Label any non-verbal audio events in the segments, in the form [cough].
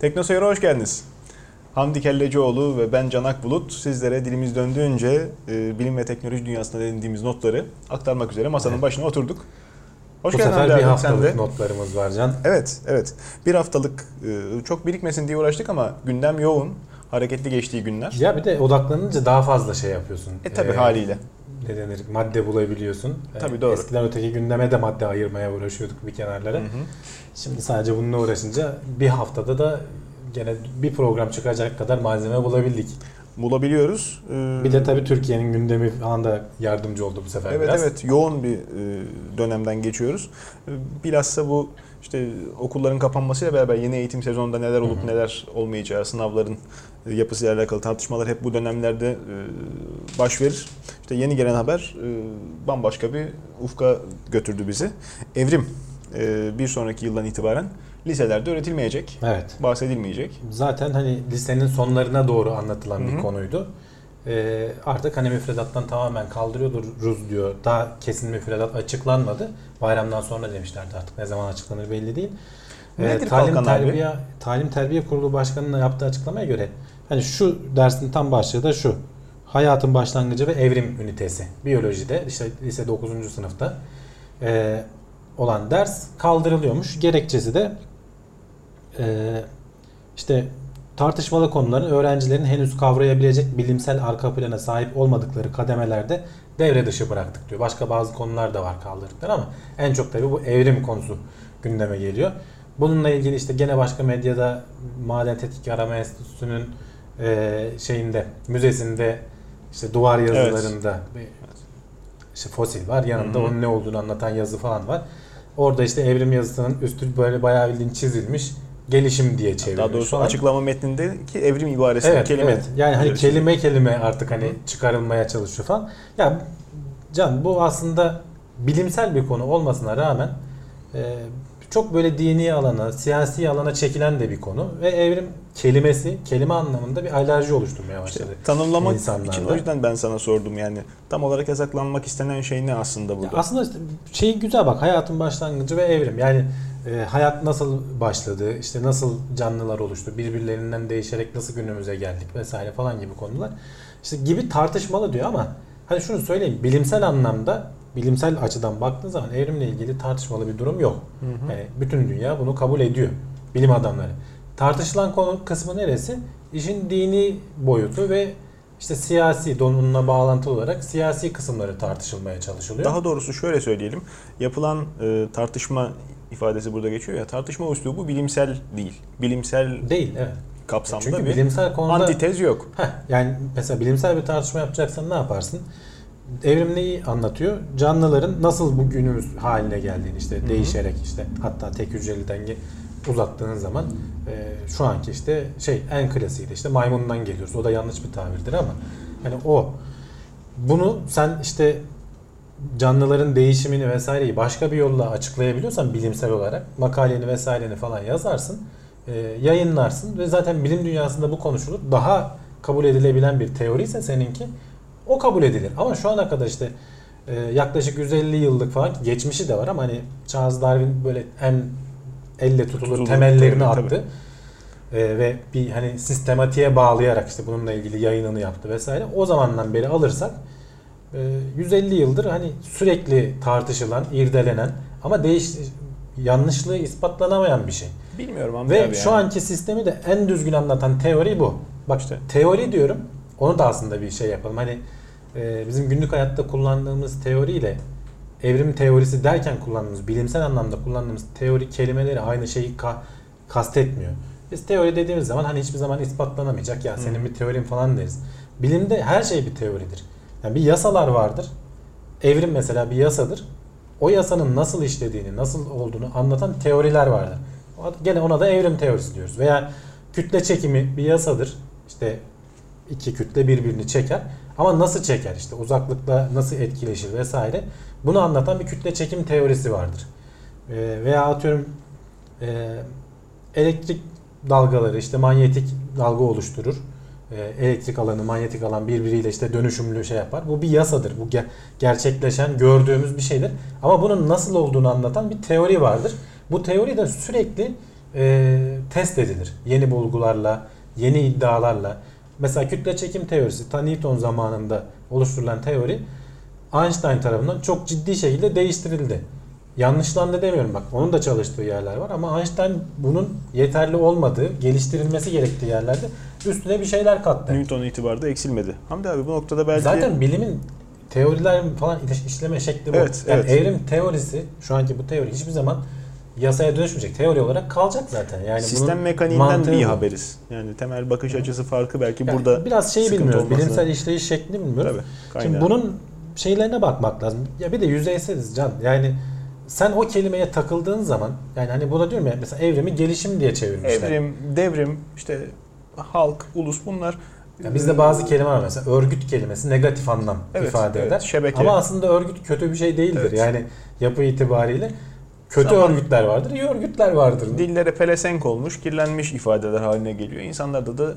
Teknoseyir'e hoş geldiniz. Hamdi Kellecioğlu ve ben Canak Bulut sizlere dilimiz döndüğünce e, bilim ve teknoloji dünyasında edindiğimiz notları aktarmak üzere masanın Evet. başına oturduk. Hoş Bu geldin sefer bir sen haftalık de. notlarımız var Can. Evet, evet. Bir haftalık e, çok birikmesin diye uğraştık ama gündem yoğun, hareketli geçtiği günler. Ya bir de odaklanınca daha fazla şey yapıyorsun. E tabi Ee, haliyle. Ne denir? Madde bulabiliyorsun. Ee, Tabii, doğru. Eskiden öteki gündeme de madde ayırmaya uğraşıyorduk bir kenarlara. Hı hı. Şimdi sadece bununla uğraşınca bir haftada da gene bir program çıkacak kadar malzeme bulabildik. Bulabiliyoruz. E, Bir de tabii Türkiye'nin gündemi falan da yardımcı oldu bu sefer Evet biraz. evet yoğun bir e, dönemden geçiyoruz. E, Bilhassa bu işte okulların kapanmasıyla beraber yeni eğitim sezonunda neler olup Hı hı. neler olmayacağı, sınavların e, yapısıyla alakalı tartışmalar hep bu dönemlerde e, baş verir. İşte yeni gelen haber e, bambaşka bir ufka götürdü bizi. Evrim bir sonraki yıldan itibaren liselerde öğretilmeyecek, Evet. bahsedilmeyecek. Zaten hani lisenin sonlarına doğru anlatılan Hı hı. bir konuydu. Ee, artık hani müfredattan tamamen kaldırıyoruz diyor. Daha kesin müfredat açıklanmadı. Bayramdan sonra demişlerdi artık ne zaman açıklanır belli değil. Ee, Nedir Talim Kalkan abi? Terbiye Talim Terbiye Kurulu Başkanı'nın yaptığı açıklamaya göre hani şu dersin tam başlığı da şu. Hayatın başlangıcı ve evrim ünitesi. Biyolojide işte lise 9. sınıfta ee, olan ders kaldırılıyormuş. Gerekçesi de ee, işte tartışmalı konuların öğrencilerin henüz kavrayabilecek bilimsel arka plana sahip olmadıkları kademelerde devre dışı bıraktık diyor. Başka bazı konular da var kaldırdıkları ama en çok tabii bu evrim konusu gündeme geliyor. Bununla ilgili işte gene başka medyada Maden Tetkik Arama Enstitüsü'nün eee, şeyinde müzesinde işte duvar yazılarında bir işte fosil var. Yanında Hı hı. onun ne olduğunu anlatan yazı falan var. Orada işte evrim yazısının üstü böyle bayağı bildiğin çizilmiş. Gelişim diye çevrilmiş. Daha doğrusu falan. açıklama metnindeki evrim ibaresi Evet, kelime. evet. Yani hani kelime kelime artık hani çıkarılmaya çalışıyor falan. Ya Can bu aslında bilimsel bir konu olmasına rağmen e, çok böyle dini alana, siyasi alana çekilen de bir konu ve evrim kelimesi, kelime anlamında bir alerji oluşturmaya İşte başladı. tanımlamak insanlarda. için o yüzden ben sana sordum yani. Tam olarak yasaklanmak istenen şey ne aslında Ya burada? aslında işte şey güzel bak hayatın başlangıcı ve evrim. Yani e, hayat nasıl başladı, işte nasıl canlılar oluştu, birbirlerinden değişerek nasıl günümüze geldik vesaire falan gibi konular. İşte gibi tartışmalı diyor ama hani şunu söyleyeyim bilimsel anlamda bilimsel açıdan baktığın zaman evrimle ilgili tartışmalı bir durum yok. Yani bütün dünya bunu kabul ediyor. Bilim adamları. Tartışılan konu kısmı neresi? İşin dini boyutu ve işte siyasi donunla bağlantılı olarak siyasi kısımları tartışılmaya çalışılıyor. Daha doğrusu şöyle söyleyelim. Yapılan e, tartışma ifadesi burada geçiyor ya. Tartışma üslubu bilimsel değil. Bilimsel Değil evet. kapsamda Çünkü bir bilimsel konuda antitez yok. Heh, yani mesela bilimsel bir tartışma yapacaksan ne yaparsın? Evrim neyi anlatıyor? Canlıların nasıl bu günümüz haline geldiğini işte değişerek işte hatta tek hücreli denge uzattığın zaman e, şu anki işte şey en klasiği de işte maymundan geliyoruz. O da yanlış bir tabirdir ama hani o bunu sen işte canlıların değişimini vesaireyi başka bir yolla açıklayabiliyorsan bilimsel olarak makaleni vesaireni falan yazarsın, e, yayınlarsın ve zaten bilim dünyasında bu konuşulur. Daha kabul edilebilen bir teori ise seninki o kabul edilir. Ama şu ana kadar işte e, yaklaşık 150 yıllık falan geçmişi de var ama hani Charles Darwin böyle en elle tutulur, Tutulur temellerini teori, attı. E, ve bir hani sistematiğe bağlayarak işte bununla ilgili yayınını yaptı vesaire. O zamandan beri alırsak 150 yıldır hani sürekli tartışılan, irdelenen ama değiş yanlışlığı ispatlanamayan bir şey. Bilmiyorum Hamdi Ve abi şu yani. anki sistemi de en düzgün anlatan teori bu. Bak İşte. teori diyorum. Onu da aslında bir şey yapalım. Hani e, bizim günlük hayatta kullandığımız teoriyle evrim teorisi derken kullandığımız, bilimsel anlamda kullandığımız teori kelimeleri aynı şeyi ka- kastetmiyor. Biz teori dediğimiz zaman hani hiçbir zaman ispatlanamayacak ya senin bir teorin falan deriz. Bilimde her şey bir teoridir. Yani bir yasalar vardır. Evrim mesela bir yasadır. O yasanın nasıl işlediğini, nasıl olduğunu anlatan teoriler vardır. Gene ona da evrim teorisi diyoruz. Veya kütle çekimi bir yasadır. İşte iki kütle birbirini çeker. Ama nasıl çeker işte uzaklıkla nasıl etkileşir vesaire. Bunu anlatan bir kütle çekim teorisi vardır. Ee, veya atıyorum e, elektrik dalgaları işte manyetik dalga oluşturur. Ee, elektrik alanı, manyetik alan birbiriyle işte dönüşümlü şey yapar. Bu bir yasadır. Bu ge- gerçekleşen, gördüğümüz bir şeydir. Ama bunun nasıl olduğunu anlatan bir teori vardır. Bu teori de sürekli e, test edilir. Yeni bulgularla, yeni iddialarla. Mesela kütle çekim teorisi, ta Newton zamanında oluşturulan teori Einstein tarafından çok ciddi şekilde değiştirildi. Yanlışlandı demiyorum bak. Onun da çalıştığı yerler var ama Einstein bunun yeterli olmadığı, geliştirilmesi gerektiği yerlerde üstüne bir şeyler kattı. Newton itibarda eksilmedi. Hamdi abi bu noktada belki... Zaten bilimin teoriler falan işleme şekli bu. Evet, yani evet. evrim teorisi şu anki bu teori hiçbir zaman yasaya dönüşmeyecek. Teori olarak kalacak zaten. Yani Sistem mekaniğinden bir haberiz. Yani temel bakış açısı farkı belki Yani burada biraz şeyi bilmiyoruz. Bilimsel işleyiş şeklini bilmiyoruz. Tabii. Şimdi bunun şeylerine bakmak lazım. Ya bir de yüzeyseliz can. Yani sen o kelimeye takıldığın zaman yani hani burada diyorum ya mesela evrimi gelişim diye çevirmişler. Evrim, devrim, işte halk, ulus bunlar Ya bizde bazı kelime var mesela örgüt kelimesi negatif anlam Evet, ifade evet, eder. şebeke. Ama aslında örgüt kötü bir şey değildir. Evet. Yani yapı itibariyle kötü Zaman- örgütler vardır, iyi örgütler vardır. dillere pelesenk olmuş, kirlenmiş ifadeler haline geliyor. İnsanlarda da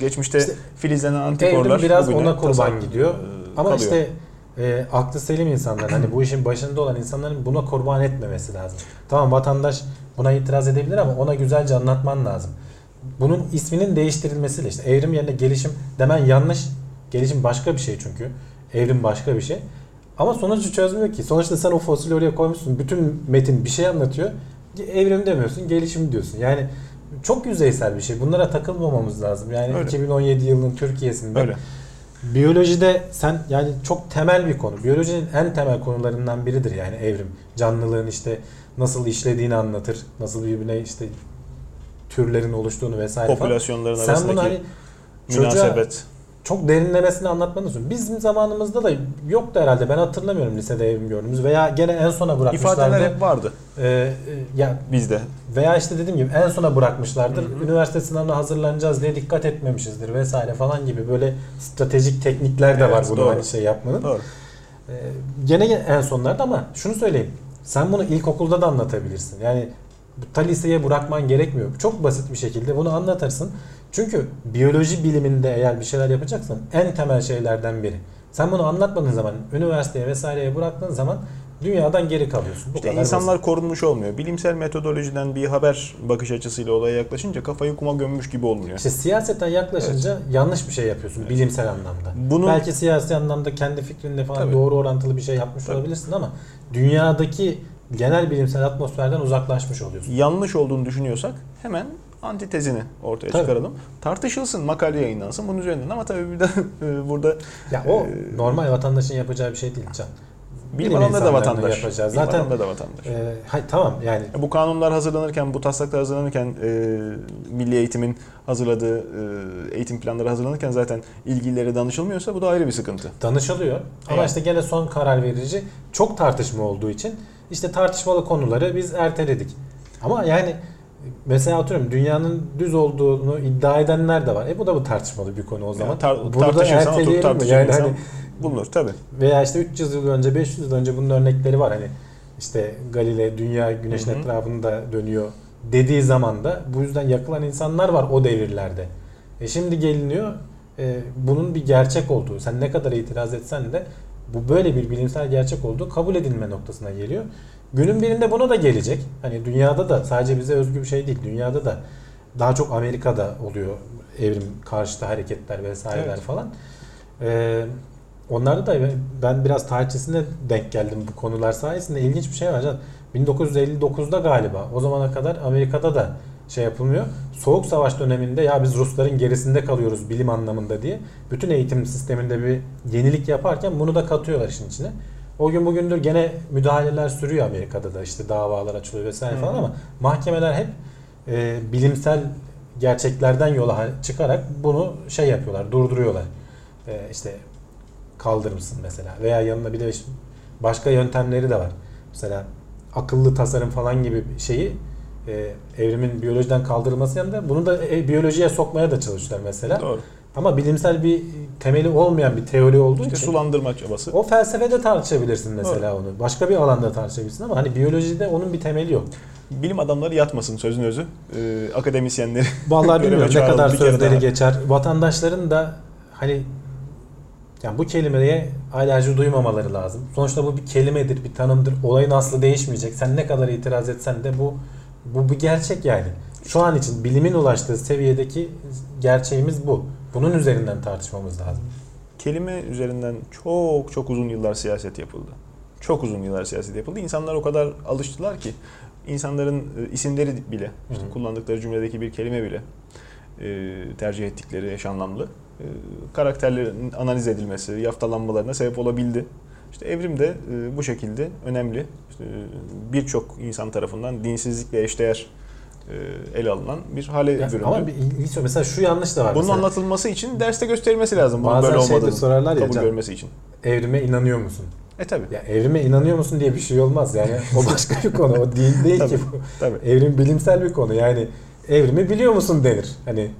geçmişte İşte filizlenen antikorlar biraz ona kurban gidiyor. Ama kalıyor. işte e, aklı selim insanlar hani bu işin başında olan insanların buna kurban etmemesi lazım. Tamam vatandaş buna itiraz edebilir ama ona güzelce anlatman lazım. Bunun isminin değiştirilmesiyle işte evrim yerine gelişim demen yanlış. Gelişim başka bir şey çünkü. Evrim başka bir şey. Ama sonucu çözmüyor ki. Sonuçta sen o fosili oraya koymuşsun. Bütün metin bir şey anlatıyor. Evrim demiyorsun, gelişim diyorsun. Yani çok yüzeysel bir şey. Bunlara takılmamamız lazım. Yani Öyle. 2017 yılının Türkiye'sinde öyle. Biyolojide sen yani çok temel bir konu. Biyolojinin en temel konularından biridir yani evrim. Canlılığın işte nasıl işlediğini anlatır. Nasıl birbirine işte türlerin oluştuğunu vesaire falan. Popülasyonların Sen arasındaki bunu hani münasebet. Çok derinlemesine anlatmanı istiyorum. Bizim zamanımızda da yoktu herhalde. Ben hatırlamıyorum lisede evrim gördüğümüz veya gene en sona bırakmışlardı. İfadeler hep vardı Ee, e, ya bizde. veya işte dediğim gibi en sona bırakmışlardır. Üniversite sınavına hazırlanacağız diye dikkat etmemişizdir vesaire falan gibi böyle stratejik teknikler de Evet, var doğru. hani şey yapmanın. Doğru. Ee, gene en sonlarda ama şunu söyleyeyim. Sen bunu ilkokulda da anlatabilirsin. Yani ta liseye bırakman gerekmiyor. Çok basit bir şekilde bunu anlatırsın. Çünkü biyoloji biliminde eğer bir şeyler yapacaksan en temel şeylerden biri. Sen bunu anlatmadığın zaman, üniversiteye vesaireye bıraktığın zaman dünyadan geri kalıyorsun. Bu İşte kadar insanlar basit. korunmuş olmuyor. Bilimsel metodolojiden bir haber bakış açısıyla olaya yaklaşınca kafayı kuma gömmüş gibi olmuyor. İşte siyaseten yaklaşınca yanlış bir şey yapıyorsun bilimsel anlamda. Bunun Belki siyasi anlamda kendi fikrinde falan Tabii. doğru orantılı bir şey yapmış Tabii. olabilirsin ama dünyadaki genel bilimsel atmosferden uzaklaşmış oluyorsun. yanlış olduğunu düşünüyorsak hemen antitezini ortaya Tabii. çıkaralım. Tartışılsın, makale yayınlansın bunun üzerinden ama tabii bir de e, burada Ya o Ee, normal vatandaşın yapacağı bir şey değil Can. bilim adamları da vatandaş. yapacağı. Bilim Zaten adamları da vatandaş. e, hay, tamam yani Bu kanunlar hazırlanırken, bu taslaklar hazırlanırken, e, Milli Eğitim'in hazırladığı e, eğitim planları hazırlanırken zaten ilgililere danışılmıyorsa bu da ayrı bir sıkıntı. danışılıyor. Ama Evet. işte gene son karar verici çok tartışma olduğu için işte tartışmalı konuları biz erteledik. Ama yani mesela atıyorum dünyanın düz olduğunu iddia edenler de var. E bu da bu tartışmalı bir konu o zaman. Yani tar- Bunu da erteleyelim mi? Yani hani bulunur tabii. veya işte 300 yıl önce 500 yıl önce bunun örnekleri var hani işte Galile dünya güneşin Hı hı. etrafında dönüyor dediği zaman da bu yüzden yakılan insanlar var o devirlerde. E şimdi geliniyor e, bunun bir gerçek olduğu sen ne kadar itiraz etsen de bu böyle bir bilimsel gerçek olduğu kabul edilme noktasına geliyor. Günün birinde buna da gelecek. Hani dünyada da sadece bize özgü bir şey değil. Dünyada da daha çok Amerika'da oluyor evrim karşıtı hareketler vesaireler Evet. falan. Ee, onlarda da ben biraz tarihçesine denk geldim bu konular sayesinde. ilginç bir şey var. Can. 1959'da galiba o zamana kadar Amerika'da da şey yapılmıyor. Soğuk Savaş döneminde ya biz Rusların gerisinde kalıyoruz bilim anlamında diye bütün eğitim sisteminde bir yenilik yaparken bunu da katıyorlar işin içine. O gün bugündür gene müdahaleler sürüyor Amerika'da da işte davalar açılıyor vesaire Hı falan ama mahkemeler hep e, bilimsel gerçeklerden yola çıkarak bunu şey yapıyorlar, durduruyorlar. E, işte kaldırımsın mesela veya yanına bir de başka yöntemleri de var. Mesela akıllı tasarım falan gibi şeyi e, evrimin biyolojiden kaldırılması yanında bunu da e, biyolojiye sokmaya da çalışıyorlar mesela. Doğru. Ama bilimsel bir temeli olmayan bir teori olduğu İşte için sulandırma çabası. o felsefede tartışabilirsin mesela onu. Başka bir alanda tartışabilirsin ama hani biyolojide onun bir temeli yok. Bilim adamları yatmasın sözün özü. Ee, akademisyenleri. [laughs] Vallahi bilmiyorum ne kadar sözleri geçer. Vatandaşların da hani yani bu kelimeye alerji duymamaları lazım. Sonuçta bu bir kelimedir, bir tanımdır. Olayın aslı değişmeyecek. Sen ne kadar itiraz etsen de bu bu bir gerçek yani. Şu an için bilimin ulaştığı seviyedeki gerçeğimiz bu. Bunun üzerinden tartışmamız lazım. Kelime üzerinden çok çok uzun yıllar siyaset yapıldı. Çok uzun yıllar siyaset yapıldı. İnsanlar o kadar alıştılar ki insanların e, isimleri bile, işte kullandıkları cümledeki bir kelime bile e, tercih ettikleri eş anlamlı e, karakterlerin analiz edilmesi, yaftalanmalarına sebep olabildi. İşte evrim de bu şekilde önemli. İşte, Birçok insan tarafından dinsizlikle eşdeğer ele alınan bir hale Ya, büründü. ama bir ilginç mesela şu yanlış da var. Bunun mesela, anlatılması için derste gösterilmesi lazım. Bunun Bazen böyle şey olmadığını sorarlar ya kabul Can. görmesi için. Evrime inanıyor musun? E tabi. Ya evrime inanıyor musun diye bir şey olmaz. Yani o [laughs] başka bir konu. O din değil Tabii. ki bu. Tabii. Evrim bilimsel bir konu. Yani evrimi biliyor musun denir. Hani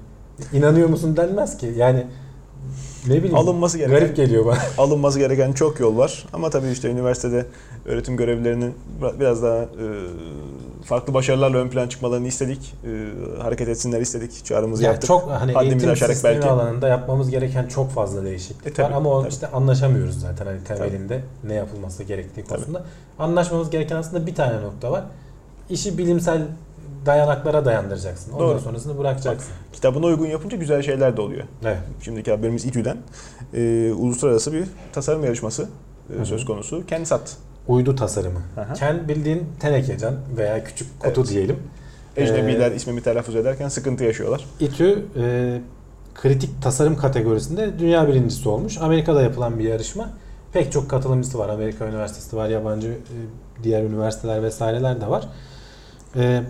inanıyor musun denmez ki. Yani ne bileyim. Alınması gereken Garip geliyor bana. alınması gereken çok yol var. Ama tabii işte üniversitede öğretim görevlilerinin biraz daha e, farklı başarılarla ön plan çıkmalarını istedik. E, hareket etsinler istedik. Çağrımızı Yani yaptık. çok hani Haddimizi eğitim sistemi belki. alanında yapmamız gereken çok fazla değişiklik E, tabii, var ama o tabii. işte anlaşamıyoruz zaten hani temelinde ne yapılması gerektiği Tabii. konusunda. Anlaşmamız gereken aslında bir tane nokta var. İşi bilimsel dayanaklara dayandıracaksın. Ondan Doğru. sonrasını bırakacaksın. Kitabına uygun yapınca güzel şeyler de oluyor. Evet. Şimdiki haberimiz İTÜ'den. E, uluslararası bir tasarım yarışması e, söz konusu. Kendisat. Uydu tasarımı. Aha. Ken bildiğin tenekecan veya küçük kutu Evet. diyelim. Ecnebiler Ee, ismimi telaffuz ederken sıkıntı yaşıyorlar. İTÜ e, kritik tasarım kategorisinde dünya birincisi olmuş. Amerika'da yapılan bir yarışma. Pek çok katılımcısı var. Amerika Üniversitesi var, yabancı e, diğer üniversiteler vesaireler de var. E,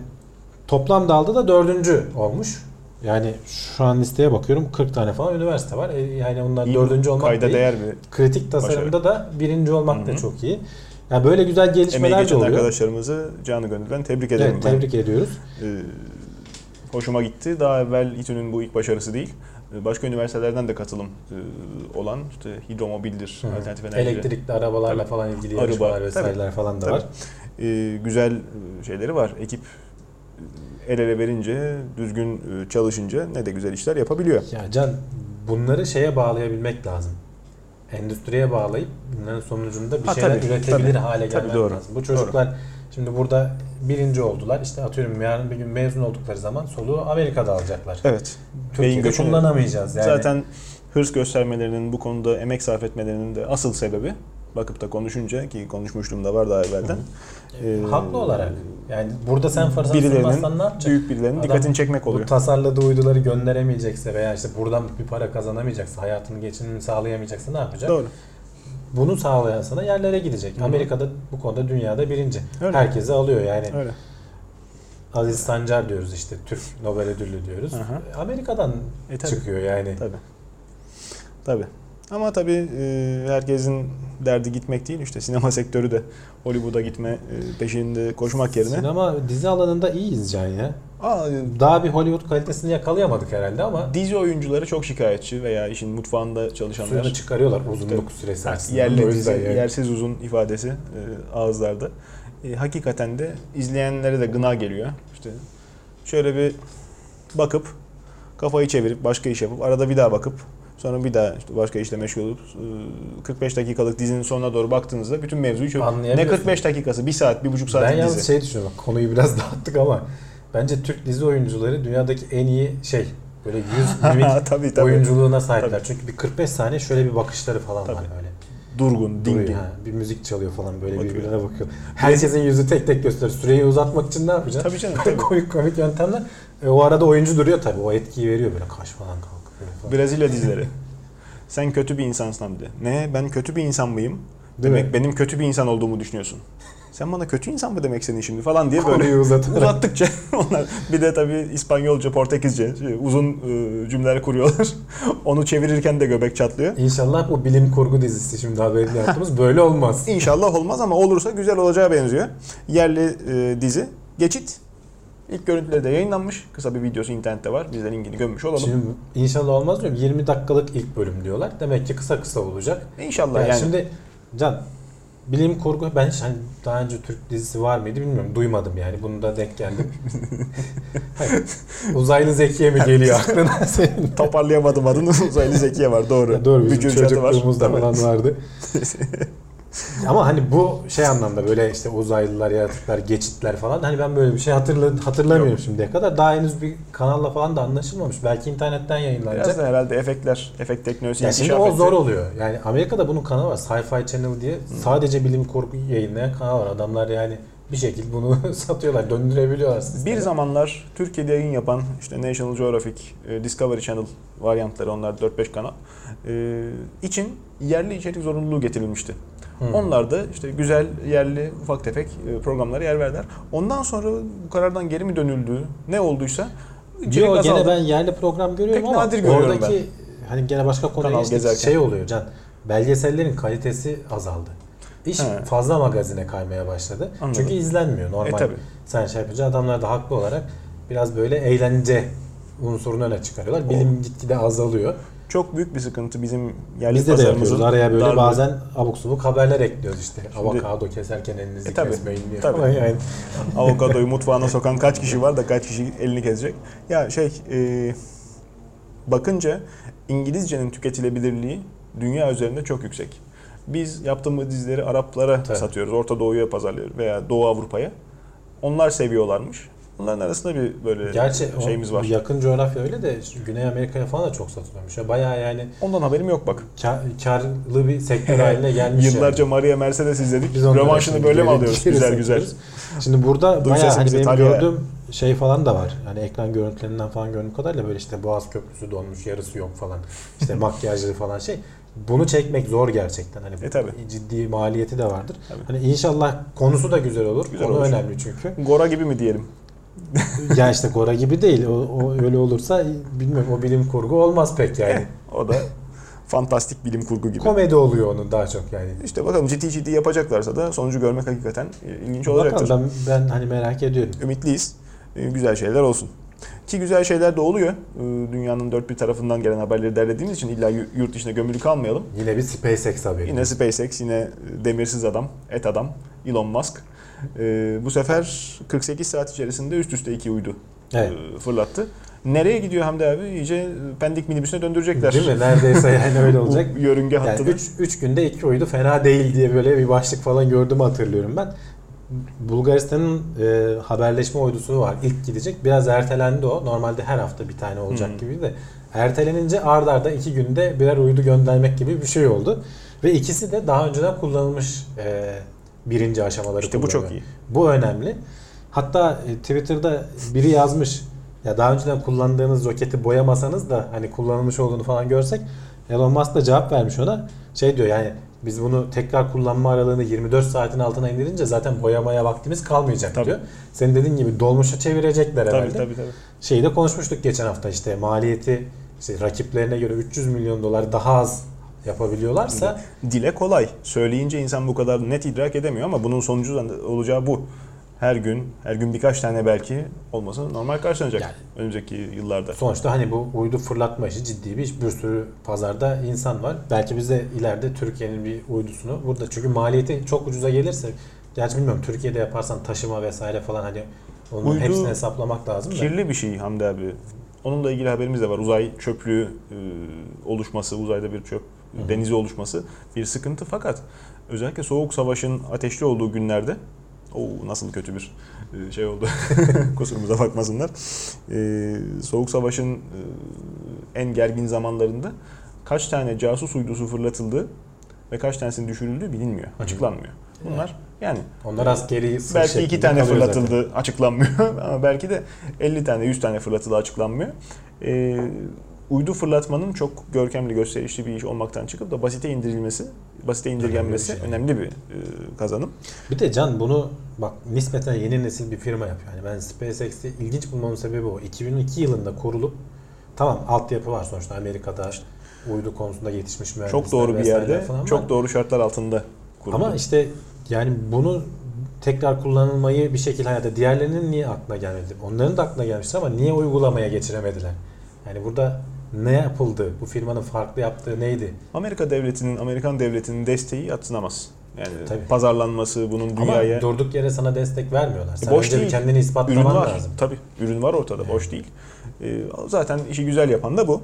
toplam dalda da dördüncü olmuş. Yani şu an listeye bakıyorum 40 tane falan üniversite var. E, yani onlar İyi, dördüncü olmak Kayda değil. değer bir Kritik tasarımda da birinci olmak Hı da çok iyi. Yani böyle güzel emeği gelişmeler de geçen oluyor. arkadaşlarımızı canı gönülden tebrik ederim. Evet, ben. tebrik ediyoruz. Ee, hoşuma gitti. Daha evvel İTÜ'nün bu ilk başarısı değil. Ee, Başka üniversitelerden de katılım e, olan işte hidromobildir, Hı alternatif enerji. Elektrikli arabalarla Tabii. falan ilgili Araba, yarışmalar vesaireler falan da tabii. var. Ee, güzel e, şeyleri var. Ekip e, el ele verince, düzgün çalışınca ne de güzel işler yapabiliyor. Ya Can bunları şeye bağlayabilmek lazım. Endüstriye bağlayıp bunların sonucunda bir Ha, şeyler tabii, üretebilir tabii. hale Tabii, gelmek doğru. lazım. Bu çocuklar şimdi burada birinci oldular. İşte atıyorum yarın bir gün mezun oldukları zaman soluğu Amerika'da alacaklar. Evet. Türkiye'de kullanamayacağız yani. Zaten hırs göstermelerinin, bu konuda emek sarf etmelerinin de asıl sebebi bakıp da konuşunca ki konuşmuştum da var daha evvelden. Ee, haklı olarak. Yani burada sen fırsat birilerinin, ne yapacaksın? büyük birilerinin Adam dikkatini çekmek Bu oluyor. tasarladığı uyduları gönderemeyecekse veya işte buradan bir para kazanamayacaksa, hayatını geçinimini sağlayamayacaksa ne yapacak? Doğru. Bunu sağlayan sana yerlere gidecek. Hı hı. Amerika'da bu konuda dünyada birinci. Öyle. Herkesi alıyor yani. Öyle. Aziz Sancar diyoruz işte Türk Nobel ödüllü diyoruz. Aha. Amerika'dan E, tabii. çıkıyor yani. Tabii. Tabii. Ama tabii e, herkesin derdi gitmek değil. İşte sinema sektörü de Hollywood'a gitme e, peşinde koşmak yerine. Sinema dizi alanında iyiyiz Can ya. Aa, Daha bir Hollywood kalitesini yakalayamadık herhalde ama dizi oyuncuları çok şikayetçi veya işin mutfağında çalışanlar. suyunu çıkarıyorlar uzunluk süresi Evet, açısından. yerli dizi, yani. yersiz uzun ifadesi e, ağızlarda. E, hakikaten de izleyenlere de gına geliyor. İşte şöyle bir bakıp kafayı çevirip başka iş yapıp arada bir daha bakıp sonra bir daha işte başka işle meşgul olup e, 45 dakikalık dizinin sonuna doğru baktığınızda bütün mevzuyu çöz. Ne Anlayabiliyorsun. 45 dakikası, 1 saat, 1,5 saat Ben yalnız dizi. şey düşünüyorum. bak, Konuyu biraz [laughs] dağıttık ama bence Türk dizi oyuncuları dünyadaki en iyi şey böyle yüz [laughs] mimik tabii tabii. oyunculuğuna sahipler. Tabii. Çünkü bir 45 saniye şöyle bir bakışları falan var Tabii. böyle. Durgun, Duruyor, dingin. ha, bir müzik çalıyor falan böyle Bakıyor. birbirine bakıyor. Herkesin yüzü tek tek gösteriyor. Süreyi uzatmak için ne yapacaksın? Tabii canım. Tabii. [laughs] komik komik yöntemler. E, o arada oyuncu duruyor tabii. O etkiyi veriyor böyle kaş falan kalkıyor falan. Brezilya dizileri. [laughs] Sen kötü bir insansın de. Ne? Ben kötü bir insan mıyım? Değil Demek mi? benim kötü bir insan olduğumu düşünüyorsun. Sen bana kötü insan mı demek istedin şimdi falan diye böyle Konuyu uzatarak. uzattıkça [laughs] onlar bir de tabii İspanyolca, Portekizce şey, uzun e, cümleler kuruyorlar. [laughs] Onu çevirirken de göbek çatlıyor. İnşallah bu bilim kurgu dizisi şimdi haberini yaptığımız böyle olmaz. İnşallah olmaz ama olursa güzel olacağı benziyor. Yerli e, dizi Geçit. İlk görüntüleri de yayınlanmış. Kısa bir videosu internette var. Biz de linkini gömmüş olalım. Şimdi inşallah olmaz diyorum. 20 dakikalık ilk bölüm diyorlar. Demek ki kısa kısa olacak. İnşallah Yani, yani. şimdi Can bilim kurgu ben hiç hani daha önce Türk dizisi var mıydı bilmiyorum. Duymadım yani. Bunu da denk geldim. [laughs] Hayır. Uzaylı Zekiye mi geliyor [laughs] aklına senin? Toparlayamadım adını. Uzaylı Zekiye var doğru. Ya Doğru bizim çocukluğumuzda falan vardı. [laughs] [laughs] Ama hani bu şey anlamda böyle işte uzaylılar, yaratıklar, geçitler falan hani ben böyle bir şey hatırla, hatırlamıyorum Yok. şimdiye kadar. Daha henüz bir kanalla falan da anlaşılmamış. Belki internetten yayınlanacak. Biraz da herhalde efektler, efekt teknolojisi Ya şimdi o zor oluyor. Yani Amerika'da bunun kanalı var. Sci-Fi Channel diye sadece bilim kurgu yayınlayan kanal var. Adamlar yani bir şekilde bunu [laughs] satıyorlar, döndürebiliyorlar. Bir sistemi. zamanlar Türkiye'de yayın yapan işte National Geographic, e, Discovery Channel varyantları onlar 4-5 kanal e, için yerli içerik zorunluluğu getirilmişti. Hmm. Onlar da işte güzel yerli ufak tefek e, programlara yer verdiler. Ondan sonra bu karardan geri mi dönüldü ne olduysa içerik Yo, gene ben yerli program görüyorum Pek ama nadir görüyorum oradaki hani gene başka konuya geçtik. gezerken. Şey oluyor Can. Belgesellerin kalitesi azaldı. İş He. fazla magazine kaymaya başladı. Anladım. Çünkü izlenmiyor normal. E, tabii. Sen şey yapınca adamlar da haklı olarak biraz böyle eğlence unsurunu öne çıkarıyorlar. Bilim gitgide azalıyor. Çok büyük bir sıkıntı bizim yerli Biz de, de yapıyoruz. Araya böyle darlığı. bazen abuk subuk haberler ekliyoruz işte. Şimdi- Avokado keserken elinizi E, tabii, kesmeyin diye tabii. yani. Avokadoyu mutfağına sokan kaç kişi var da kaç kişi elini kesecek. Ya şey e, bakınca İngilizcenin tüketilebilirliği dünya üzerinde çok yüksek. Biz yaptığımız dizileri Araplara Tabii. satıyoruz, Orta Doğu'ya pazarlıyoruz veya Doğu Avrupa'ya. Onlar seviyorlarmış. Bunların arasında bir böyle Gerçi şeyimiz var. yakın coğrafya öyle de Güney Amerika'ya falan da çok satılıyormuş. Ya bayağı yani Ondan haberim yok bak. kar, karlı bir sektör haline gelmiş Yıllarca yani. Maria Mercedes izledik. Biz Rövanşını böyle mi alıyoruz? Güzel güzel. Şimdi burada bayağı hani benim gördüğüm şey falan da var. Hani ekran görüntülerinden falan gördüğüm kadarıyla böyle işte Boğaz Köprüsü donmuş yarısı yok falan. İşte [laughs] makyajları falan şey. Bunu çekmek zor gerçekten. Hani E tabii. ciddi maliyeti de vardır. Tabii. Hani inşallah konusu da güzel olur. Güzel Konu olur. önemli çünkü. Gora gibi mi diyelim? Ya işte Gora gibi değil. O, o öyle olursa bilmiyorum o bilim kurgu olmaz pek yani. [laughs] O da fantastik bilim kurgu gibi. Komedi oluyor onun daha çok yani. İşte bakalım ciddi ciddi yapacaklarsa da sonucu görmek hakikaten ilginç olacaktır. Bakalım ben, ben hani merak ediyorum. Ümitliyiz. E, Güzel şeyler olsun. Ki güzel şeyler de oluyor. E, Dünyanın dört bir tarafından gelen haberleri derlediğimiz için illa yu- yurt dışında gömülü kalmayalım. Yine bir SpaceX haberi. Yine SpaceX, yine demirsiz adam, et adam, Elon Musk. E, bu sefer 48 saat içerisinde üst üste iki uydu Evet. e, fırlattı. Nereye gidiyor Hamdi abi? İyice pendik minibüsüne döndürecekler. Değil mi? Neredeyse yani öyle olacak. [laughs] Bu yörünge Yani hattını. 3 günde 2 uydu fena değil diye böyle bir başlık falan gördüğümü hatırlıyorum ben. Bulgaristan'ın e, haberleşme uydusu var. İlk gidecek. Biraz ertelendi o. Normalde her hafta bir tane olacak Hmm. gibi de. Ertelenince ard arda 2 günde birer uydu göndermek gibi bir şey oldu. Ve ikisi de daha önceden kullanılmış e, birinci aşamaları İşte bu çok iyi. Bu önemli. Hatta e, Twitter'da biri yazmış ya daha önceden kullandığınız roketi boyamasanız da hani kullanılmış olduğunu falan görsek Elon Musk da cevap vermiş ona. Şey diyor yani biz bunu tekrar kullanma aralığını 24 saatin altına indirince zaten boyamaya vaktimiz kalmayacak Tabii. diyor. Senin dediğin gibi dolmuşa çevirecekler Tabii herhalde. tabii tabii. Şeyi de konuşmuştuk geçen hafta işte maliyeti işte rakiplerine göre 300 milyon dolar daha az yapabiliyorlarsa Dile kolay. Söyleyince insan bu kadar net idrak edemiyor ama bunun sonucu da olacağı bu. Her gün, her gün birkaç tane belki olması normal karşılanacak Yani- önümüzdeki yıllarda. Sonuçta hani bu uydu fırlatma işi ciddi bir iş. Bir sürü pazarda insan var. Belki biz de ileride Türkiye'nin bir uydusunu burada çünkü maliyeti çok ucuza gelirse gerçi bilmiyorum Türkiye'de yaparsan taşıma vesaire falan hani onun Uydu hepsini hesaplamak lazım da. Kirli bir şey Hamdi abi. Onunla ilgili haberimiz de var. Uzay çöplüğü e, oluşması, uzayda bir çöp hı. denizi oluşması bir sıkıntı fakat özellikle soğuk savaşın ateşli olduğu günlerde o nasıl kötü bir e, şey oldu. [laughs] Kusurumuza bakmasınlar. E, soğuk savaşın e, en gergin zamanlarında kaç tane casus uydusu fırlatıldığı ve kaç tanesinin düşürüldüğü bilinmiyor, açıklanmıyor. Bunlar yani Onlar askeri belki iki tane kalıyor zaten. fırlatıldı açıklanmıyor [laughs] ama belki de 50 tane 100 tane fırlatıldı açıklanmıyor. Ee, uydu fırlatmanın çok görkemli gösterişli bir iş olmaktan çıkıp da basite indirilmesi, basite indirgenmesi Önemli bir önemli şey. bir, e, kazanım. Bir de Can bunu bak nispeten yeni nesil bir firma yapıyor. Yani ben SpaceX'i ilginç bulmamın sebebi o. 2002 yılında kurulup tamam altyapı var sonuçta Amerika'da uydu konusunda yetişmiş mühendisler Çok doğru bir yerde, falan var. çok doğru şartlar altında kuruldu. Ama işte yani bunu tekrar kullanılmayı bir şekilde hayata diğerlerinin niye aklına gelmedi? Onların da aklına gelmiştir ama niye uygulamaya geçiremediler? Yani burada ne yapıldı? Bu firmanın farklı yaptığı neydi? Amerika devletinin, Amerikan devletinin desteği yatsınamaz. Yani Tabii. pazarlanması, bunun dünyaya Ama durduk yere sana destek vermiyorlar. Sen boş önce değil. kendini ürün ispatlaman var. lazım. Tabii ürün var ortada, boş değil. Ee, zaten işi güzel yapan da bu.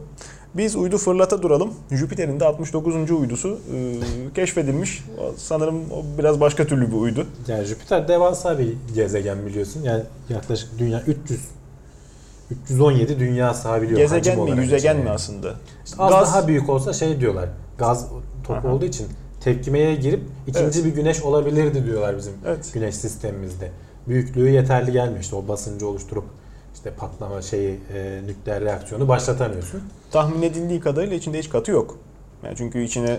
Biz uydu fırlata duralım. Jüpiter'in de 69. uydusu e, keşfedilmiş. Sanırım o biraz başka türlü bir uydu. Yani Jüpiter devasa bir gezegen biliyorsun. Yani yaklaşık dünya 300 317 dünya sahabiliyor. Gezegen mi, yüzegen mi aslında? İşte az Gaz- daha büyük olsa şey diyorlar. Gaz topu Aha. olduğu için tepkimeye girip ikinci Evet. bir güneş olabilirdi diyorlar bizim Evet. güneş sistemimizde. Büyüklüğü yeterli gelmiyor. İşte o basıncı oluşturup işte patlama şeyi e, nükleer reaksiyonu başlatamıyorsun. Tahmin edildiği kadarıyla içinde hiç katı yok. Yani çünkü içine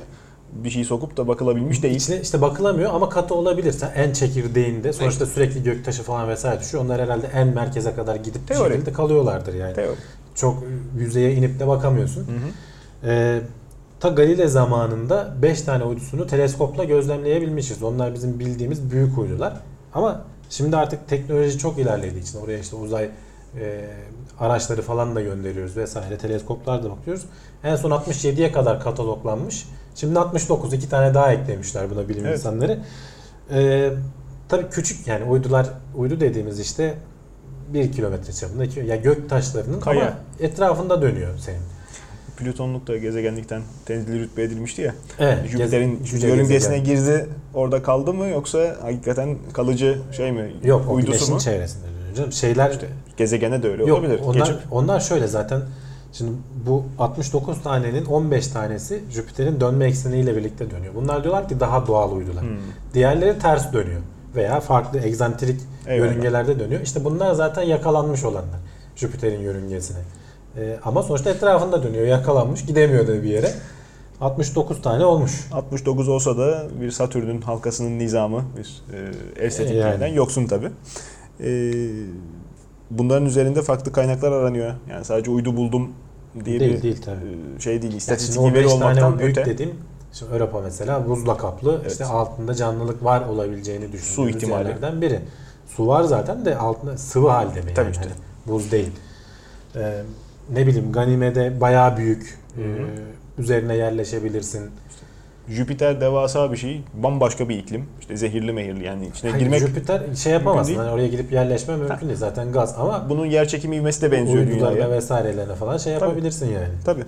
bir şey sokup da bakılabilmiş değil. İçine işte bakılamıyor ama katı olabilirse en çekirdeğinde sonuçta sürekli göktaşı falan vesaire düşüyor. Onlar herhalde en merkeze kadar gidip bir şekilde kalıyorlardır yani. Teori. Çok yüzeye inip de bakamıyorsun. Hı hı. Ee, ta Galile zamanında 5 tane uydusunu teleskopla gözlemleyebilmişiz. Onlar bizim bildiğimiz büyük uydular. Ama şimdi artık teknoloji çok ilerlediği için oraya işte uzay e, araçları falan da gönderiyoruz vesaire. Teleskoplar da bakıyoruz. En son 67'ye kadar kataloglanmış. Şimdi 69 iki tane daha eklemişler buna bilim Evet. insanları. Ee, tabii küçük yani uydular uydu dediğimiz işte 1 kilometre çapında iki- ya gök taşlarının Kaya. ama etrafında dönüyor senin. Plütonluk da gezegenlikten tenzili rütbe edilmişti ya. Evet, Jüpiter'in yörüngesine girdi, orada kaldı mı yoksa hakikaten kalıcı şey mi? Yok o uydusu güneşin mu? çevresinde dönüyor. Şeyler İşte gezegene de öyle yok olabilir. onlar, Geçip onlar şöyle zaten şimdi bu 69 tanenin 15 tanesi Jüpiter'in dönme ekseniyle birlikte dönüyor. Bunlar diyorlar ki daha doğal uydular. Hmm. Diğerleri ters dönüyor veya farklı egzantrik Eyvallah. yörüngelerde dönüyor. İşte bunlar zaten yakalanmış olanlar Jüpiter'in yörüngesine. Ee, ama sonuçta etrafında dönüyor. Yakalanmış, gidemiyor da bir yere. 69 tane olmuş. 69 olsa da bir Satürn'ün halkasının nizamı bir e, estetikliğinden Yani. yoksun tabi. Bunların üzerinde farklı kaynaklar aranıyor. Yani sadece uydu buldum diye Değil, bir değil tabii. e, şey değil. Yani İstatistik o veri 5 tane olmaktan büyük öte. dediğim şimdi Europa mesela buzla kaplı Evet. işte altında canlılık var olabileceğini düşündüğümüz ihtimali. yerlerden biri. Su var zaten de altında sıvı halde mi yani? Tabii işte. Hani buz değil. Ee, ne bileyim Ganime'de bayağı büyük Hı hı. e, üzerine yerleşebilirsin. Jüpiter devasa bir şey. Bambaşka bir iklim. İşte zehirli mehirli yani içine Hayır, girmek Jüpiter şey yapamazsın. Hani oraya gidip yerleşme mümkün değil. Zaten gaz ama bunun yer çekimi ivmesi de benziyor dünyaya. vesairelerine falan şey Tabii. yapabilirsin yani. Tabii.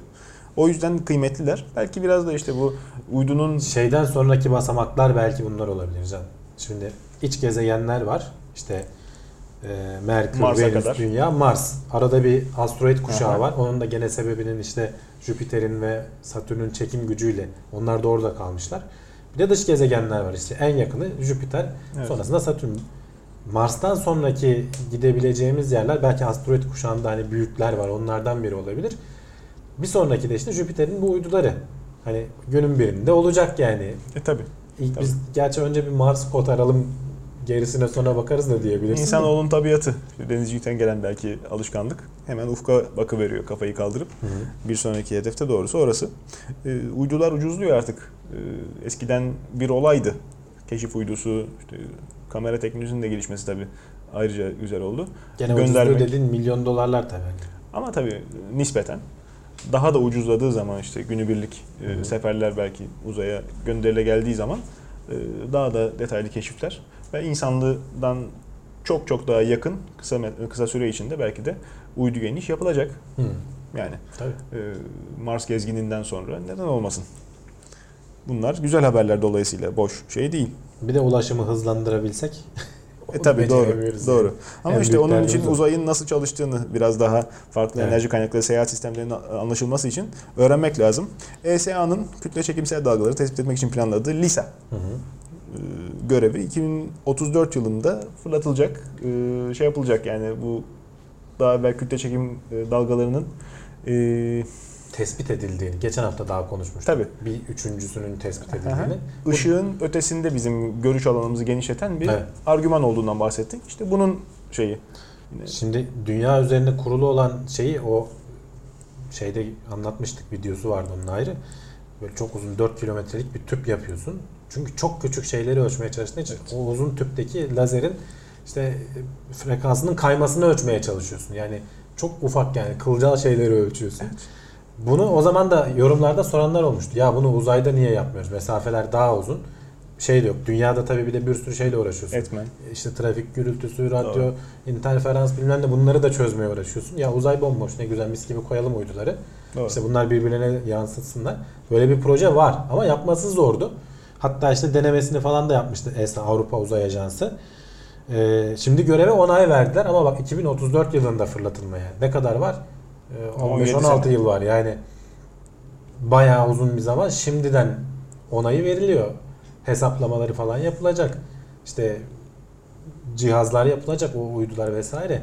O yüzden kıymetliler. Belki biraz da işte bu uydunun Şeyden sonraki basamaklar belki bunlar olabilir canım. Şimdi iç gezegenler var. İşte e, Merkür, Mars'a Venüs, kadar. Dünya, Mars. Arada bir asteroid kuşağı Aha. var. Onun da gene sebebinin işte Jüpiter'in ve Satürn'ün çekim gücüyle onlar da orada kalmışlar. Bir de dış gezegenler var işte. En yakını Jüpiter, Evet. sonrasında Satürn. Mars'tan sonraki gidebileceğimiz yerler belki asteroid kuşağında hani büyükler var. Onlardan biri olabilir. Bir sonraki de işte Jüpiter'in bu uyduları. Hani günün birinde olacak yani. e. İlk Tabii. biz gerçi önce bir Mars kotaralım gerisine sonra bakarız da diyebilirsin. İnsanoğlunun tabiatı. Denizcilikten gelen belki alışkanlık. Hemen ufka bakı veriyor kafayı kaldırıp. Hı hı. Bir sonraki hedefte doğrusu orası. Ee, uydular ucuzluyor artık. Ee, eskiden bir olaydı. Keşif uydusu, işte kamera teknolojisinin de gelişmesi tabii ayrıca güzel oldu. Gene Göndermek. ucuzluğu milyon dolarlar tabii. Ama tabii nispeten daha da ucuzladığı zaman işte günübirlik e, seferler belki uzaya gönderile geldiği zaman e, daha da detaylı keşifler ve insanlığından çok çok daha yakın kısa kısa süre içinde belki de uydu geniş yapılacak. Hı. Yani Tabii. e, Mars gezgininden sonra neden olmasın? Bunlar güzel haberler dolayısıyla boş şey değil. Bir de ulaşımı hızlandırabilsek. [laughs] E tabii doğru. Doğru. yani. Ama En işte onun için uzayın nasıl çalıştığını biraz daha farklı Evet. enerji kaynakları seyahat sistemlerinin anlaşılması için öğrenmek lazım. ESA'nın kütle çekimsel dalgaları tespit etmek için planladığı LISA Hı hı. E, görevi 2034 yılında fırlatılacak, e, şey yapılacak yani bu daha evvel kütle çekim e, dalgalarının e, Tespit edildiğini. Geçen hafta daha konuşmuştuk. tabii Bir üçüncüsünün tespit Aha. edildiğini. Bu- ötesinde bizim görüş alanımızı genişleten bir Evet. argüman olduğundan bahsettik. İşte bunun şeyi. Yine Şimdi dünya üzerinde kurulu olan şeyi o şeyde anlatmıştık videosu vardı onun ayrı. Böyle çok uzun 4 kilometrelik bir tüp yapıyorsun. Çünkü çok küçük şeyleri ölçmeye çalıştığın için o uzun tüpteki lazerin işte frekansının kaymasını ölçmeye çalışıyorsun. Yani çok ufak yani kılcal şeyleri ölçüyorsun. Bunu o zaman da yorumlarda soranlar olmuştu. Ya bunu uzayda niye yapmıyoruz? Mesafeler daha uzun. şey de yok. Dünyada tabii bir de bir sürü şeyle uğraşıyorsun. Etmen. İşte trafik gürültüsü, radyo, Doğru. interferans bilmem ne bunları da çözmeye uğraşıyorsun. Ya uzay bomboş ne güzel mis gibi koyalım uyduları. Doğru. İşte bunlar birbirlerine yansıtsınlar. Böyle bir proje var ama yapması zordu. Hatta işte denemesini falan da yapmıştı ESA Avrupa Uzay Ajansı. Ee, şimdi göreve onay verdiler ama bak 2034 yılında fırlatılmaya. Ne kadar var? Ee, 17 15-16 sene. yıl var yani. Bayağı uzun bir zaman şimdiden onayı veriliyor. Hesaplamaları falan yapılacak. İşte cihazlar yapılacak o uydular vesaire.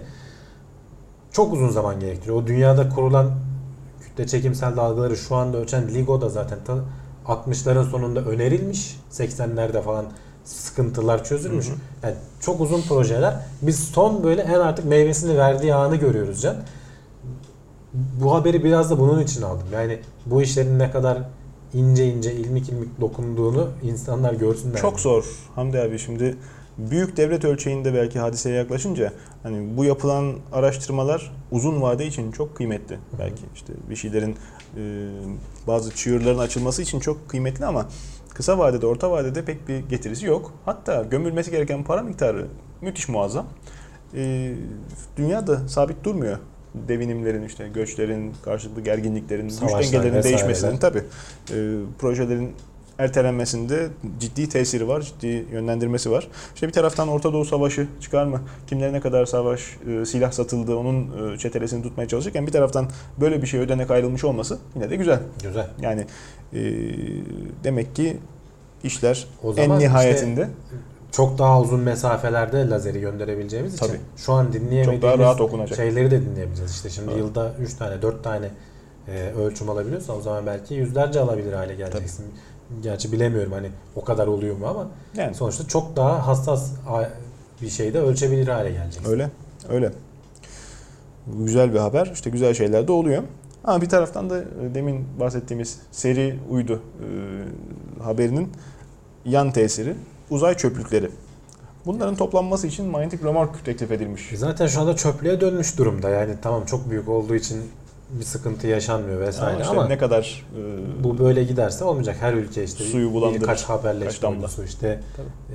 Çok uzun zaman gerektiriyor. O dünyada kurulan kütle çekimsel dalgaları şu anda ölçen LIGO da zaten ta 60'ların sonunda önerilmiş. 80'lerde falan sıkıntılar çözülmüş. Hı hı. Yani çok uzun projeler. Biz son böyle en artık meyvesini verdiği anı görüyoruz Can. Bu haberi biraz da bunun için aldım. Yani bu işlerin ne kadar ince ince ilmik ilmik dokunduğunu insanlar görsünler. Çok zor Hamdi abi şimdi büyük devlet ölçeğinde belki hadiseye yaklaşınca hani bu yapılan araştırmalar uzun vade için çok kıymetli. Belki işte bir şeylerin e, bazı çığırların açılması için çok kıymetli ama kısa vadede, orta vadede pek bir getirisi yok. Hatta gömülmesi gereken para miktarı müthiş muazzam. E, dünya da sabit durmuyor. Devinimlerin işte göçlerin, karşılıklı gerginliklerin, güç Savaşlar dengelerinin vesaireler. değişmesinin tabii e, projelerin ertelenmesinde ciddi tesiri var, ciddi yönlendirmesi var. İşte bir taraftan Orta Doğu Savaşı çıkar mı? Kimlere ne kadar savaş, e, silah satıldı, onun e, çetelesini tutmaya çalışırken bir taraftan böyle bir şey ödenek ayrılmış olması yine de güzel. Güzel. Yani e, demek ki işler O en nihayetinde Çok daha uzun mesafelerde lazeri gönderebileceğimiz için Tabii. şu an çok dinleyemediğimiz daha rahat okunacak. şeyleri de dinleyebileceğiz. İşte şimdi Evet. yılda 3 tane 4 tane e, ölçüm alabiliyorsan o zaman belki yüzlerce alabilir hale geleceksin. Gerçi bilemiyorum hani o kadar oluyor mu ama Yani sonuçta çok daha hassas bir şeyde ölçebilir hale geleceksin. Öyle, öyle. Güzel bir haber. İşte güzel şeyler de oluyor. Ama bir taraftan da e, demin bahsettiğimiz seri uydu e, haberinin yan tesiri uzay çöplükleri. Bunların toplanması için manyetik römork teklif edilmiş. Zaten şu anda çöplüğe dönmüş durumda. Yani tamam çok büyük olduğu için bir sıkıntı yaşanmıyor vesaire Ama ama, işte ne kadar e, bu böyle giderse olmayacak. Her ülke işte Suyu bulandırır. birkaç haberleşme uydusu işte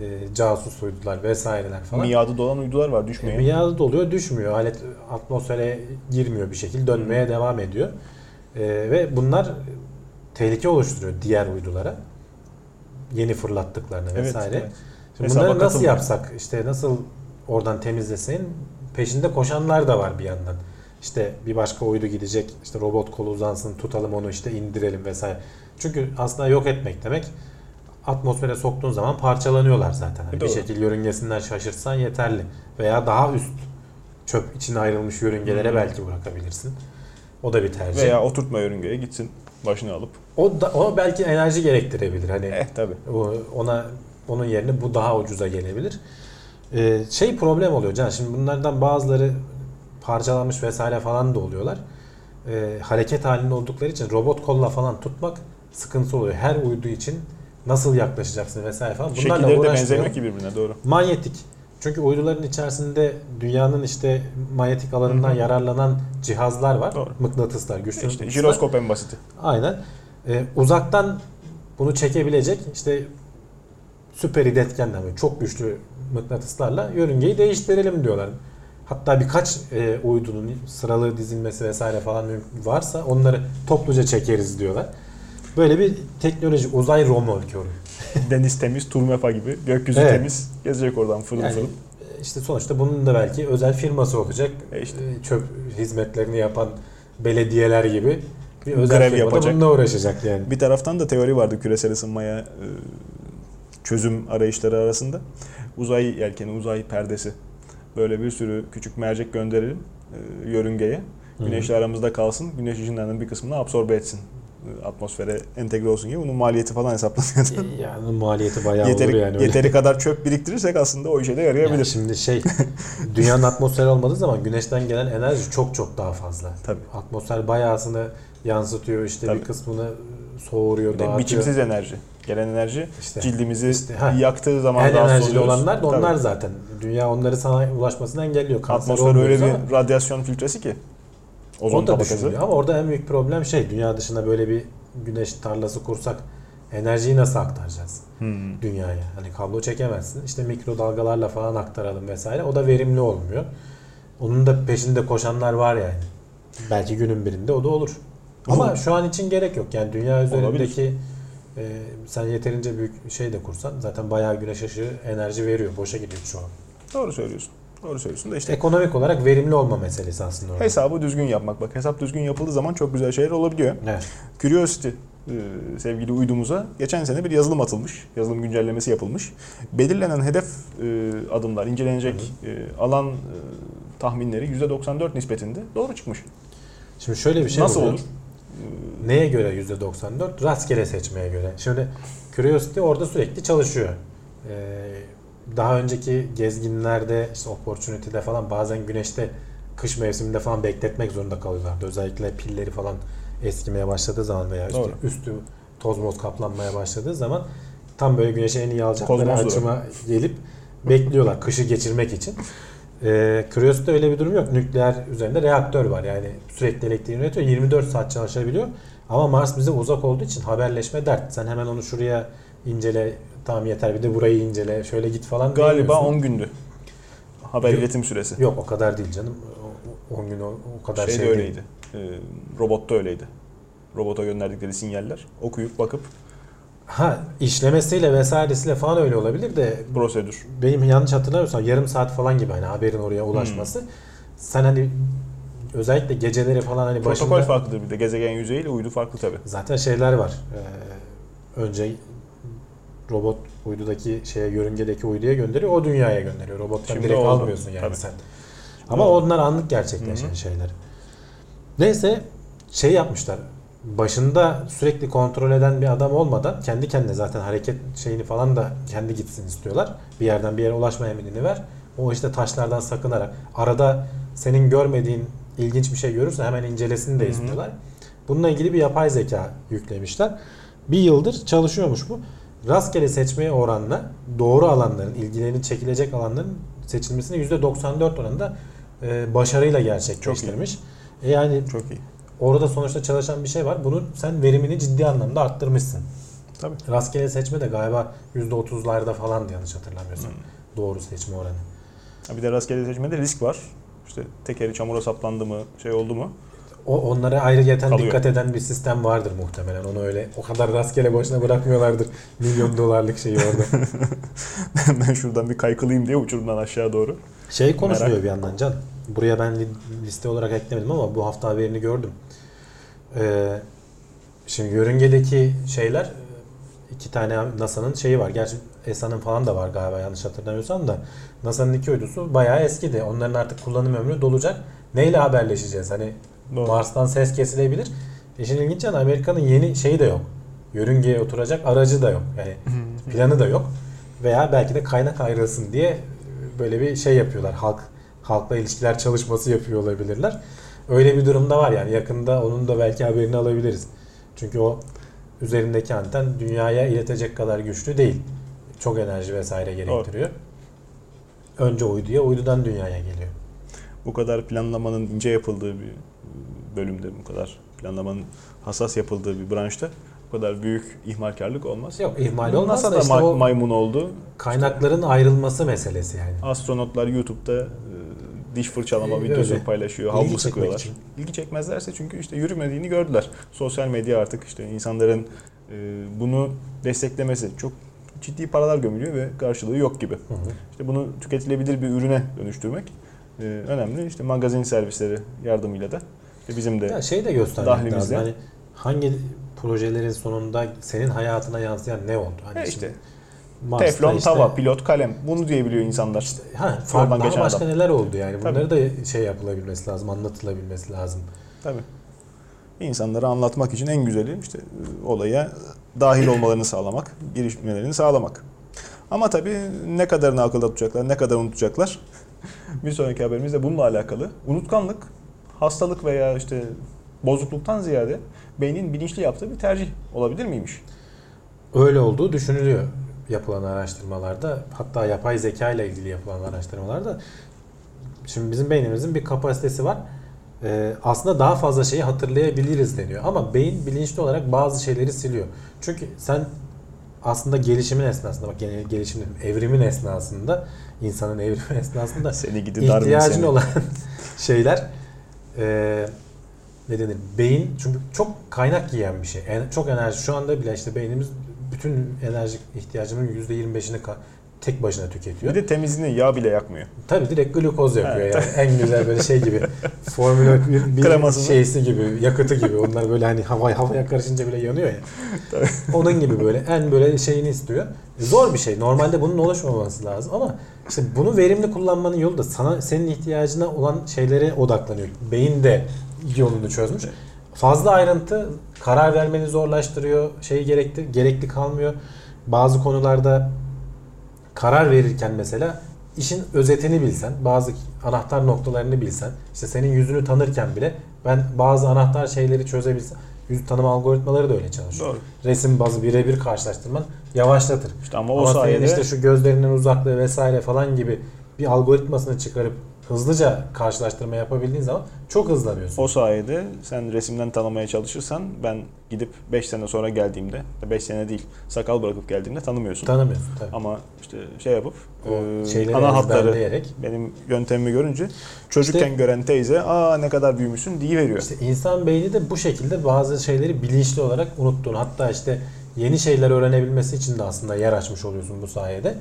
e, casus uydular vesaireler falan. miadı dolan uydular var E, düşmeyen. Miadı doluyor düşmüyor. Alet atmosfere girmiyor bir şekilde dönmeye devam ediyor. E, ve bunlar tehlike oluşturuyor diğer uydulara. Yeni fırlattıklarını Evet, vesaire. evet. Şimdi Hesaba bunları nasıl yapsak işte nasıl oradan temizlesin peşinde koşanlar da var bir yandan. İşte bir başka uydu gidecek işte robot kolu uzansın tutalım onu işte indirelim vesaire. Çünkü aslında yok etmek demek atmosfere soktuğun zaman parçalanıyorlar zaten. Hani bir şekilde yörüngesinden şaşırtsan yeterli. Veya daha üst çöp içine ayrılmış yörüngelere Hmm. belki bırakabilirsin. O da bir tercih. Veya oturtma yörüngeye gitsin başını alıp. o da o belki enerji gerektirebilir. Hani Eh tabi. o- ona onun yerine bu daha ucuza gelebilir. Ee, şey problem oluyor Can. Şimdi bunlardan bazıları parçalanmış vesaire falan da oluyorlar. Ee, hareket halinde oldukları için robot kolla falan tutmak sıkıntı oluyor. Her uydu için nasıl yaklaşacaksın vesaire falan. Bunlarla Şekilleri de benzemiyor ki birbirine doğru. Manyetik. Çünkü uyduların içerisinde dünyanın işte manyetik alanından Hı hı. yararlanan cihazlar var. Doğru. Mıknatıslar, güçlü İşte mıknatıslar. jiroskop en basiti. Aynen. Ee, uzaktan bunu çekebilecek işte süper iletkenler çok güçlü mıknatıslarla yörüngeyi değiştirelim diyorlar. Hatta birkaç e, uydunun sıralı dizilmesi vesaire falan varsa onları topluca çekeriz diyorlar. Böyle bir teknoloji uzay romorku. [laughs] Deniz temiz, turmefa gibi. Gökyüzü Evet. temiz. Gezecek oradan fırıl Yani fırıl. e, işte sonuçta bunun da belki özel firması olacak. E işte. E, Çöp hizmetlerini yapan belediyeler gibi bir özel Grev firma da yapacak. bununla uğraşacak yani. Bir taraftan da teori vardı küresel ısınmaya e, çözüm arayışları arasında. Uzay yelkeni, uzay perdesi. Böyle bir sürü küçük mercek gönderelim e, yörüngeye. Güneşle aramızda kalsın. Güneş ışınlarının bir kısmını absorbe etsin. E, Atmosfere entegre olsun gibi. Bunun maliyeti falan hesaplanıyordu. Yani maliyeti bayağı yeteri, olur yani. öyle. yeteri [laughs] kadar çöp biriktirirsek aslında o işe de Yani yarayabilir. şimdi şey dünyanın atmosferi olmadığı zaman güneşten gelen enerji çok çok daha fazla. Tabii. Atmosfer bayağısını yansıtıyor işte Tabii. bir kısmını soğuruyor, Bir dağıtıyor. biçimsiz enerji. Gelen enerji İşte. cildimizi İşte, ha. yaktığı zaman en rahatsız enerjili olanlar da Tabii. onlar zaten. Dünya onları sana ulaşmasını engelliyor. Kanser Atmosfer öyle bir ama radyasyon filtresi ki. Ozon o da tabakası. Ama orada en büyük problem şey dünya dışında böyle bir güneş tarlası kursak Enerjiyi nasıl aktaracağız Hmm. dünyaya? Hani kablo çekemezsin. İşte mikrodalgalarla falan aktaralım vesaire. O da verimli olmuyor. Onun da peşinde koşanlar var yani. Belki günün birinde o da olur. Ama şu an için gerek yok. Yani dünya üzerindeki e, sen yeterince büyük şey de kursan zaten bayağı güneş ışığı enerji veriyor. Boşa gidiyor çoğu. Doğru söylüyorsun. Doğru söylüyorsun da işte Ekonomik olarak verimli olma meselesi aslında orada. hesabı düzgün yapmak. Bak hesap düzgün yapıldığı zaman çok güzel şeyler olabiliyor. Evet. Curiosity e, sevgili uydumuza geçen sene bir yazılım atılmış. Yazılım güncellemesi yapılmış. Belirlenen hedef e, adımlar, incelenecek e, alan e, tahminleri %94 nispetinde doğru çıkmış. Şimdi şöyle bir şey Nasıl oluyor. olur? Neye göre %94? Rastgele seçmeye göre. Şimdi Curiosity orada sürekli çalışıyor. Ee, daha önceki gezginlerde işte Opportunity'de falan bazen güneşte kış mevsiminde falan bekletmek zorunda kalıyorlardı. Özellikle pilleri falan eskimeye başladığı zaman veya üstü, Doğru. üstü toz moz kaplanmaya başladığı zaman tam böyle güneşe en iyi alacakları açıma gelip bekliyorlar kışı geçirmek için. Ee, Curiosity'de öyle bir durum yok. Nükleer üzerinde reaktör var. Yani sürekli elektriğini üretiyor. 24 saat çalışabiliyor. Ama Mars bize uzak olduğu için haberleşme dert. Sen hemen onu şuraya incele. Tamam yeter bir de burayı incele. Şöyle git falan Galiba diyemiyorsun. 10 gündü. Haber Yok. iletim süresi. Yok o kadar değil canım. 10 gün o, o kadar şey şey, de değil. öyleydi. E, robotta öyleydi. Robota gönderdikleri sinyaller okuyup bakıp Ha işlemesiyle vesairesiyle falan öyle olabilir de prosedür. benim yanlış hatırlamıyorsam yarım saat falan gibi hani haberin oraya ulaşması. Sen hani özellikle geceleri falan hani Protokol başında farklıdır bir de. Gezegen yüzeyiyle uydu farklı tabii. zaten şeyler var. Ee, önce robot uydudaki şeye yörüngedeki uyduya gönderiyor. O dünyaya gönderiyor. Robottan Şimdi direkt oldu. almıyorsun yani Tabii. sen. Ama oldu. onlar anlık gerçekleşen Hı hı. şeyler. Neyse şey yapmışlar. Başında sürekli kontrol eden bir adam olmadan kendi kendine zaten hareket şeyini falan da kendi gitsin istiyorlar. Bir yerden bir yere ulaşma emrini ver. O işte taşlardan sakınarak arada senin görmediğin ilginç bir şey görürse hemen incelesini de istiyorlar. Bununla ilgili bir yapay zeka yüklemişler. Bir yıldır çalışıyormuş bu. Rastgele seçmeye oranla doğru alanların, ilgilerini çekilecek alanların seçilmesini %94 oranında e, başarıyla gerçekleştirmiş. E yani Çok iyi. Orada sonuçta çalışan bir şey var. Bunun sen verimini ciddi anlamda arttırmışsın. Tabii. Rastgele seçme de galiba %30'larda falandı yanlış hatırlamıyorsam. Hmm. Doğru seçme oranı. Bir de rastgele seçmede risk var. İşte tekeri çamura saplandı mı, şey oldu mu? O onlara ayrıyeten Kalıyor. dikkat eden bir sistem vardır muhtemelen. Onu öyle o kadar rastgele boşuna bırakmıyorlardır. Milyon dolarlık şeyi orada. [laughs] ben şuradan bir kaykılayım diye uçurumdan aşağı doğru. Şey konuşuluyor Merak. bir yandan Can. Buraya ben li- liste olarak eklemedim ama bu hafta haberini gördüm. Ee, şimdi yörüngedeki şeyler iki tane NASA'nın şeyi var. Gerçi ESA'nın falan da var galiba yanlış hatırlamıyorsam da. NASA'nın iki uydusu bayağı eskidi. Onların artık kullanım ömrü dolacak. Neyle haberleşeceğiz? Hani Doğru. Mars'tan ses kesilebilir. İşin ilginç yanı Amerika'nın yeni şeyi de yok. Yörüngeye oturacak aracı da yok. Yani planı da yok. Veya belki de kaynak ayrılsın diye böyle bir şey yapıyorlar. Halk halkla ilişkiler çalışması yapıyor olabilirler. Öyle bir durumda var yani yakında onun da belki haberini alabiliriz. Çünkü o üzerindeki anten dünyaya iletecek kadar güçlü değil. Çok enerji vesaire gerektiriyor. Önce uyduya, uydudan dünyaya geliyor. Bu kadar planlamanın ince yapıldığı bir bölümde, bu kadar planlamanın hassas yapıldığı bir branşta bu kadar büyük ihmalkarlık olmaz. Yok ihmal olmaz NASA da işte ma- maymun oldu. kaynakların ayrılması meselesi yani. Astronotlar YouTube'da diş fırçalama Ee, videosu öyle. paylaşıyor, havlu sıkıyorlar. için. İlgi çekmezlerse çünkü işte yürümediğini gördüler. Sosyal medya artık işte insanların e, bunu desteklemesi çok ciddi paralar gömülüyor ve karşılığı yok gibi. Hı hı. İşte bunu tüketilebilir bir ürüne dönüştürmek e, önemli. İşte magazin servisleri yardımıyla da işte bizim de Ya şey de göstermek lazım. Hani hangi projelerin sonunda senin hayatına yansıyan ne oldu? Hani e şimdi işte Mars'ta teflon işte- tava, pilot kalem bunu diyebiliyor insanlar. ha, farklı daha başka adam. neler oldu yani. Tabii. Bunları da şey yapılabilmesi lazım, anlatılabilmesi lazım. Tabii. İnsanlara anlatmak için en güzeli işte e, olaya dahil olmalarını sağlamak, girişmelerini sağlamak. Ama tabii ne kadarını akılda tutacaklar, ne kadar unutacaklar. [laughs] bir sonraki haberimiz de bununla alakalı. Unutkanlık, hastalık veya işte bozukluktan ziyade beynin bilinçli yaptığı bir tercih olabilir miymiş? Öyle olduğu düşünülüyor yapılan araştırmalarda. Hatta yapay zeka ile ilgili yapılan araştırmalarda. Şimdi bizim beynimizin bir kapasitesi var. e, aslında daha fazla şeyi hatırlayabiliriz deniyor. Ama beyin bilinçli olarak bazı şeyleri siliyor. Çünkü sen aslında gelişimin esnasında bak gene gelişim dedim, evrimin esnasında insanın evrimi [laughs] esnasında Seni gidi ihtiyacın seni. olan [laughs] şeyler e, ne denir? Beyin çünkü çok kaynak yiyen bir şey. En, çok enerji. Şu anda bile işte beynimiz bütün enerji ihtiyacının %25'ini ka- tek başına tüketiyor. Bir de temizliğini yağ bile yakmıyor. Tabii direkt glukoz yapıyor Evet. yani. En güzel böyle şey gibi. [laughs] Formula 1 bir Kremasını. şeysi gibi, yakıtı gibi. Onlar böyle hani hava havaya karışınca bile yanıyor ya. Onun gibi böyle en böyle şeyini istiyor. Zor bir şey. Normalde bunun oluşmaması lazım ama işte bunu verimli kullanmanın yolu da sana senin ihtiyacına olan şeylere odaklanıyor. Beyin de yolunu çözmüş. Fazla ayrıntı karar vermeni zorlaştırıyor. Şey gerekli gerekli kalmıyor. Bazı konularda karar verirken mesela işin özetini bilsen, bazı anahtar noktalarını bilsen, işte senin yüzünü tanırken bile ben bazı anahtar şeyleri çözebilsem, yüz tanıma algoritmaları da öyle çalışıyor. Doğru. Resim bazı birebir karşılaştırman yavaşlatır. İşte ama o Ama sayede işte şu gözlerinin uzaklığı vesaire falan gibi bir algoritmasını çıkarıp hızlıca karşılaştırma yapabildiğin zaman çok hızlanıyorsun. o sayede sen resimden tanımaya çalışırsan ben gidip 5 sene sonra geldiğimde 5 sene değil sakal bırakıp geldiğimde tanımıyorsun. Tanımıyorsun tabii. Ama işte şey yapıp O e, ana hatları benim yöntemimi görünce çocukken İşte- gören teyze aa ne kadar büyümüşsün diye veriyor. İşte insan beyni de bu şekilde bazı şeyleri bilinçli olarak unuttuğunu hatta işte yeni şeyler öğrenebilmesi için de aslında yer açmış oluyorsun bu sayede.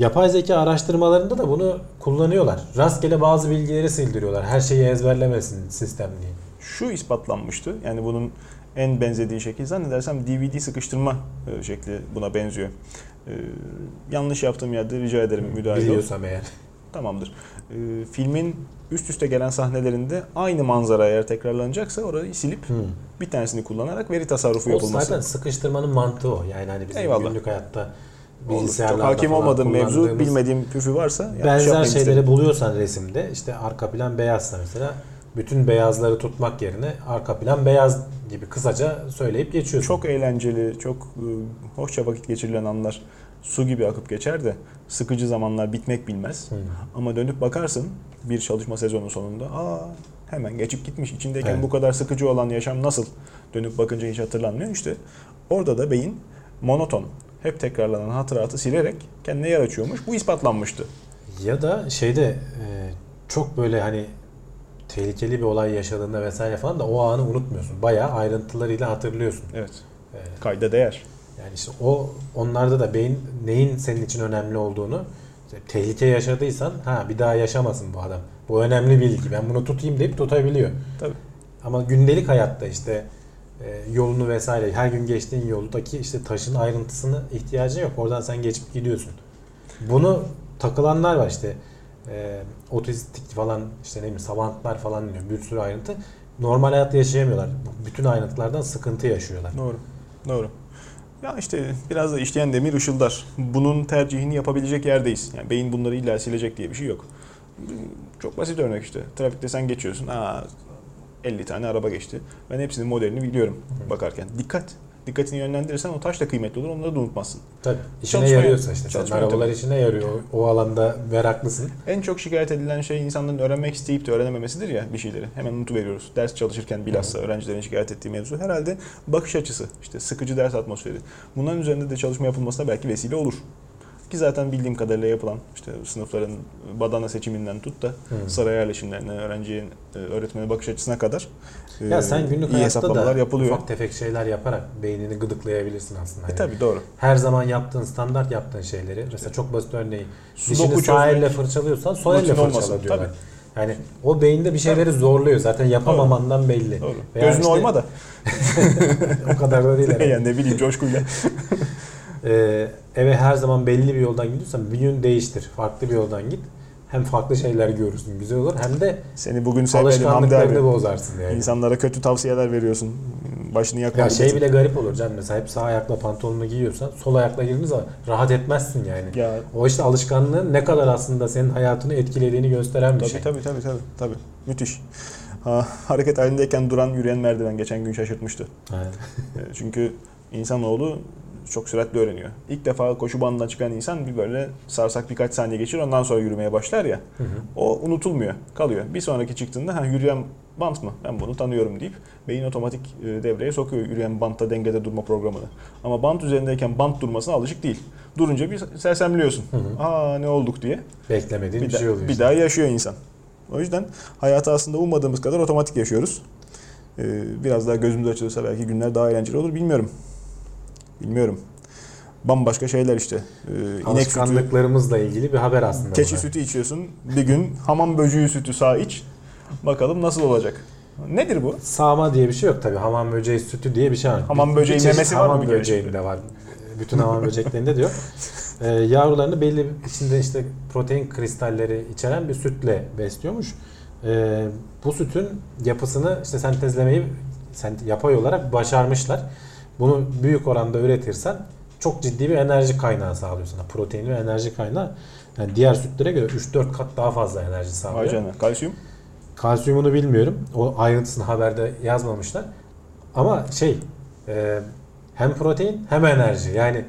Yapay zeka araştırmalarında da bunu kullanıyorlar. Rastgele bazı bilgileri sildiriyorlar. Her şeyi ezberlemesin sistem diye. Şu ispatlanmıştı. Yani bunun en benzediği şekil zannedersem DVD sıkıştırma e, şekli buna benziyor. E, yanlış yaptığım yerde rica ederim müdahale ol. Biliyorsam eğer. Tamamdır. E, filmin üst üste gelen sahnelerinde aynı manzara eğer tekrarlanacaksa orayı silip Hmm. bir tanesini kullanarak veri tasarrufu O yapılması. zaten sıkıştırmanın mantığı o. Yani hani bizim Eyvallah. günlük hayatta Olur. Çok bilgisayarlarda hakim olmadığım mevzu, bilmediğim püfü varsa benzer şeyleri istedim. buluyorsan resimde işte arka plan beyazsa mesela bütün beyazları tutmak yerine arka plan beyaz gibi kısaca söyleyip geçiyorsun. Çok eğlenceli, çok e, hoşça vakit geçirilen anlar su gibi akıp geçer de sıkıcı zamanlar bitmek bilmez. Hı. Ama dönüp bakarsın bir çalışma sezonu sonunda aa hemen geçip gitmiş. İçindeyken Evet. bu kadar sıkıcı olan yaşam nasıl? Dönüp bakınca hiç hatırlanmıyor. İşte orada da beyin monoton, hep tekrarlanan hatıratı silerek kendine yer açıyormuş. Bu ispatlanmıştı. Ya da şeyde e, çok böyle hani tehlikeli bir olay yaşadığında vesaire falan da o anı unutmuyorsun. Bayağı ayrıntılarıyla hatırlıyorsun. Evet. E, Kayda değer. yani işte o onlarda da beyin neyin senin için önemli olduğunu işte tehlike yaşadıysan ha bir daha yaşamasın bu adam. Bu önemli bilgi. Ben bunu tutayım deyip tutabiliyor. Tabii. Ama gündelik hayatta işte e, yolunu vesaire her gün geçtiğin yoldaki işte taşın ayrıntısını ihtiyacın yok. Oradan sen geçip gidiyorsun. Bunu takılanlar var işte e, otistik falan işte ne bileyim savantlar falan diyor. Bir sürü ayrıntı. Normal hayatta yaşayamıyorlar. Bütün ayrıntılardan sıkıntı yaşıyorlar. Doğru. Doğru. Ya işte biraz da işleyen demir ışıldar. Bunun tercihini yapabilecek yerdeyiz. Yani beyin bunları illa silecek diye bir şey yok. Çok basit örnek işte. Trafikte sen geçiyorsun. Aa 50 tane araba geçti. Ben hepsinin modelini biliyorum bakarken. Dikkat. Dikkatini yönlendirirsen o taş da kıymetli olur. Onları da unutmazsın. Tabii. İşine Çalışma yarıyorsa işte. Çalışma arabalar yöntemi. işine yarıyor. O, alanda meraklısın. En çok şikayet edilen şey insanların öğrenmek isteyip de öğrenememesidir ya bir şeyleri. Hemen unutuveriyoruz. Ders çalışırken bilhassa öğrencilerin şikayet ettiği mevzu. Herhalde bakış açısı, işte sıkıcı ders atmosferi. Bunların üzerinde de çalışma yapılmasına belki vesile olur. Ki zaten bildiğim kadarıyla yapılan işte sınıfların badana seçiminden tut da Hı. saray yerleşimlerine, öğrenciye, e, öğretmene bakış açısına kadar Ya e, sen günlük iyi hayatta hesaplamalar da yapılıyor. ufak tefek şeyler yaparak beynini gıdıklayabilirsin aslında. E Yani tabi doğru. her zaman yaptığın standart yaptığın şeyleri mesela çok basit örneği Sudoku dişini sağ elle fırçalıyorsan sol elle fırçala diyorlar. tabii. Yani o beyinde bir şeyleri zorluyor zaten yapamamandan belli. Doğru. Veya Gözünü işte- oyma da. [laughs] o kadar da değil [laughs] herhalde. yani ne bileyim coşkuyla. Ee, eve her zaman belli bir yoldan gidiyorsan bir gün değiştir. Farklı bir yoldan git. Hem farklı şeyler görürsün güzel olur hem de Seni bugün alışkanlıklarını bozarsın yani. İnsanlara kötü tavsiyeler veriyorsun. Başını yakma. Ya şey bile garip olur Can mesela hep sağ ayakla pantolonunu giyiyorsan sol ayakla girdiğin zaman rahat etmezsin yani. Ya O işte alışkanlığın ne kadar aslında senin hayatını etkilediğini gösteren bir tabii, şey. tabii tabii tabii tabii. Müthiş. Ha, hareket halindeyken duran yürüyen merdiven geçen gün şaşırtmıştı. Evet. [laughs] Çünkü insanoğlu Çok süratli öğreniyor. İlk defa koşu bandından çıkan insan bir böyle sarsak birkaç saniye geçirir ondan sonra yürümeye başlar ya. Hı hı. O unutulmuyor, kalıyor. Bir sonraki çıktığında ha yürüyen bant mı? Ben bunu tanıyorum deyip beyin otomatik e, devreye sokuyor yürüyen bantta dengede durma programını. Ama bant üzerindeyken bant durmasına alışık değil. Durunca bir sersemliyorsun. Hı hı. Aa ne olduk diye. Beklemediğin Bir, bir, şey oluyor. bir işte. daha yaşıyor insan. O yüzden hayatı aslında ummadığımız kadar otomatik yaşıyoruz. Ee, biraz daha gözümüz açılırsa belki günler daha eğlenceli olur bilmiyorum. Bilmiyorum. Bambaşka şeyler işte. Ee, inek sütü, Alışkanlıklarımızla ilgili bir haber aslında. keçi bu. sütü içiyorsun. Bir gün hamam böceği sütü sağ iç. Bakalım nasıl olacak. Nedir bu? Sağma diye bir şey yok tabii. Hamam böceği sütü diye bir şey var. Hamam böceği memesi var mı Hamam böceğinde var. Bütün hamam böceklerinde diyor. [laughs] Ee, yavrularını belli içinde işte protein kristalleri içeren bir sütle besliyormuş. Ee, bu sütün yapısını işte sentezlemeyi sent- yapay olarak başarmışlar. Bunu büyük oranda üretirsen çok ciddi bir enerji kaynağı sağlıyor sana. Protein ve enerji kaynağı. Yani diğer sütlere göre 3-4 kat daha fazla enerji sağlıyor. Vay canına. Kalsiyum. Kalsiyumunu bilmiyorum. O ayrıntısını haberde yazmamışlar. Ama şey e, hem protein hem enerji. Yani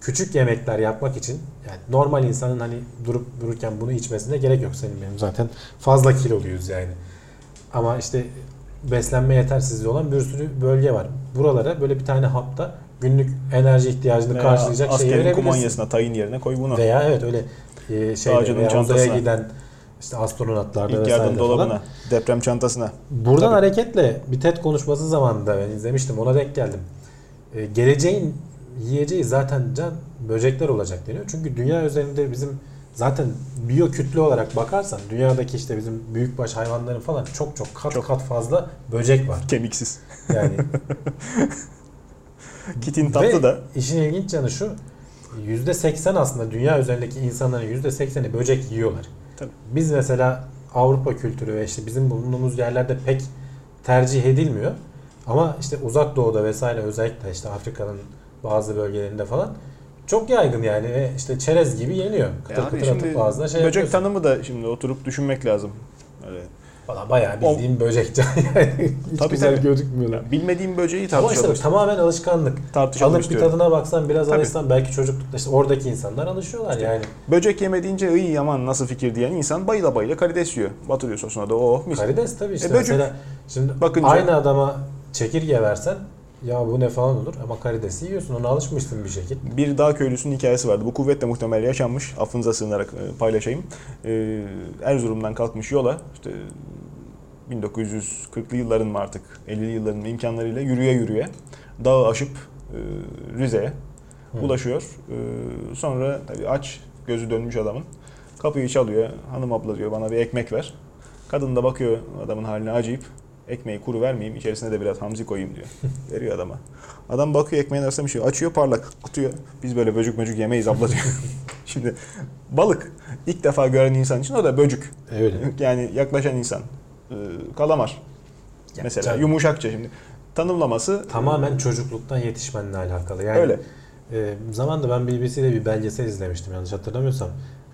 küçük yemekler yapmak için yani normal insanın hani durup dururken bunu içmesine gerek yok senin benim zaten fazla kiloluyuz yani. Ama işte beslenme yetersizliği olan bir sürü bölge var. Buralara böyle bir tane hapta günlük enerji ihtiyacını Veya karşılayacak şey askerin verebilirsin. kumanyasına tayin yerine koy bunu. Veya evet öyle e, şeyde uzaya giden işte astronotlarda İlk yardım vesairede falan. dolabına, deprem çantasına. Buradan Tabii. hareketle bir TED konuşması zamanında ben izlemiştim ona denk geldim. Ee, geleceğin yiyeceği zaten can böcekler olacak deniyor. Çünkü dünya üzerinde bizim zaten biyo kütle olarak bakarsan dünyadaki işte bizim büyükbaş hayvanların falan çok çok kat Çok. kat fazla böcek var. Kemiksiz. Yani [laughs] Kitin tatlı Ve da. işin ilginç yanı şu %80 aslında dünya üzerindeki insanların %80'i böcek yiyorlar. Tabii. Biz mesela Avrupa kültürü ve işte bizim bulunduğumuz yerlerde pek tercih edilmiyor. Ama işte uzak doğuda vesaire özellikle işte Afrika'nın bazı bölgelerinde falan çok yaygın yani ve işte çerez gibi yeniyor. Kıtır Ya abi kıtır atıp ağzına şey böcek yapıyorsun. tanımı da şimdi oturup düşünmek lazım. Öyle. Valla bayağı bildiğim böcek yani. [laughs] Hiç Tabii, güzel tabii. gözükmüyorlar. Bilmediğim böceği Ama tartışalım. işte tamamen alışkanlık. tartışalım Alıp bir istiyorum. tadına baksan biraz Tabii. alışsan belki çocuklukta işte oradaki insanlar alışıyorlar yani. Böcek yeme deyince iyi aman nasıl fikir diyen insan bayıla bayıla karides yiyor. Batırıyor sosuna da oh mis. Karides tabii işte E, böcek. mesela şimdi Bakınca- aynı adama çekirge versen ya bu ne falan olur ama karidesi yiyorsun ona alışmışsın bir şekil. Bir dağ köylüsünün hikayesi vardı. Bu kuvvetle muhtemel yaşanmış. Affınıza sığınarak e, paylaşayım. Ee, Erzurum'dan kalkmış yola işte 1940'lı yılların mı artık 50'li yılların imkanlarıyla yürüye yürüye dağı aşıp e, Rize'ye ulaşıyor. Sonra tabii aç gözü dönmüş adamın. Kapıyı çalıyor. Hanım abla diyor bana bir ekmek ver. Kadın da bakıyor adamın haline acıyıp ekmeği kuru vermeyeyim içerisine de biraz hamzi koyayım diyor. [laughs] Veriyor adama. Adam bakıyor ekmeğin arasında bir şey açıyor parlak atıyor. Biz böyle böcük böcük yemeyiz abla diyor. [laughs] Şimdi balık ilk defa gören insan için o da böcük. Öyle. [laughs] Yani yaklaşan insan. Ee, kalamar. Ya, Mesela tabii. yumuşakça şimdi. Tanımlaması Tamamen çocukluktan yetişmenle alakalı. Yani öyle. E, zamanında ben BBC'de bir belgesel izlemiştim yanlış hatırlamıyorsam.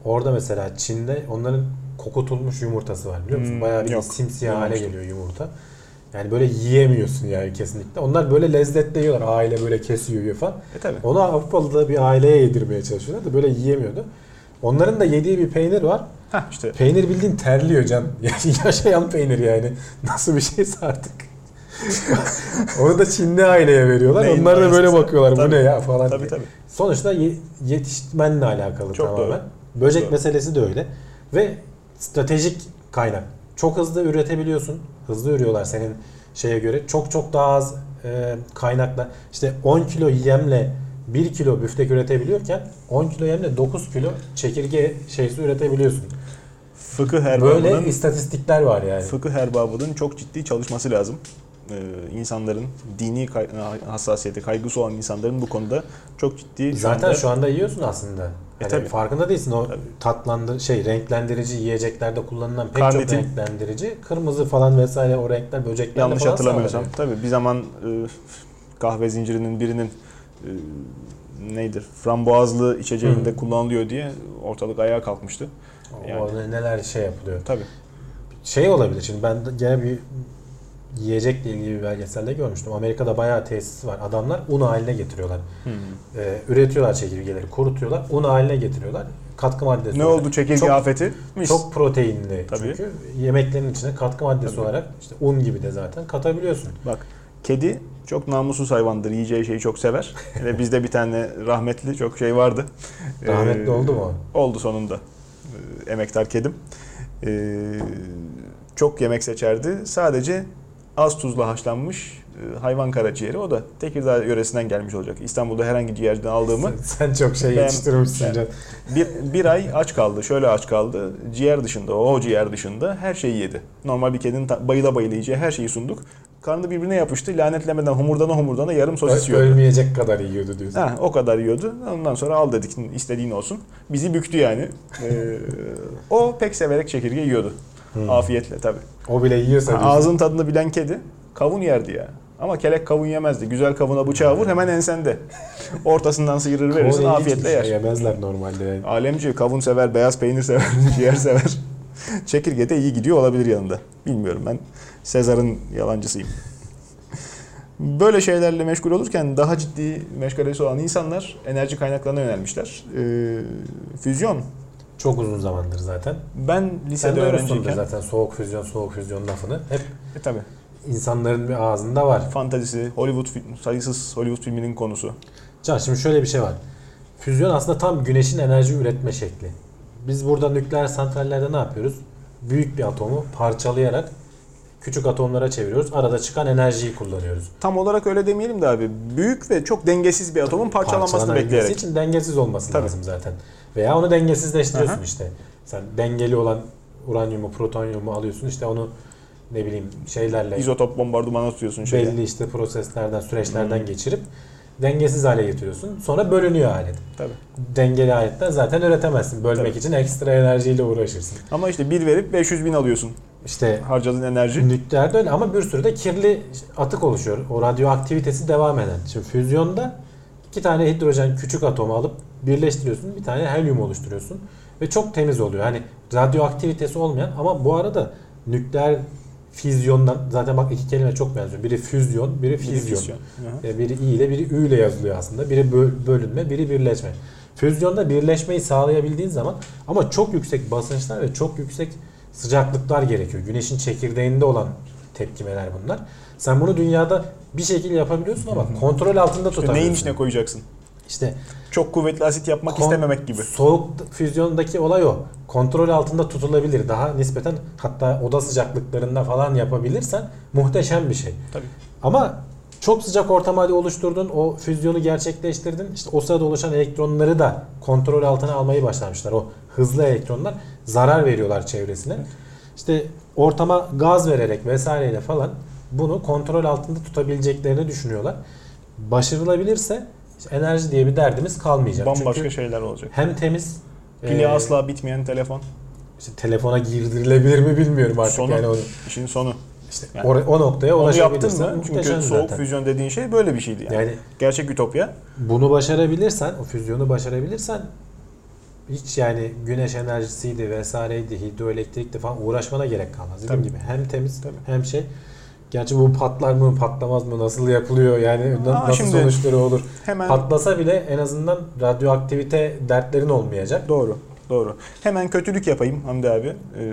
Orada mesela Çin'de onların kokutulmuş yumurtası var biliyor musun? Hmm, Bayağı bir yok. simsiyah hale geliyor yumurta. Yani böyle yiyemiyorsun yani kesinlikle. Onlar böyle lezzetli yiyorlar. Aile böyle kesiyor yiyor falan. E tabi. Onu Avrupalı'da bir aileye yedirmeye çalışıyorlar da böyle yiyemiyordu. Onların da yediği bir peynir var. Heh işte Peynir bildiğin terliyor can. [laughs] Yani yaşayan peynir yani. Nasıl bir şeyse artık. [laughs] Onu da Çinli aileye veriyorlar. Neyin Onlar da böyle bakıyorlar. Tabii. Bu ne ya falan tabi diye. tabi. Sonuçta ye- yetişmenle alakalı Çok tamamen. doğru. Böcek Doğru. meselesi de öyle. Ve stratejik kaynak. Çok hızlı üretebiliyorsun. Hızlı ürüyorlar senin şeye göre. Çok çok daha az e, kaynakla. İşte 10 kilo yemle 1 kilo büftek üretebiliyorken 10 kilo yemle 9 kilo çekirge şeysi üretebiliyorsun. Fıkıh Böyle erbabının istatistikler var yani. fıkıh erbabının çok ciddi çalışması lazım. Ee, insanların dini kay- hassasiyeti, kaygısı olan insanların bu konuda çok ciddi şu Zaten anda- şu anda yiyorsun aslında. Hani tabii. farkında değilsin o Tabii. tatlandır şey renklendirici yiyeceklerde kullanılan pek Karnitin. çok renklendirici kırmızı falan vesaire o renkler böceklerle yanlış falan hatırlamıyorsam sağlanıyor. tabii bir zaman e, kahve zincirinin birinin e, neydir? Frambuazlı içeceğinde Hı. kullanılıyor diye ortalık ayağa kalkmıştı. O Yani. ne- neler şey yapılıyor. Tabii. Şey olabilir şimdi ben gene bir yiyecekle ilgili bir belgeselde görmüştüm. Amerika'da bayağı tesis var. Adamlar un haline getiriyorlar. Hmm. Ee, üretiyorlar çekirgeleri, kurutuyorlar. Un haline getiriyorlar. Katkı maddesi Ne olarak. oldu çekirge Çok- afeti? Çok proteinli Tabii. çünkü yemeklerin içine katkı maddesi Tabii. olarak işte un gibi de zaten katabiliyorsun. Bak kedi çok namussuz hayvandır. Yiyeceği şeyi çok sever. [laughs] Ve bizde bir tane rahmetli çok şey vardı. Rahmetli Ee, oldu mu? Oldu sonunda. Ee, emektar kedim. Ee, çok yemek seçerdi. Sadece az tuzla haşlanmış e, hayvan karaciğeri. O da Tekirdağ yöresinden gelmiş olacak. İstanbul'da herhangi ciğerden aldığımı Sen, sen çok şey Ben- yetiştirmişsin ben- bir, bir ay aç kaldı. Şöyle aç kaldı. Ciğer dışında, o ciğer dışında her şeyi yedi. Normal bir kedinin bayıla bayıla yiyeceği her şeyi sunduk. Karnı birbirine yapıştı. Lanetlemeden homurdana homurdana yarım sosis yiyordu. Ölmeyecek kadar yiyordu diyorsun. Ha, o kadar yiyordu. Ondan sonra al dedik istediğin olsun. Bizi büktü yani. Ee, o pek severek çekirge yiyordu. Hmm. Afiyetle tabii. O bile yiyorsa diyorsun. Ağzın tadını bilen kedi kavun yerdi ya. Ama kelek kavun yemezdi. Güzel kavuna bıçağı vur hemen ensende. [laughs] Ortasından sıyırır verirsin afiyetle şey, yer. Yemezler normalde yani. Alemci kavun sever, beyaz peynir sever, [laughs] ciğer sever. Çekirge de iyi gidiyor olabilir yanında. Bilmiyorum ben Sezar'ın yalancısıyım. Böyle şeylerle meşgul olurken daha ciddi meşgalesi olan insanlar enerji kaynaklarına yönelmişler. Ee, füzyon. Çok uzun zamandır zaten. Ben lisede öğrenciyken... zaten soğuk füzyon, soğuk füzyon lafını. Hep E, tabii. insanların bir ağzında var. Fantazisi, Hollywood film, sayısız Hollywood filminin konusu. Can şimdi şöyle bir şey var. Füzyon aslında tam güneşin enerji üretme şekli. Biz burada nükleer santrallerde ne yapıyoruz? Büyük bir atomu parçalayarak küçük atomlara çeviriyoruz. Arada çıkan enerjiyi kullanıyoruz. Tam olarak öyle demeyelim de abi. Büyük ve çok dengesiz bir atomun parçalanmasını bekleyerek. için dengesiz olması Tabii. lazım zaten. Veya onu dengesizleştiriyorsun Aha. işte. Sen dengeli olan uranyumu, protonyumu alıyorsun. işte onu ne bileyim şeylerle İzotop bombardımanı tutuyorsun şeye. belli işte proseslerden, süreçlerden geçirip dengesiz hale getiriyorsun. Sonra bölünüyor alet. Tabii. Dengeli aletten zaten üretemezsin. Bölmek Tabii. için ekstra enerjiyle uğraşırsın. Ama işte bir verip 500 bin alıyorsun. İşte Harcadığın enerji. nükleerde öyle ama bir sürü de kirli atık oluşuyor. O radyoaktivitesi devam eden. Şimdi füzyonda iki tane hidrojen küçük atomu alıp birleştiriyorsun. Bir tane helyum oluşturuyorsun. Ve çok temiz oluyor. Hani radyoaktivitesi olmayan ama bu arada nükleer füzyondan zaten bak iki kelime çok benziyor. Biri füzyon, biri Bir füzyon. füzyon. Hı hı. E, Biri i ile biri ü ile yazılıyor aslında. Biri böl- bölünme, biri birleşme. Füzyonda birleşmeyi sağlayabildiğin zaman ama çok yüksek basınçlar ve çok yüksek sıcaklıklar gerekiyor. Güneşin çekirdeğinde olan tepkimeler bunlar. Sen bunu dünyada bir şekilde yapabiliyorsun ama kontrol altında İşte tutamıyorsun. neyin içine koyacaksın? İşte Çok kuvvetli asit yapmak kon- istememek gibi. Soğuk füzyondaki olay o. Kontrol altında tutulabilir. Daha nispeten hatta oda sıcaklıklarında falan yapabilirsen muhteşem bir şey. Tabii. Ama çok sıcak ortam hali oluşturdun, o füzyonu gerçekleştirdin. İşte o sırada oluşan elektronları da kontrol altına almayı başlamışlar. O hızlı elektronlar zarar veriyorlar çevresine. İşte ortama gaz vererek vesaireyle falan bunu kontrol altında tutabileceklerini düşünüyorlar. Başarılabilirse işte enerji diye bir derdimiz kalmayacak. Bambaşka Çünkü şeyler olacak. hem temiz Pili e, asla bitmeyen telefon. işte telefona girdirilebilir mi bilmiyorum artık Sonu. yani onu İşin sonu. işte Yani o, o noktaya Onu yaptın mı? Çünkü soğuk zaten. füzyon dediğin şey böyle bir şeydi yani. Yani Gerçek ütopya. bunu başarabilirsen, o füzyonu başarabilirsen hiç yani güneş enerjisiydi vesaireydi, hidroelektrikti falan uğraşmana gerek kalmaz. Dediğim Tabii. gibi hem temiz Tabii. hem şey. Gerçi bu patlar mı patlamaz mı nasıl yapılıyor yani Aa, nasıl şimdi- sonuçları olur. Hemen Patlasa bile en azından radyoaktivite dertlerin olmayacak. Doğru. Doğru. Hemen kötülük yapayım Hamdi abi. Ee,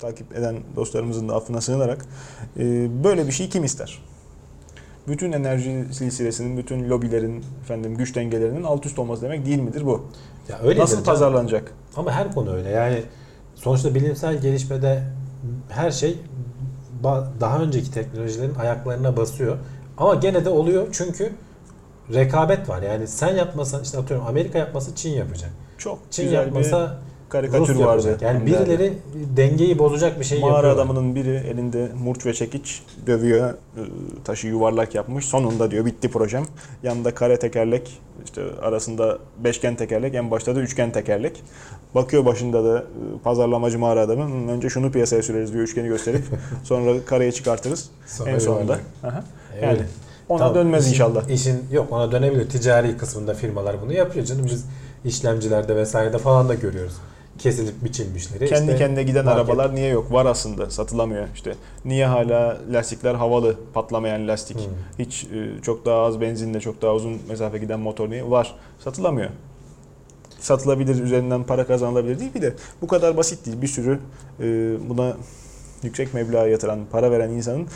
takip eden dostlarımızın da affına sığınarak. Ee, böyle bir şey kim ister? Bütün enerji silsilesinin, bütün lobilerin, efendim güç dengelerinin alt üst olması demek değil midir bu? Ya öyledir Nasıl pazarlanacak? Ama her konu öyle. Yani sonuçta bilimsel gelişmede her şey daha önceki teknolojilerin ayaklarına basıyor. Ama gene de oluyor çünkü rekabet var. Yani sen yapmasan işte atıyorum Amerika yapmasa Çin yapacak. Çok Çin güzel yapmasa bir karikatür Rus vardı. yapacak. Yani birileri dengeyi bozacak bir şey Mağara yapıyor. adamının biri elinde murç ve çekiç dövüyor. e, Taşı yuvarlak yapmış. Sonunda diyor bitti projem. Yanında kare tekerlek, işte arasında beşgen tekerlek, en başta da üçgen tekerlek. Bakıyor başında da e, pazarlamacı mağara adamı. "Hmm, Önce şunu piyasaya süreriz diyor üçgeni gösterip. [laughs] sonra kareye çıkartırız. Sonra en sonunda. Aha. Öyle. Yani ona Tamam, dönmez işin- inşallah. İşin yok ona dönebilir. Ticari kısmında firmalar bunu yapıyor canım. Biz işlemcilerde vesairede falan da görüyoruz. Kesilip biçilmişleri. Kendi işte kendine giden market- arabalar niye yok? Var aslında satılamıyor. İşte niye hala lastikler havalı, patlamayan lastik? Hmm. Hiç e, çok daha az benzinle çok daha uzun mesafe giden motor niye? Var. Satılamıyor. Satılabilir, üzerinden para kazanılabilir değil. Bir de bu kadar basit değil. Bir sürü e, buna yüksek meblağ yatıran, para veren insanın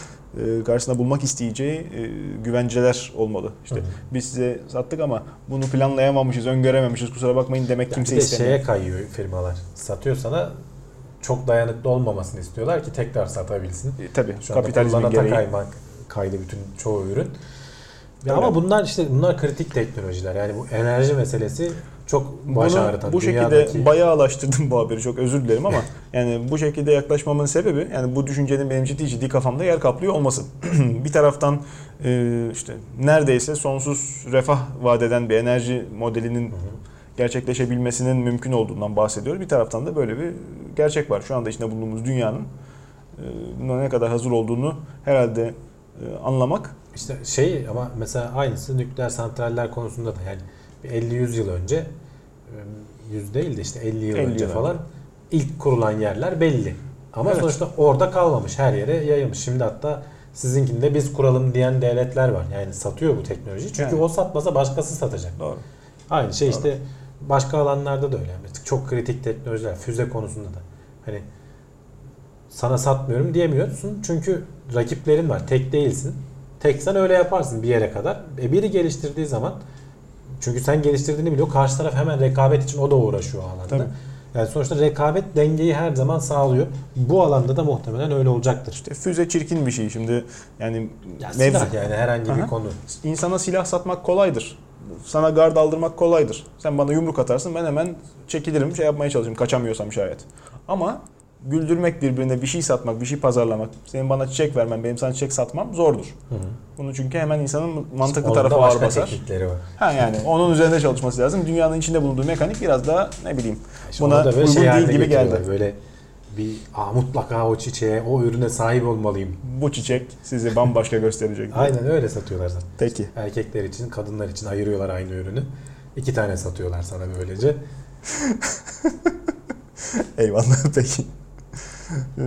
karşısında bulmak isteyeceği e, güvenceler olmalı. İşte Hı hı. biz size sattık ama bunu planlayamamışız, öngörememişiz. Kusura bakmayın demek Ya kimse bir de istemiyor. şeye kayıyor firmalar. Satıyor sana çok dayanıklı olmamasını istiyorlar ki tekrar satabilsin. E, tabii Şu kapitalizmin gereği. kaymak kaydı bütün çoğu ürün. Ya Öyle. ama bunlar işte bunlar kritik teknolojiler. Yani bu enerji meselesi çok baş ağrıtan. bu şekilde dünyadaki- bayağılaştırdım bu haberi çok özür dilerim ama [laughs] yani bu şekilde yaklaşmamın sebebi yani bu düşüncenin benim ciddi ciddi kafamda yer kaplıyor olması. [clears throat] bir taraftan e, işte neredeyse sonsuz refah vadeden bir enerji modelinin Hı hı. gerçekleşebilmesinin mümkün olduğundan bahsediyor. Bir taraftan da böyle bir gerçek var. Şu anda içinde bulunduğumuz dünyanın e, buna ne kadar hazır olduğunu herhalde e, anlamak İşte şey ama mesela aynısı nükleer santraller konusunda da yani 50-100 yıl önce e, 100 değil de işte 50 yıl 50 önce yıl falan ilk kurulan yerler belli. Ama Evet. sonuçta orada kalmamış. Her yere yayılmış. Şimdi hatta sizinkinde biz kuralım diyen devletler var. Yani satıyor bu teknolojiyi. Çünkü Yani. o satmasa başkası satacak. doğru. Aynı şey Doğru. işte başka alanlarda da öyle. Mesela çok kritik teknolojiler, füze konusunda da. Hani sana satmıyorum diyemiyorsun. Çünkü rakiplerin var. Tek değilsin. Teksen öyle yaparsın bir yere kadar. E biri geliştirdiği zaman çünkü sen geliştirdiğini biliyor. Karşı taraf hemen rekabet için o da uğraşıyor o alanda. Tabii. Yani sonuçta rekabet dengeyi her zaman sağlıyor. Bu alanda da muhtemelen öyle olacaktır. İşte füze çirkin bir şey şimdi yani Ya mevzu. silah yani herhangi bir Aha. konu. İnsana silah satmak kolaydır. Sana gard aldırmak kolaydır. Sen bana yumruk atarsın ben hemen çekilirim şey yapmaya çalışırım kaçamıyorsam şayet. Ama güldürmek birbirine bir şey satmak, bir şey pazarlamak, senin bana çiçek vermen, benim sana çiçek satmam zordur. Hı hı. Bunu çünkü hemen insanın mantıklı Onun tarafı ağır basar. teknikleri var. Ha yani onun üzerinde çalışması lazım. Dünyanın içinde bulunduğu mekanik biraz daha ne bileyim İşte buna da böyle uygun şey değil gibi geldi. Böyle bir Aa, mutlaka o çiçeğe, o ürüne sahip olmalıyım. Bu çiçek sizi bambaşka gösterecek. [laughs] Aynen öyle satıyorlar zaten. Peki. Erkekler için, kadınlar için ayırıyorlar aynı ürünü. İki tane satıyorlar sana böylece. [laughs] Eyvallah peki. Ee,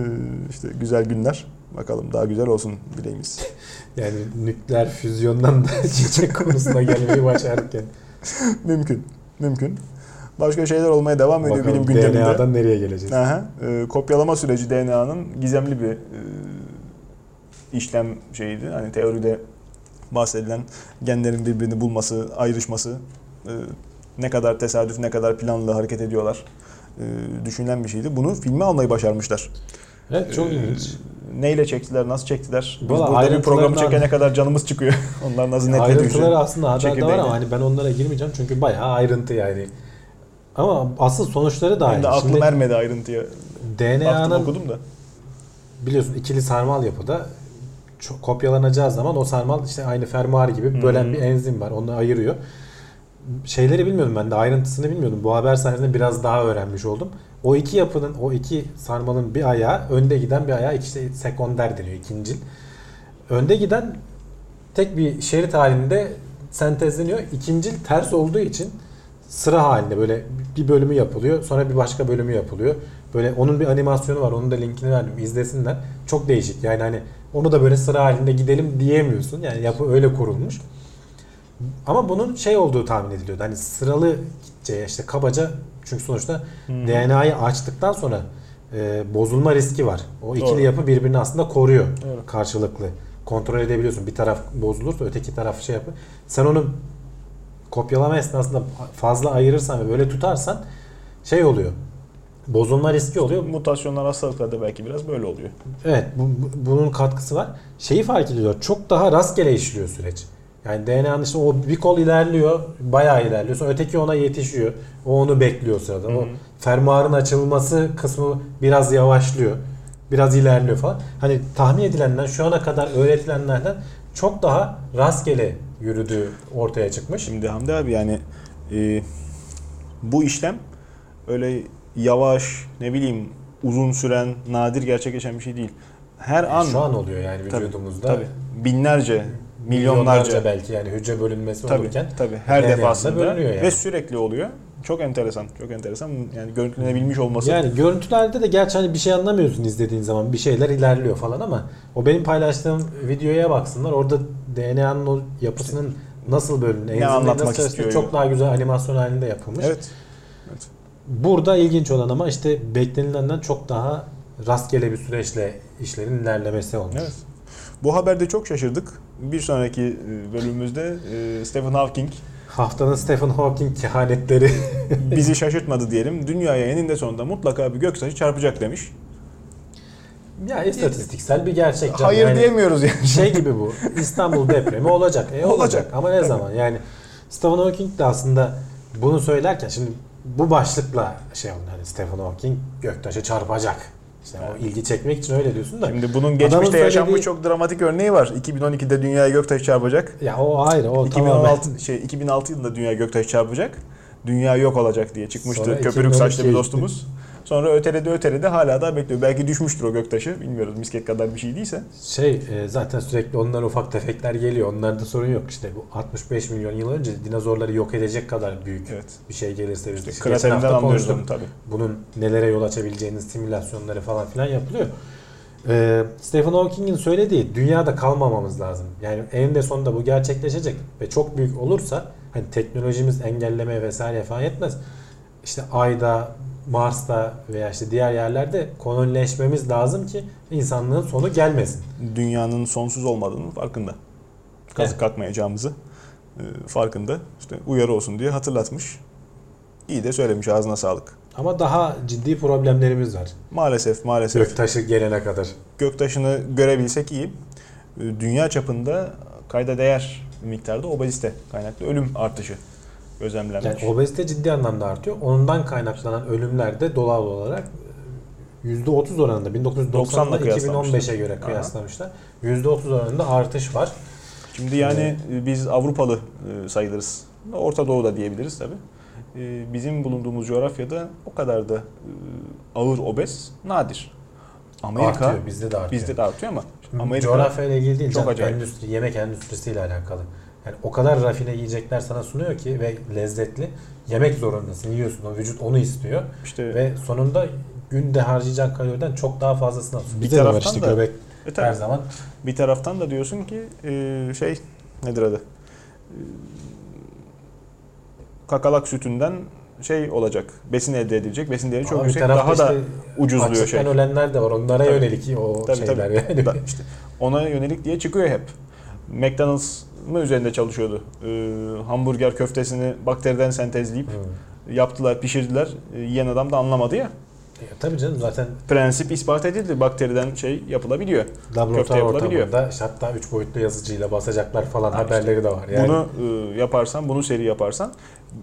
işte güzel günler. Bakalım daha güzel olsun dileğimiz. [laughs] Yani nükleer füzyondan da [laughs] çiçek konusuna gelmeyi başarırken. [laughs] mümkün. Mümkün. Başka şeyler olmaya devam ediyor Bakalım bilim gündeminde. DNA'dan nereye geleceğiz? Aha, e, kopyalama süreci DNA'nın gizemli bir e, işlem şeyiydi. Hani teoride bahsedilen genlerin birbirini bulması, ayrışması e, ne kadar tesadüf, ne kadar planlı hareket ediyorlar düşünülen bir şeydi. Bunu filme almayı başarmışlar. Evet çok Ee, ilginç. Neyle çektiler, nasıl çektiler? Biz Valla burada bir programı çekene kadar canımız çıkıyor. [laughs] Onlar nasıl netlediği Ayrıntıları aslında haberde var ama hani ben onlara girmeyeceğim çünkü bayağı ayrıntı yani. Ama asıl sonuçları da aynı. aklım Şimdi ermedi ayrıntıya. DNA'nın okudum da. biliyorsun ikili sarmal yapıda çok kopyalanacağı zaman o sarmal işte aynı fermuar gibi bölen Hı. bir enzim var. Onu ayırıyor. Şeyleri bilmiyordum ben de ayrıntısını bilmiyordum. Bu haber sayesinde biraz daha öğrenmiş oldum. O iki yapının, o iki sarmalın bir ayağı, önde giden bir ayağı işte sekonder deniyor, ikincil. Önde giden tek bir şerit halinde sentezleniyor. İkincil ters olduğu için sıra halinde böyle bir bölümü yapılıyor. Sonra bir başka bölümü yapılıyor. Böyle onun bir animasyonu var. Onun da linkini verdim. izlesinler. Çok değişik. Yani hani onu da böyle sıra halinde gidelim diyemiyorsun. Yani yapı öyle kurulmuş. Ama bunun şey olduğu tahmin ediliyordu. Hani sıralı gideceği işte kabaca çünkü sonuçta. DNA'yı açtıktan sonra e, bozulma riski var. O ikili Doğru. yapı birbirini aslında koruyor Doğru. karşılıklı. Kontrol edebiliyorsun. Bir taraf bozulursa öteki taraf şey yapıyor. Sen onu kopyalama esnasında fazla ayırırsan ve böyle tutarsan şey oluyor. Bozulma riski oluyor. Mutasyonlar hastalıklarda belki biraz böyle oluyor. Evet bu, bu- bunun katkısı var. Şeyi fark ediyor. Çok daha rastgele işliyor süreç. Yani DNA'nın işte o bir kol ilerliyor, bayağı ilerliyor. Sonra öteki ona yetişiyor. O onu bekliyor sırada. Hı O hı. fermuarın açılması kısmı biraz yavaşlıyor. Biraz ilerliyor falan. Hani tahmin edilenden şu ana kadar öğretilenlerden çok daha rastgele yürüdüğü ortaya çıkmış. Şimdi Hamdi abi yani e, bu işlem öyle yavaş ne bileyim uzun süren nadir gerçekleşen bir şey değil. Her an Şu an oluyor yani Tabii, vücudumuzda. tabii, binlerce, milyonlarca belki yani hücre bölünmesi tabii olurken tabii her defasında bölünüyor yani. ve sürekli oluyor. Çok enteresan. Çok enteresan. Yani görüntülenebilmiş olması. Yani görüntülerde de gerçi hani bir şey anlamıyorsun izlediğin zaman. Bir şeyler ilerliyor falan ama o benim paylaştığım videoya baksınlar. Orada DNA'nın o yapısının nasıl bölündüğünü, enzimlerin anlatmak nasıl istiyor çok daha güzel animasyon halinde yapılmış. Evet. Burada ilginç olan ama işte beklenilenden çok daha rastgele bir süreçle işlerin ilerlemesi olmuş. Evet. Bu haberde çok şaşırdık. Bir sonraki e, bölümümüzde e, Stephen Hawking Haftanın Stephen Hawking kehanetleri. [laughs] bizi [laughs] şaşırtmadı diyelim. Dünyaya eninde sonunda mutlaka bir göktaşı çarpacak demiş. ya istatistiksel bir gerçek. canım. Hayır Yani diyemiyoruz yani. Şey gibi bu. İstanbul [laughs] depremi olacak. E, olacak. Olacak. Ama ne zaman? Yani Stephen Hawking de aslında bunu söylerken şimdi bu başlıkla şey oldu. Hani Stephen Hawking göktaşı çarpacak. İşte o ilgi çekmek için öyle diyorsun da. Şimdi bunun geçmişte söylediği- yaşanmış çok dramatik örneği var. 2012'de dünyaya göktaşı çarpacak. Ya o ayrı. O tamamen. 2016 şey 2006 yılında dünya göktaşı çarpacak. Dünya yok olacak diye çıkmıştı Sonra köpürük 2012 saçlı bir dostumuz. Sonra öteledi öteledi hala da bekliyor. Belki düşmüştür o göktaşı. Bilmiyoruz misket kadar bir şey değilse. Şey e, zaten sürekli onlara ufak tefekler geliyor. Onlarda sorun yok. İşte bu 65 milyon yıl önce dinozorları yok edecek kadar büyük Evet. bir şey gelirse biz geçen Kraterinden anlıyoruz onu tabii. bunun nelere yol açabileceğinin simülasyonları falan filan yapılıyor. Ee, Stephen Hawking'in söylediği dünyada kalmamamız lazım. Yani eninde sonunda bu gerçekleşecek ve çok büyük olursa hani teknolojimiz engellemeye vesaire falan yetmez. İşte Ay'da, Mars'ta veya işte diğer yerlerde kolonileşmemiz lazım ki insanlığın sonu gelmesin. Dünyanın sonsuz olmadığının farkında. Kazık kalkmayacağımızı e, farkında. İşte uyarı olsun diye hatırlatmış. İyi de söylemiş ağzına sağlık. Ama daha ciddi problemlerimiz var. Maalesef maalesef Göktaşı gelene kadar. göktaşını görebilsek iyi. E, Dünya çapında kayda değer miktarda obezite kaynaklı ölüm artışı gözlemlenmiş. Yani obezite ciddi anlamda artıyor. Ondan kaynaklanan ölümler de doğal olarak %30 oranında 1990'da 90'la kıyaslamışlar. 2015'e göre Aha. kıyaslamışlar. %30 oranında artış var. Şimdi yani e, biz Avrupalı e, sayılırız. Orta Doğu da diyebiliriz tabi. Bizim bulunduğumuz coğrafyada o kadar da e, ağır obez nadir. Amerika artıyor. Bizde de artıyor. bizde de artıyor ama Amerika, Coğrafyayla ilgili değil. çok acayip. Endüstri, yemek endüstrisiyle alakalı. Yani o kadar rafine yiyecekler sana sunuyor ki ve lezzetli. Yemek zorundasın. Yiyorsun. O vücut onu istiyor. işte Ve sonunda günde harcayacağın kaloriden çok daha fazlasını alıyorsun. Bir var taraftan işte da- göbek e, tabii. her zaman. bir taraftan da diyorsun ki e, şey nedir adı? E, Kakalak sütünden şey olacak. Besin elde edilecek. Besin değeri çok Ama bir yüksek. Daha da işte ucuzluyor Açlıktan şey. ölenler de var. Onlara Tabii. yönelik o Tabii, şeyler tabii. yani. Da [laughs] işte ona yönelik diye çıkıyor hep. McDonald's mı üzerinde çalışıyordu? Ee, hamburger köftesini bakteriden sentezleyip Hı. yaptılar, pişirdiler. Ee, yiyen adam da anlamadı ya. E, tabii canım zaten Prensip ispat edildi. Bakteriden şey yapılabiliyor. Köfte laboratuvar ortamında işte hatta 3 boyutlu yazıcıyla basacaklar falan Ha, haberleri de var. Yani Bunu e, yaparsan, bunu seri yaparsan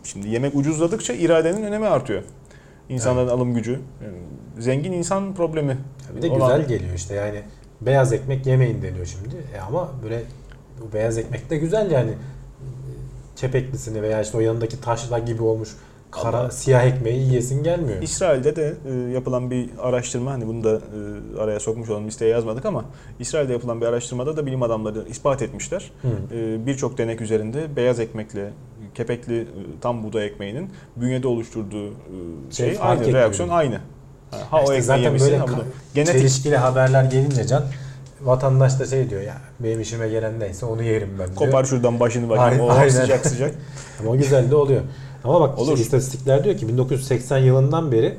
şimdi yemek ucuzladıkça iradenin önemi artıyor. İnsanların alım gücü. Yani zengin insan problemi. bir de olan- güzel geliyor işte yani beyaz ekmek yemeyin deniyor şimdi. E ama böyle bu beyaz ekmek de güzel yani kepeklisini veya işte o yanındaki taşla gibi olmuş kara Ama- siyah ekmeği yiyesin gelmiyor. İsrail'de de e, yapılan bir araştırma hani bunu da e, araya sokmuş olalım listeye yazmadık ama İsrail'de yapılan bir araştırmada da bilim adamları ispat etmişler. E, Birçok denek üzerinde beyaz ekmekle kepekli e, tam buğday ekmeğinin bünyede oluşturduğu e, Şey şey, aynı etmiyor. reaksiyon aynı. Ha, ha Ya o işte ekmeği zaten yemişsin böyle ha bunu. Genetik. çelişkili haberler gelince can vatandaş da şey diyor ya benim işime gelen neyse onu yerim ben diyor. Kopar şuradan başını bakayım. Aynen, O aynen. sıcak sıcak. [laughs] Ama o güzel de oluyor. Ama bak Olur. istatistikler diyor ki 1980 yılından beri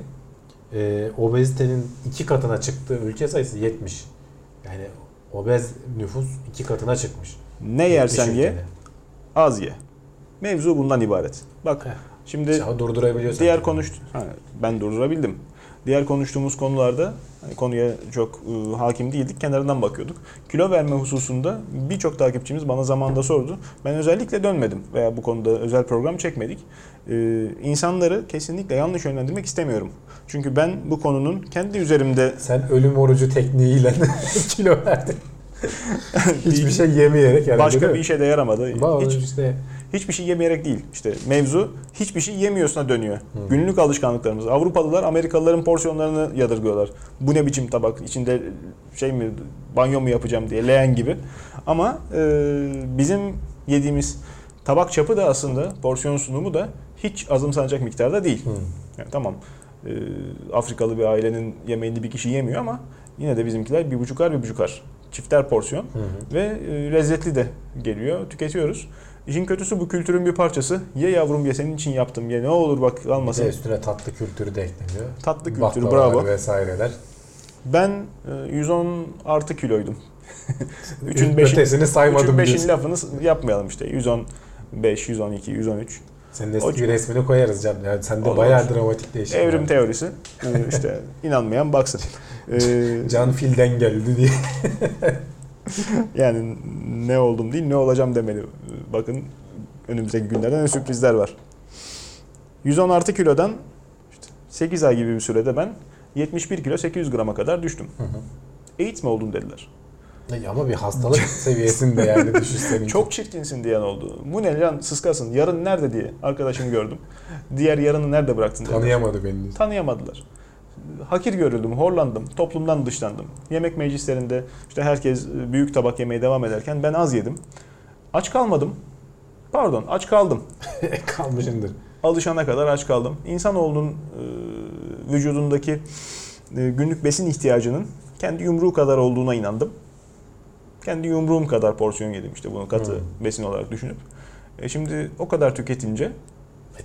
e, obezitenin iki katına çıktığı ülke sayısı 70. Yani obez nüfus iki katına çıkmış. Ne yersen 70 ye, az ye. Mevzu bundan ibaret. Bak Heh. şimdi Ya durdurabiliyorsan. diğer tabii. konuş ha, ben durdurabildim. Diğer konuştuğumuz konularda hani konuya çok e, hakim değildik. Kenarından bakıyorduk. Kilo verme hususunda birçok takipçimiz bana zamanında sordu. Ben özellikle dönmedim veya bu konuda özel program çekmedik. E, insanları kesinlikle yanlış yönlendirmek istemiyorum. Çünkü ben bu konunun kendi üzerimde Sen ölüm orucu tekniğiyle [laughs] kilo verdin. [laughs] Hiçbir şey yemeyerek herhalde başka bir işe de yaramadı. Ama Hiç, işte hiçbir şey yemeyerek değil. İşte mevzu hiçbir şey yemiyorsun'a dönüyor. Günlük alışkanlıklarımız. Avrupalılar Amerikalıların porsiyonlarını yadırgıyorlar. Bu ne biçim tabak? İçinde şey mi banyo mu yapacağım diye leğen gibi. Ama e, bizim yediğimiz tabak çapı da aslında porsiyon sunumu da hiç azımsanacak miktarda değil. Hı. Yani tamam e, Afrikalı bir ailenin yemeğini bir kişi yemiyor ama yine de bizimkiler bir buçukar bir buçukar çifter porsiyon Hı hı. ve e, lezzetli de geliyor tüketiyoruz. İşin kötüsü bu kültürün bir parçası. Ye yavrum ye senin için yaptım ye ne olur bak Bir de almasın. üstüne tatlı kültürü de ekleniyor. Tatlı kültürü Baklavalar bravo. vesaireler. Ben e, 110 artı kiloydum. [laughs] Üçün beşin, Ötesini saymadım üçün beşin diyorsun. lafını s- yapmayalım işte. 115, 112, 113. Senin eski civar. resmini koyarız canım. Yani sende Olur. bayağı dramatik değişim. Evrim var. teorisi. [laughs] E, işte inanmayan baksın. [laughs] E, Can filden geldi diye. [laughs] yani ne oldum değil ne olacağım demeli. Bakın önümüzdeki günlerde ne sürprizler var. 110 artı kilodan işte 8 ay gibi bir sürede ben 71 kilo 800 grama kadar düştüm. Hı hı. AIDS mi oldun dediler. Ya Ama bir hastalık [laughs] seviyesinde yani düşüş senin. Çok çirkinsin diyen oldu. Bu ne lan sıskasın yarın nerede diye arkadaşımı gördüm. Diğer yarını nerede bıraktın dediler. tanıyamadı beni. Tanıyamadılar. Hakir görüldüm, horlandım, toplumdan dışlandım. Yemek meclislerinde işte herkes büyük tabak yemeye devam ederken ben az yedim. Aç kalmadım. Pardon, aç kaldım. [laughs] Kalmışındır. Alışana kadar aç kaldım. İnsanoğlunun e, vücudundaki e, günlük besin ihtiyacının kendi yumruğu kadar olduğuna inandım. Kendi yumruğum kadar porsiyon yedim işte bunu katı Hmm. besin olarak düşünüp. E şimdi o kadar tüketince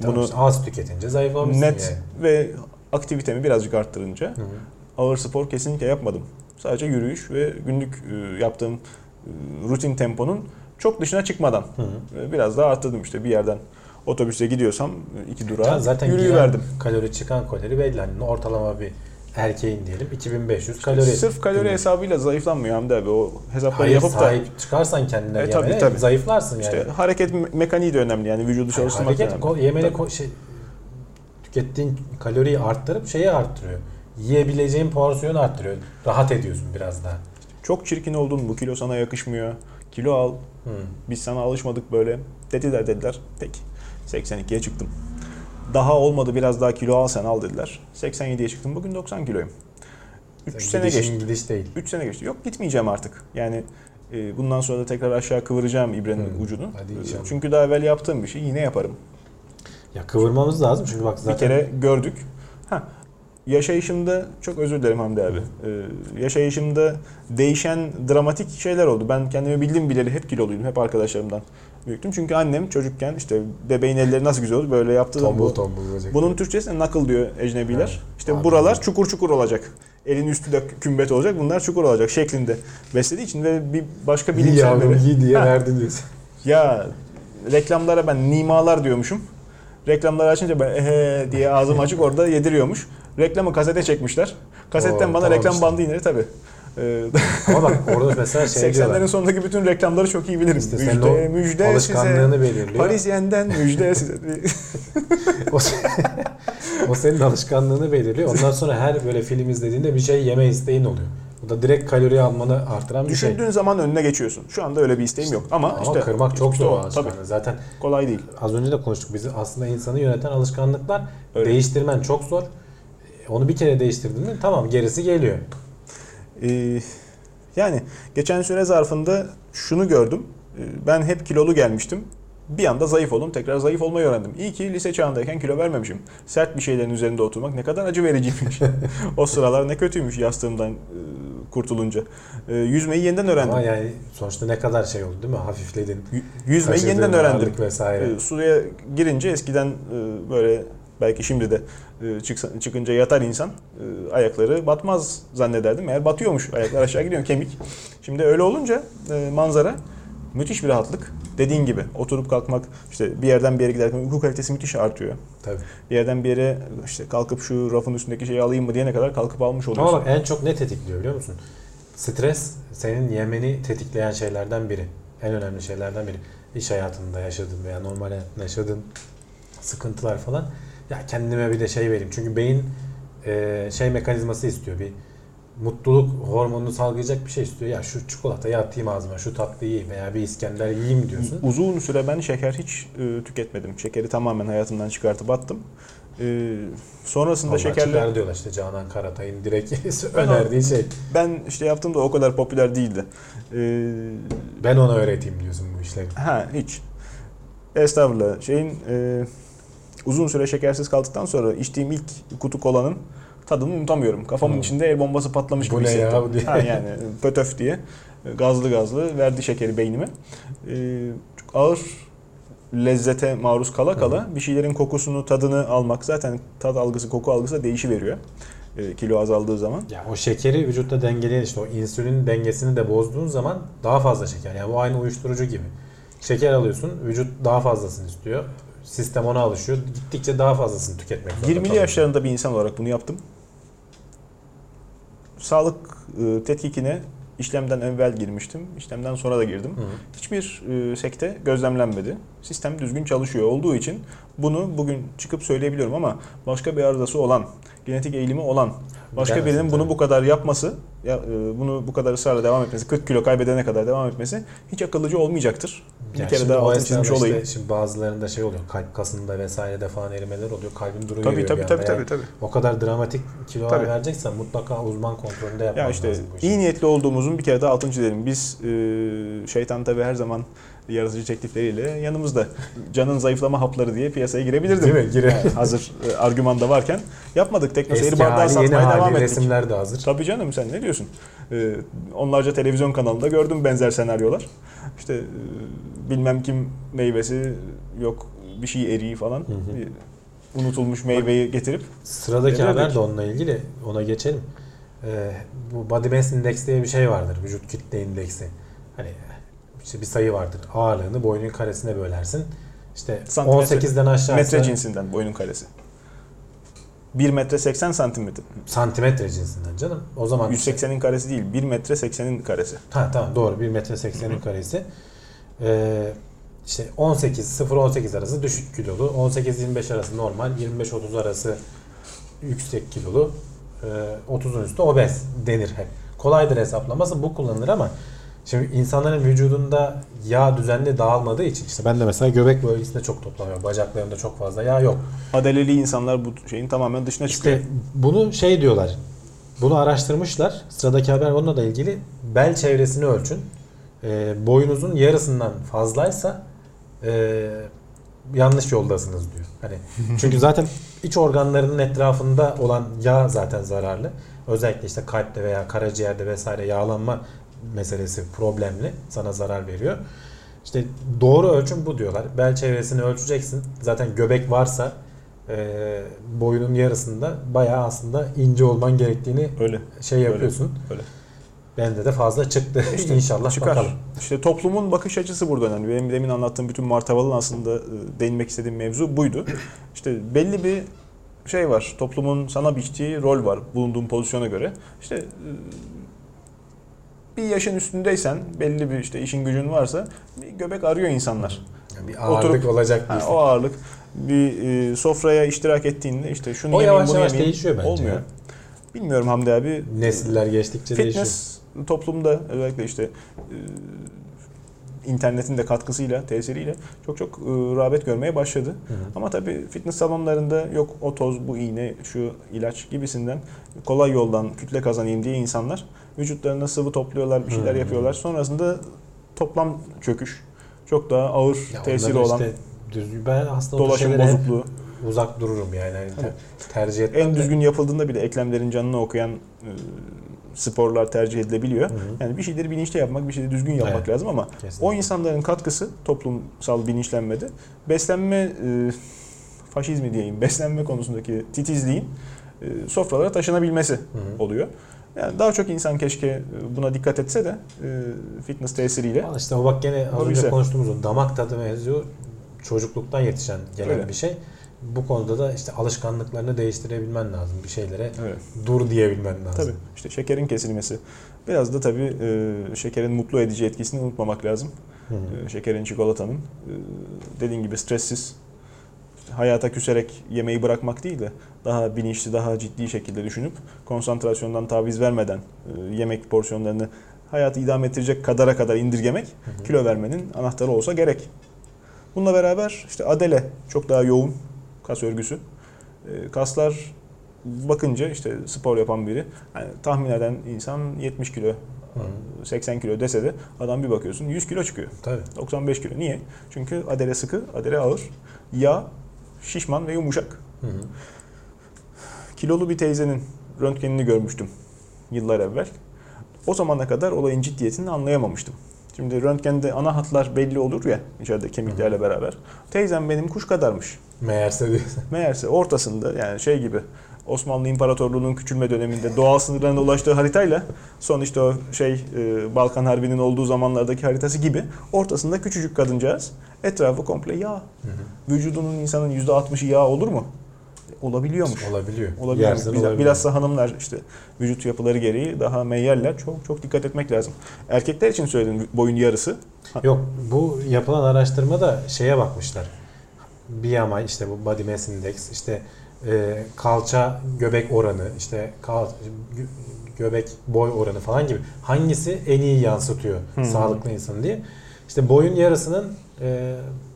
E Bunu az tüketince zayıflamışsın net yani. ve aktivitemi birazcık arttırınca Hı hı. ağır spor kesinlikle yapmadım. Sadece yürüyüş ve günlük e, yaptığım e, rutin temponun çok dışına çıkmadan Hı hı. e, biraz daha arttırdım işte bir yerden otobüste gidiyorsam iki durağa zaten yürüyüverdim. kalori çıkan kalori belli. Hani ortalama bir erkeğin diyelim 2500 kalori. Sırf kalori günlük. hesabıyla zayıflanmıyor Hamdi abi. O hesapları Hayır yapıp da sahip çıkarsan kendine E, tabii, yemene tabii. zayıflarsın yani. işte hareket me- mekaniği de önemli yani vücudu çalıştırmak hareket önemli. yemene ko- şey, tükettiğin kaloriyi arttırıp şeyi arttırıyor. Yiyebileceğin porsiyonu arttırıyor. Rahat ediyorsun biraz daha. Çok çirkin oldun bu kilo sana yakışmıyor. Kilo al. Hı. Biz sana alışmadık böyle. Dediler dediler. Peki. 82'ye çıktım. Daha olmadı biraz daha kilo al sen al dediler. 87'ye çıktım. Bugün 90 kiloyum. 3 sene geçti. gidiş değil. 3 sene geçti. Yok gitmeyeceğim artık. Yani e, bundan sonra da tekrar aşağı kıvıracağım ibrenin Hmm. ucunu. Hadi inşallah. Çünkü daha evvel yaptığım bir şey yine yaparım. Ya kıvırmamız lazım çünkü bak zaten Bir kere gördük. Ha, yaşayışımda çok özür dilerim Hamdi abi. Ee, yaşayışımda değişen dramatik şeyler oldu. Ben kendimi bildim bileli hep kiloluydum. Hep arkadaşlarımdan büyüktüm. Çünkü annem çocukken işte bebeğin elleri nasıl güzel olur böyle zaman tombul bu, tombul bunun Türkçesi knuckle diyor ecnebiler. Evet. İşte Abi, buralar çukur çukur olacak. Elin üstü de kümbet olacak. Bunlar çukur olacak şeklinde beslediği için ve bir başka İyi bilimsel yavrum veri- iyi diye verdin diyorsun. ya reklamlara ben nimalar diyormuşum. Reklamları açınca ben ehe diye ağzım açık orada yediriyormuş. Reklamı kasete çekmişler. Kasetten Oo, bana tamam reklam işte. bandı ineri tabii. Ee, Ama bak orada mesela şey 80'lerin diyorlar. sonundaki bütün reklamları çok iyi bilirim. İşte müjde, o müjde alışkanlığını size. belirliyor. Parisyen'den müjde size. [laughs] o, o senin alışkanlığını belirliyor. Ondan sonra her böyle film izlediğinde bir şey yeme isteğin oluyor. Bu da direkt kalori almanı artıran bir şey. Düşündüğün zaman önüne geçiyorsun. Şu anda öyle bir isteğim yok. Ama, Ama işte kırmak çok işte zor alışkanlığı. Tabii Zaten kolay değil. az önce de konuştuk. Bizi aslında insanı yöneten alışkanlıklar Öyle. değiştirmen çok zor. Onu bir kere değiştirdin mi tamam gerisi geliyor. Ee, yani geçen süre zarfında şunu gördüm. Ee, Ben hep kilolu gelmiştim. Bir anda zayıf oldum. Tekrar zayıf olmayı öğrendim. İyi ki lise çağındayken kilo vermemişim. Sert bir şeylerin üzerinde oturmak ne kadar acı vericiymiş. [laughs] o sıralar ne kötüymüş yastığımdan kurtulunca. E, Yüzmeyi yeniden öğrendim. Ama yani sonuçta ne kadar şey oldu değil mi? Hafifledin. Y- Yüzmeyi yeniden öğrendim. Vesaire. E, Suya girince eskiden e, böyle belki şimdi de e, çıksa- çıkınca yatar insan e, ayakları batmaz zannederdim. Eğer batıyormuş ayaklar aşağı gidiyor kemik. Şimdi öyle olunca e, manzara müthiş bir rahatlık. Dediğin gibi oturup kalkmak işte bir yerden bir yere giderken uyku kalitesi müthiş artıyor. Tabii. Bir yerden bir yere işte kalkıp şu rafın üstündeki şeyi alayım mı diyene kadar kalkıp almış Ama oluyorsun. bak en çok ne tetikliyor biliyor musun? Stres senin yemeni tetikleyen şeylerden biri. En önemli şeylerden biri. İş hayatında yaşadığın veya normal hayatında yaşadığın sıkıntılar falan. Ya kendime bir de şey vereyim. Çünkü beyin e, şey mekanizması istiyor. Bir mutluluk hormonunu salgılayacak bir şey istiyor. Ya şu çikolatayı atayım ağzıma, şu tatlıyı yiyeyim veya bir İskender yiyeyim diyorsun. Uzun süre ben şeker hiç e, tüketmedim. Şekeri tamamen hayatımdan çıkartıp attım. E, sonrasında Onlar şekerle çıkar diyorlar işte Canan Karatay'ın direkt [laughs] önerdiği şey. ben işte yaptığımda o kadar popüler değildi. E, Ben ona öğreteyim diyorsun bu işleri. ha hiç. Estağfurullah. Şeyin e, uzun süre şekersiz kaldıktan sonra içtiğim ilk kutu kolanın tadını unutamıyorum. Kafamın Hmm. içinde el bombası patlamış Bu gibi ya hissettim. bu diye. Ha, yani pötöf diye gazlı gazlı verdi şekeri beynime. Ee, çok ağır lezzete maruz kala kala bir şeylerin kokusunu, tadını almak zaten tat algısı, koku algısı da değişiveriyor. Ee, kilo azaldığı zaman. Ya o şekeri vücutta dengeleyen işte o insülin dengesini de bozduğun zaman daha fazla şeker. Yani bu aynı uyuşturucu gibi. Şeker alıyorsun, vücut daha fazlasını istiyor. Sistem ona alışıyor. Gittikçe daha fazlasını tüketmek zorunda 20'li kalıyor. yaşlarında bir insan olarak bunu yaptım. Sağlık e, tetkikine işlemden evvel girmiştim. İşlemden sonra da girdim. Hı. Hiçbir e, sekte gözlemlenmedi. Sistem düzgün çalışıyor olduğu için bunu bugün çıkıp söyleyebiliyorum ama başka bir arızası olan, genetik eğilimi olan, başka Bilemezsin birinin bunu tabii. bu kadar yapması, ya, e, bunu bu kadar ısrarla devam etmesi, 40 kilo kaybedene kadar devam etmesi hiç akıllıcı olmayacaktır. Bir Yani kere daha altını çizmiş olayım. Işte, şimdi bazılarında şey oluyor. Kalp kasında vesairede falan erimeler oluyor. Kalbin duruyor. Tabii tabii tabii Yani tabii tabii. O kadar dramatik Tabii. vereceksen mutlaka uzman kontrolünde yapman Ya işte lazım bu işi. iyi niyetli olduğumuzun bir kere daha altını çizelim. Biz e, şeytan tabi her zaman yaratıcı teklifleriyle yanımızda. Canın zayıflama hapları diye piyasaya girebilirdim. Değil mi? Gire. Yani hazır e, argüman da varken yapmadık. Tekno seyir Eski bardağı hali satmaya devam hali ettik. resimler de hazır. Tabii canım sen ne diyorsun? E, onlarca televizyon kanalında gördüm benzer senaryolar. İşte e, bilmem kim meyvesi yok bir şey eriği falan. Hı hı. Bir unutulmuş meyveyi getirip Sıradaki Denedik. haber de onunla ilgili. Ona geçelim. Ee, bu Body Mass Index diye bir şey vardır. Vücut kitle indeksi. Hani işte bir sayı vardır. Ağırlığını boyunun karesine bölersin. İşte Santimetre- 18'den aşağısı metre cinsinden boyunun karesi. 1 metre 80 santimetre. santimetre cinsinden canım. O zaman 180'in karesi değil, 1 metre 80'in karesi. Ha tamam doğru 1 metre 80'in karesi. Ee, işte 18 0-18 arası düşük kilolu, 18-25 arası normal, 25-30 arası yüksek kilolu, e, 30'un üstü obez denir hep. Kolaydır hesaplaması bu kullanılır ama şimdi insanların vücudunda yağ düzenli dağılmadığı için işte ben de mesela göbek bölgesinde çok toplanıyor. Bacaklarımda çok fazla yağ yok. Adeleli insanlar bu şeyin tamamen dışına çıkıyor. İşte bunu şey diyorlar. Bunu araştırmışlar. Sıradaki haber onunla da ilgili. Bel çevresini ölçün. Ee, boyunuzun yarısından fazlaysa e, yanlış yoldasınız diyor. Hani [laughs] çünkü zaten iç organlarının etrafında olan yağ zaten zararlı. Özellikle işte kalpte veya karaciğerde vesaire yağlanma meselesi problemli. Sana zarar veriyor. İşte doğru ölçüm bu diyorlar. Bel çevresini ölçeceksin. Zaten göbek varsa e, boyunun yarısında bayağı aslında ince olman gerektiğini Öyle. şey yapıyorsun. öyle. Bende de fazla çıktı. İşte [laughs] İnşallah çıkar. bakalım. İşte toplumun bakış açısı burada önemli. Benim demin anlattığım bütün martavalın aslında e, değinmek istediğim mevzu buydu. [clears throat] İşte belli bir şey var. Toplumun sana biçtiği rol var bulunduğun pozisyona göre. İşte e, bir yaşın üstündeysen, belli bir işte işin gücün varsa bir göbek arıyor insanlar. Yani bir ağırlık Oturup- olacak Ha, o ağırlık bir e, sofraya iştirak ettiğinde işte şunu O yemeyeyim yavaş bunu yavaş yemeyeyim değişiyor bence olmuyor. ya. Bilmiyorum Hamdi abi. Nesiller geçtikçe değişiyor. Toplumda özellikle işte e, internetin de katkısıyla, tesiriyle çok çok e, rağbet görmeye başladı. Hı hı. Ama tabii fitness salonlarında yok o toz, bu iğne, şu ilaç gibisinden kolay yoldan kütle kazanayım diye insanlar vücutlarına sıvı topluyorlar, bir şeyler Hı. yapıyorlar. Sonrasında toplam çöküş, çok daha ağır Ya tesiri olan işte düz- ben aslında dolaşım bozukluğu. uzak dururum yani. Ter- tercih etmem. En düzgün yapıldığında bile eklemlerin canını okuyan e, sporlar tercih edilebiliyor. Hı hı. Yani bir şeyleri bilinçli yapmak, bir şeyleri düzgün yapmak Evet. lazım ama Kesinlikle. o insanların katkısı toplumsal bilinçlenmede beslenme e, faşizmi diyeyim, beslenme konusundaki titizliğin e, sofralara taşınabilmesi Hı hı. oluyor. Yani daha çok insan keşke e, buna dikkat etse de e, fitness tesiriyle. Ama işte o bak gene az önce konuştuğumuz o damak tadı mevzu çocukluktan yetişen gelen Öyle. bir şey. Bu konuda da işte alışkanlıklarını değiştirebilmen lazım. Bir şeylere Evet. dur diyebilmen lazım. Tabii işte şekerin kesilmesi. Biraz da tabii e, şekerin mutlu edici etkisini unutmamak lazım. Hı hı. E, şekerin, çikolatanın. E, dediğin gibi stressiz, işte hayata küserek yemeği bırakmak değil de daha bilinçli, daha ciddi şekilde düşünüp konsantrasyondan taviz vermeden e, yemek porsiyonlarını hayatı idame ettirecek kadara kadar indirgemek Hı hı. kilo vermenin anahtarı olsa gerek. Bununla beraber işte adele çok daha yoğun kas örgüsü. E, kaslar bakınca işte spor yapan biri yani tahmin eden insan 70 kilo, Hı hı. 80 kilo dese de adam bir bakıyorsun 100 kilo çıkıyor. Tabii. 95 kilo. Niye? Çünkü adele sıkı, adele ağır. Yağ Şişman ve yumuşak. Hı hı. Kilolu bir teyzenin röntgenini görmüştüm yıllar evvel. O zamana kadar olayın ciddiyetini anlayamamıştım. Şimdi röntgende ana hatlar belli olur ya içeride kemiklerle beraber. Teyzem benim kuş kadarmış. Meğerse diyorsun. Meğerse ortasında yani şey gibi Osmanlı İmparatorluğu'nun küçülme döneminde doğal sınırlarına ulaştığı haritayla son işte o şey e, Balkan Harbi'nin olduğu zamanlardaki haritası gibi ortasında küçücük kadıncağız. Etrafı komple yağ. Vücudunun insanın %60'ı yağ olur mu? Olabiliyormuş. Olabiliyor. Olabilir. Yersen Bilha- olabiliyor. Bilhassa hanımlar işte vücut yapıları gereği daha meyyerler. Çok çok dikkat etmek lazım. Erkekler için söyledim boyun yarısı. Yok bu yapılan araştırmada şeye bakmışlar. BMI işte bu body mass index işte e, kalça göbek oranı işte kal, gö- göbek boy oranı falan gibi hangisi en iyi yansıtıyor Hı. sağlıklı insanı diye. İşte boyun yarısının e,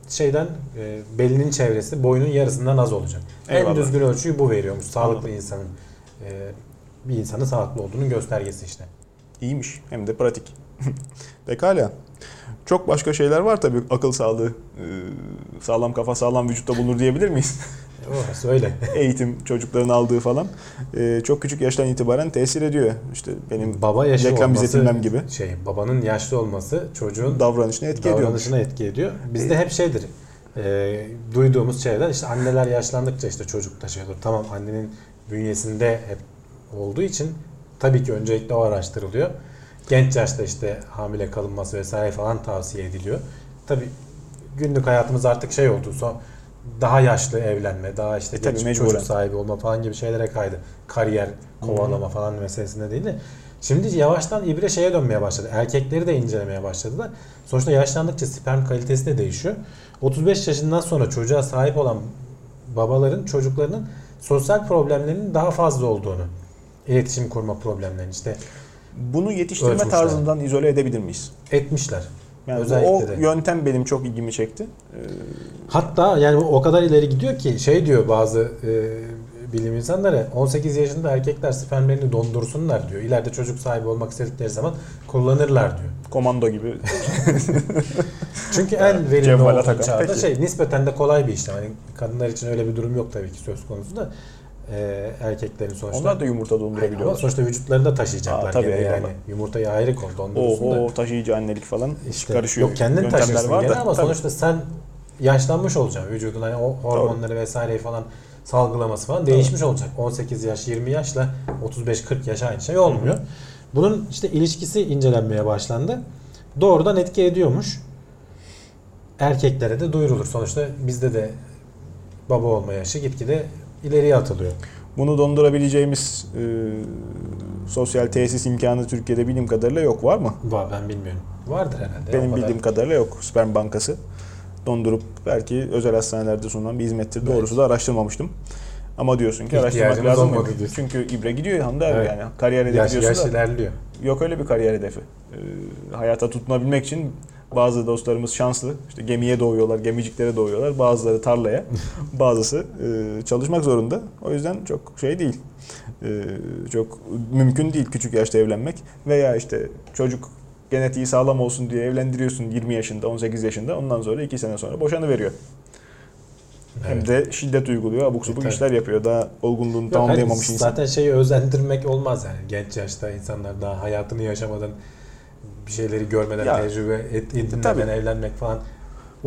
şeyden e, belinin çevresi boyunun yarısından az olacak. En Eyvallah. düzgün ölçüyü bu veriyormuş sağlıklı Anladım. insanın. E, bir insanın sağlıklı olduğunun göstergesi işte. İyiymiş hem de pratik. [laughs] Pekala. Çok başka şeyler var tabii akıl sağlığı, e, sağlam kafa sağlam vücutta bulunur diyebilir miyiz? [laughs] Orası öyle. [laughs] Eğitim, çocukların aldığı falan. E, Çok küçük yaştan itibaren tesir ediyor. İşte benim Baba yaşı reklam izletilmem gibi şey babanın yaşlı olması çocuğun davranışına etki ediyormuş. davranışına etki ediyor. Bizde hep şeydir. e, duyduğumuz şeyler işte anneler yaşlandıkça işte çocuk taşıyordur. Tamam annenin bünyesinde hep olduğu için tabii ki öncelikle o araştırılıyor. Genç yaşta işte hamile kalınması vesaire falan tavsiye ediliyor. Tabii günlük hayatımız artık şey oldu. Son daha yaşlı evlenme, daha işte E tabii, genç çocuk sahibi olma falan gibi şeylere kaydı. Kariyer kovalama falan meselesinde değil de. Şimdi yavaştan ibre şeye dönmeye başladı. Erkekleri de incelemeye başladılar. Sonuçta yaşlandıkça sperm kalitesi de değişiyor. 35 yaşından sonra çocuğa sahip olan babaların çocuklarının sosyal problemlerinin daha fazla olduğunu, iletişim kurma problemlerinin işte Bunu yetiştirme Ölçmüşler. tarzından izole edebilir miyiz? etmişler. Yani Özellikle o de. yöntem benim çok ilgimi çekti. E, Hatta yani o kadar ileri gidiyor ki şey diyor bazı e, bilim insanları 18 yaşında erkekler spermlerini dondursunlar diyor. İleride çocuk sahibi olmak istedikleri zaman kullanırlar diyor. komando gibi. [laughs] Çünkü en verimli olduğu çağda Peki. şey nispeten de kolay bir işlem. Hani kadınlar için öyle bir durum yok tabii ki söz konusu da e, erkeklerin sonuçta. Onlar da yumurta Ama dondurabiliyorlar. sonuçta vücutlarını da taşıyacaklar Aa, tabii, gene yani. eyvallah. Yumurtayı ayrı koy dondurursun da. Oho taşıyıcı annelik falan İşte, karışıyor. Yok kendin Yöntemler taşırsın var gene da, ama tabii. sonuçta sen yaşlanmış olacaksın. Vücudun hani o hormonları vesaireyi falan salgılaması falan değişmiş olacak. 18 yaş 20 yaşla 35-40 yaş aynı şey olmuyor. Bunun işte ilişkisi incelenmeye başlandı. Doğrudan etki ediyormuş. Erkeklere de duyurulur. Sonuçta bizde de baba olma yaşı gitgide ileriye atılıyor. Bunu dondurabileceğimiz e, sosyal tesis imkanı Türkiye'de bildiğim kadarıyla yok. Var mı? Va ben bilmiyorum. Vardır herhalde. Benim kadar- bildiğim kadarıyla yok. Sperm bankası dondurup belki özel hastanelerde sunulan bir hizmettir. Doğrusu da araştırmamıştım. Ama diyorsun ki araştırmak lazım. olmadı diyorsun. Çünkü ibre gidiyor abi Evet. yani. Kariyer hedefi yaş, diyorsun yaş da ilerliyor. yok öyle bir kariyer hedefi. Ee, hayata tutunabilmek için bazı dostlarımız şanslı. İşte gemiye doğuyorlar, gemiciklere doğuyorlar. Bazıları tarlaya, [laughs] bazısı e, çalışmak zorunda. O yüzden çok şey değil. E, çok mümkün değil küçük yaşta evlenmek. Veya işte çocuk genetiği sağlam olsun diye evlendiriyorsun 20 yaşında, 18 yaşında. Ondan sonra 2 sene sonra boşanı veriyor. Hem Evet. de şiddet uyguluyor, abuk subuk tabii. işler yapıyor. Daha olgunluğunu tamamlayamamış hani insan. Zaten şeyi özendirmek olmaz yani. Genç yaşta insanlar daha hayatını yaşamadan bir şeyleri görmeden, Ya, tecrübe edinmeden tabii. evlenmek falan.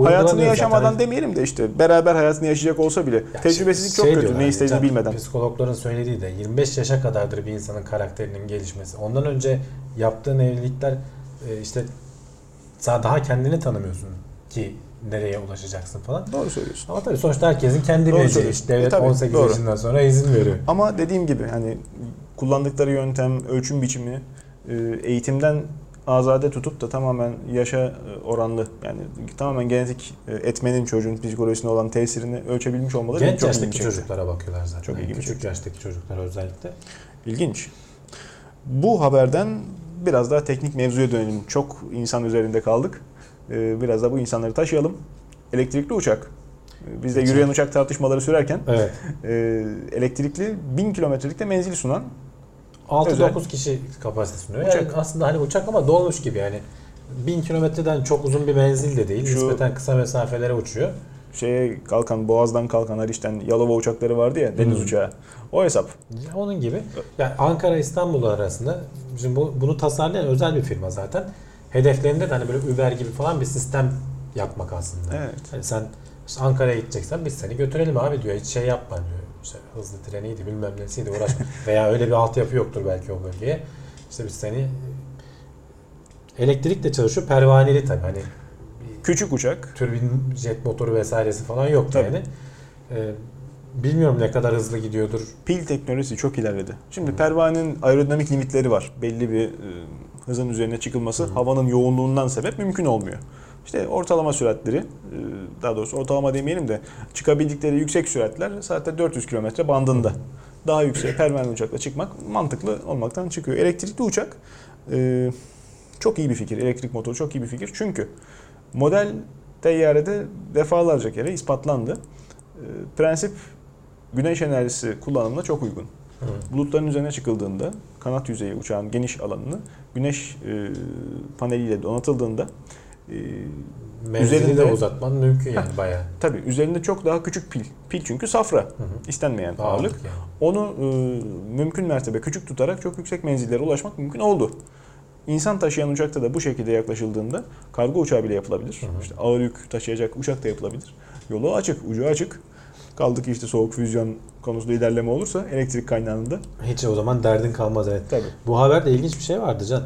Hayatını yaşamadan zaten. demeyelim de işte beraber hayatını yaşayacak olsa bile Ya tecrübesizlik şey- çok kötü. diyorlar Ne istediğini bilmeden. Psikologların söylediği de 25 yaşa kadardır bir insanın karakterinin gelişmesi. Ondan önce yaptığın evlilikler e, işte daha kendini tanımıyorsun ki nereye ulaşacaksın falan. Doğru söylüyorsun. Ama tabii sonuçta herkesin kendi bileceği söylüyorsun. iş. Devlet E tabii, 18 doğru. yaşından sonra izin veriyor. Ama dediğim gibi hani kullandıkları yöntem, ölçüm biçimi e, eğitimden azade tutup da tamamen yaşa e, oranlı yani tamamen genetik e, etmenin çocuğun psikolojisine olan tesirini ölçebilmiş olmaları Genç çok yaştaki çocuklara bakıyorlar zaten. Çok ilgimi Küçük çekti. yaştaki çocuklar özellikle. İlginç. Bu haberden biraz daha teknik mevzuya dönelim. Çok insan üzerinde kaldık. E, Biraz da bu insanları taşıyalım. Elektrikli uçak. E, Biz de Uçak. yürüyen uçak tartışmaları sürerken Evet. elektrikli 1000 kilometrelikte menzil sunan 6-9 Özel. kişi kapasite sunuyor. Uçak. Yani aslında hani uçak ama dolmuş gibi yani. 1000 kilometreden çok uzun bir menzil de değil. Şu- Nispeten kısa mesafelere uçuyor. şeye kalkan, Boğaz'dan kalkan Haliç'ten Yalova uçakları vardı ya deniz Hmm. uçağı. O hesap. Ya Onun gibi. Yani Ankara İstanbul arasında şimdi bu, bunu tasarlayan özel bir firma zaten. Hedeflerinde de hani böyle Uber gibi falan bir sistem yapmak aslında. Evet. Hani sen işte Ankara'ya gideceksen biz seni götürelim abi diyor. Hiç şey yapma diyor. İşte hızlı treniydi bilmem nesiydi uğraşma. [laughs] Veya öyle bir altyapı yoktur belki o bölgeye. İşte biz seni elektrikle çalışıyor. Pervaneli tabii hani Küçük uçak. türbin jet motoru vesairesi falan yok Tabii. yani. Ee, bilmiyorum ne kadar hızlı gidiyordur. Pil teknolojisi çok ilerledi. Şimdi pervanenin aerodinamik limitleri var. Belli bir e, hızın üzerine çıkılması havanın yoğunluğundan sebep mümkün olmuyor. İşte ortalama süratleri, e, daha doğrusu ortalama demeyelim de çıkabildikleri yüksek süratler saatte 400 km bandında. Daha yüksek pervane uçakla çıkmak mantıklı olmaktan çıkıyor. Elektrikli uçak e, çok iyi bir fikir. Elektrik motoru çok iyi bir fikir. Çünkü model teyyarede defalarca kere ispatlandı. E, prensip güneş enerjisi kullanımına çok uygun. Bulutların üzerine çıkıldığında kanat yüzeyi uçağın geniş alanını güneş e, paneliyle donatıldığında e, Menzili de Üzerinde- uzatman mümkün yani bayağı. tabi üzerinde çok daha küçük pil. Pil çünkü safra. istenmeyen ağırlık. Ağırlık yani. Onu e, mümkün mertebe küçük tutarak çok yüksek menzillere ulaşmak mümkün oldu. İnsan taşıyan uçakta da bu şekilde yaklaşıldığında kargo uçağı bile yapılabilir. İşte ağır yük taşıyacak uçak da yapılabilir. Yolu açık, ucu açık. Kaldı ki işte soğuk füzyon konusunda ilerleme olursa elektrik kaynağında Hiç o zaman derdin kalmaz evet. tabii. Bu haberde ilginç bir şey vardı Can.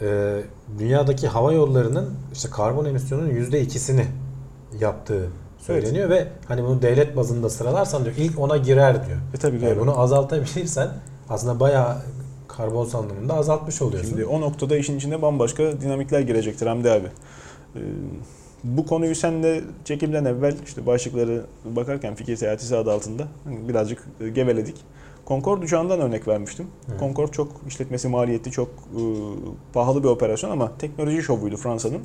Ee, dünyadaki hava yollarının işte karbon emisyonunun yüzde ikisini yaptığı söyleniyor ve hani bunu devlet bazında sıralarsan diyor ilk ona girer diyor. E tabii Yani doğru. bunu azaltabilirsen aslında bayağı karbon salınımını da azaltmış oluyorsun. Şimdi o noktada işin içine bambaşka dinamikler girecektir Hamdi abi. Ee, bu konuyu senle çekimden evvel işte başlıkları bakarken fikir seyahati adı altında hani birazcık e, geveledik. Concorde uçağından örnek vermiştim. Hı. Concorde çok işletmesi maliyetli, çok e, pahalı bir operasyon ama teknoloji şovuydu Fransa'nın.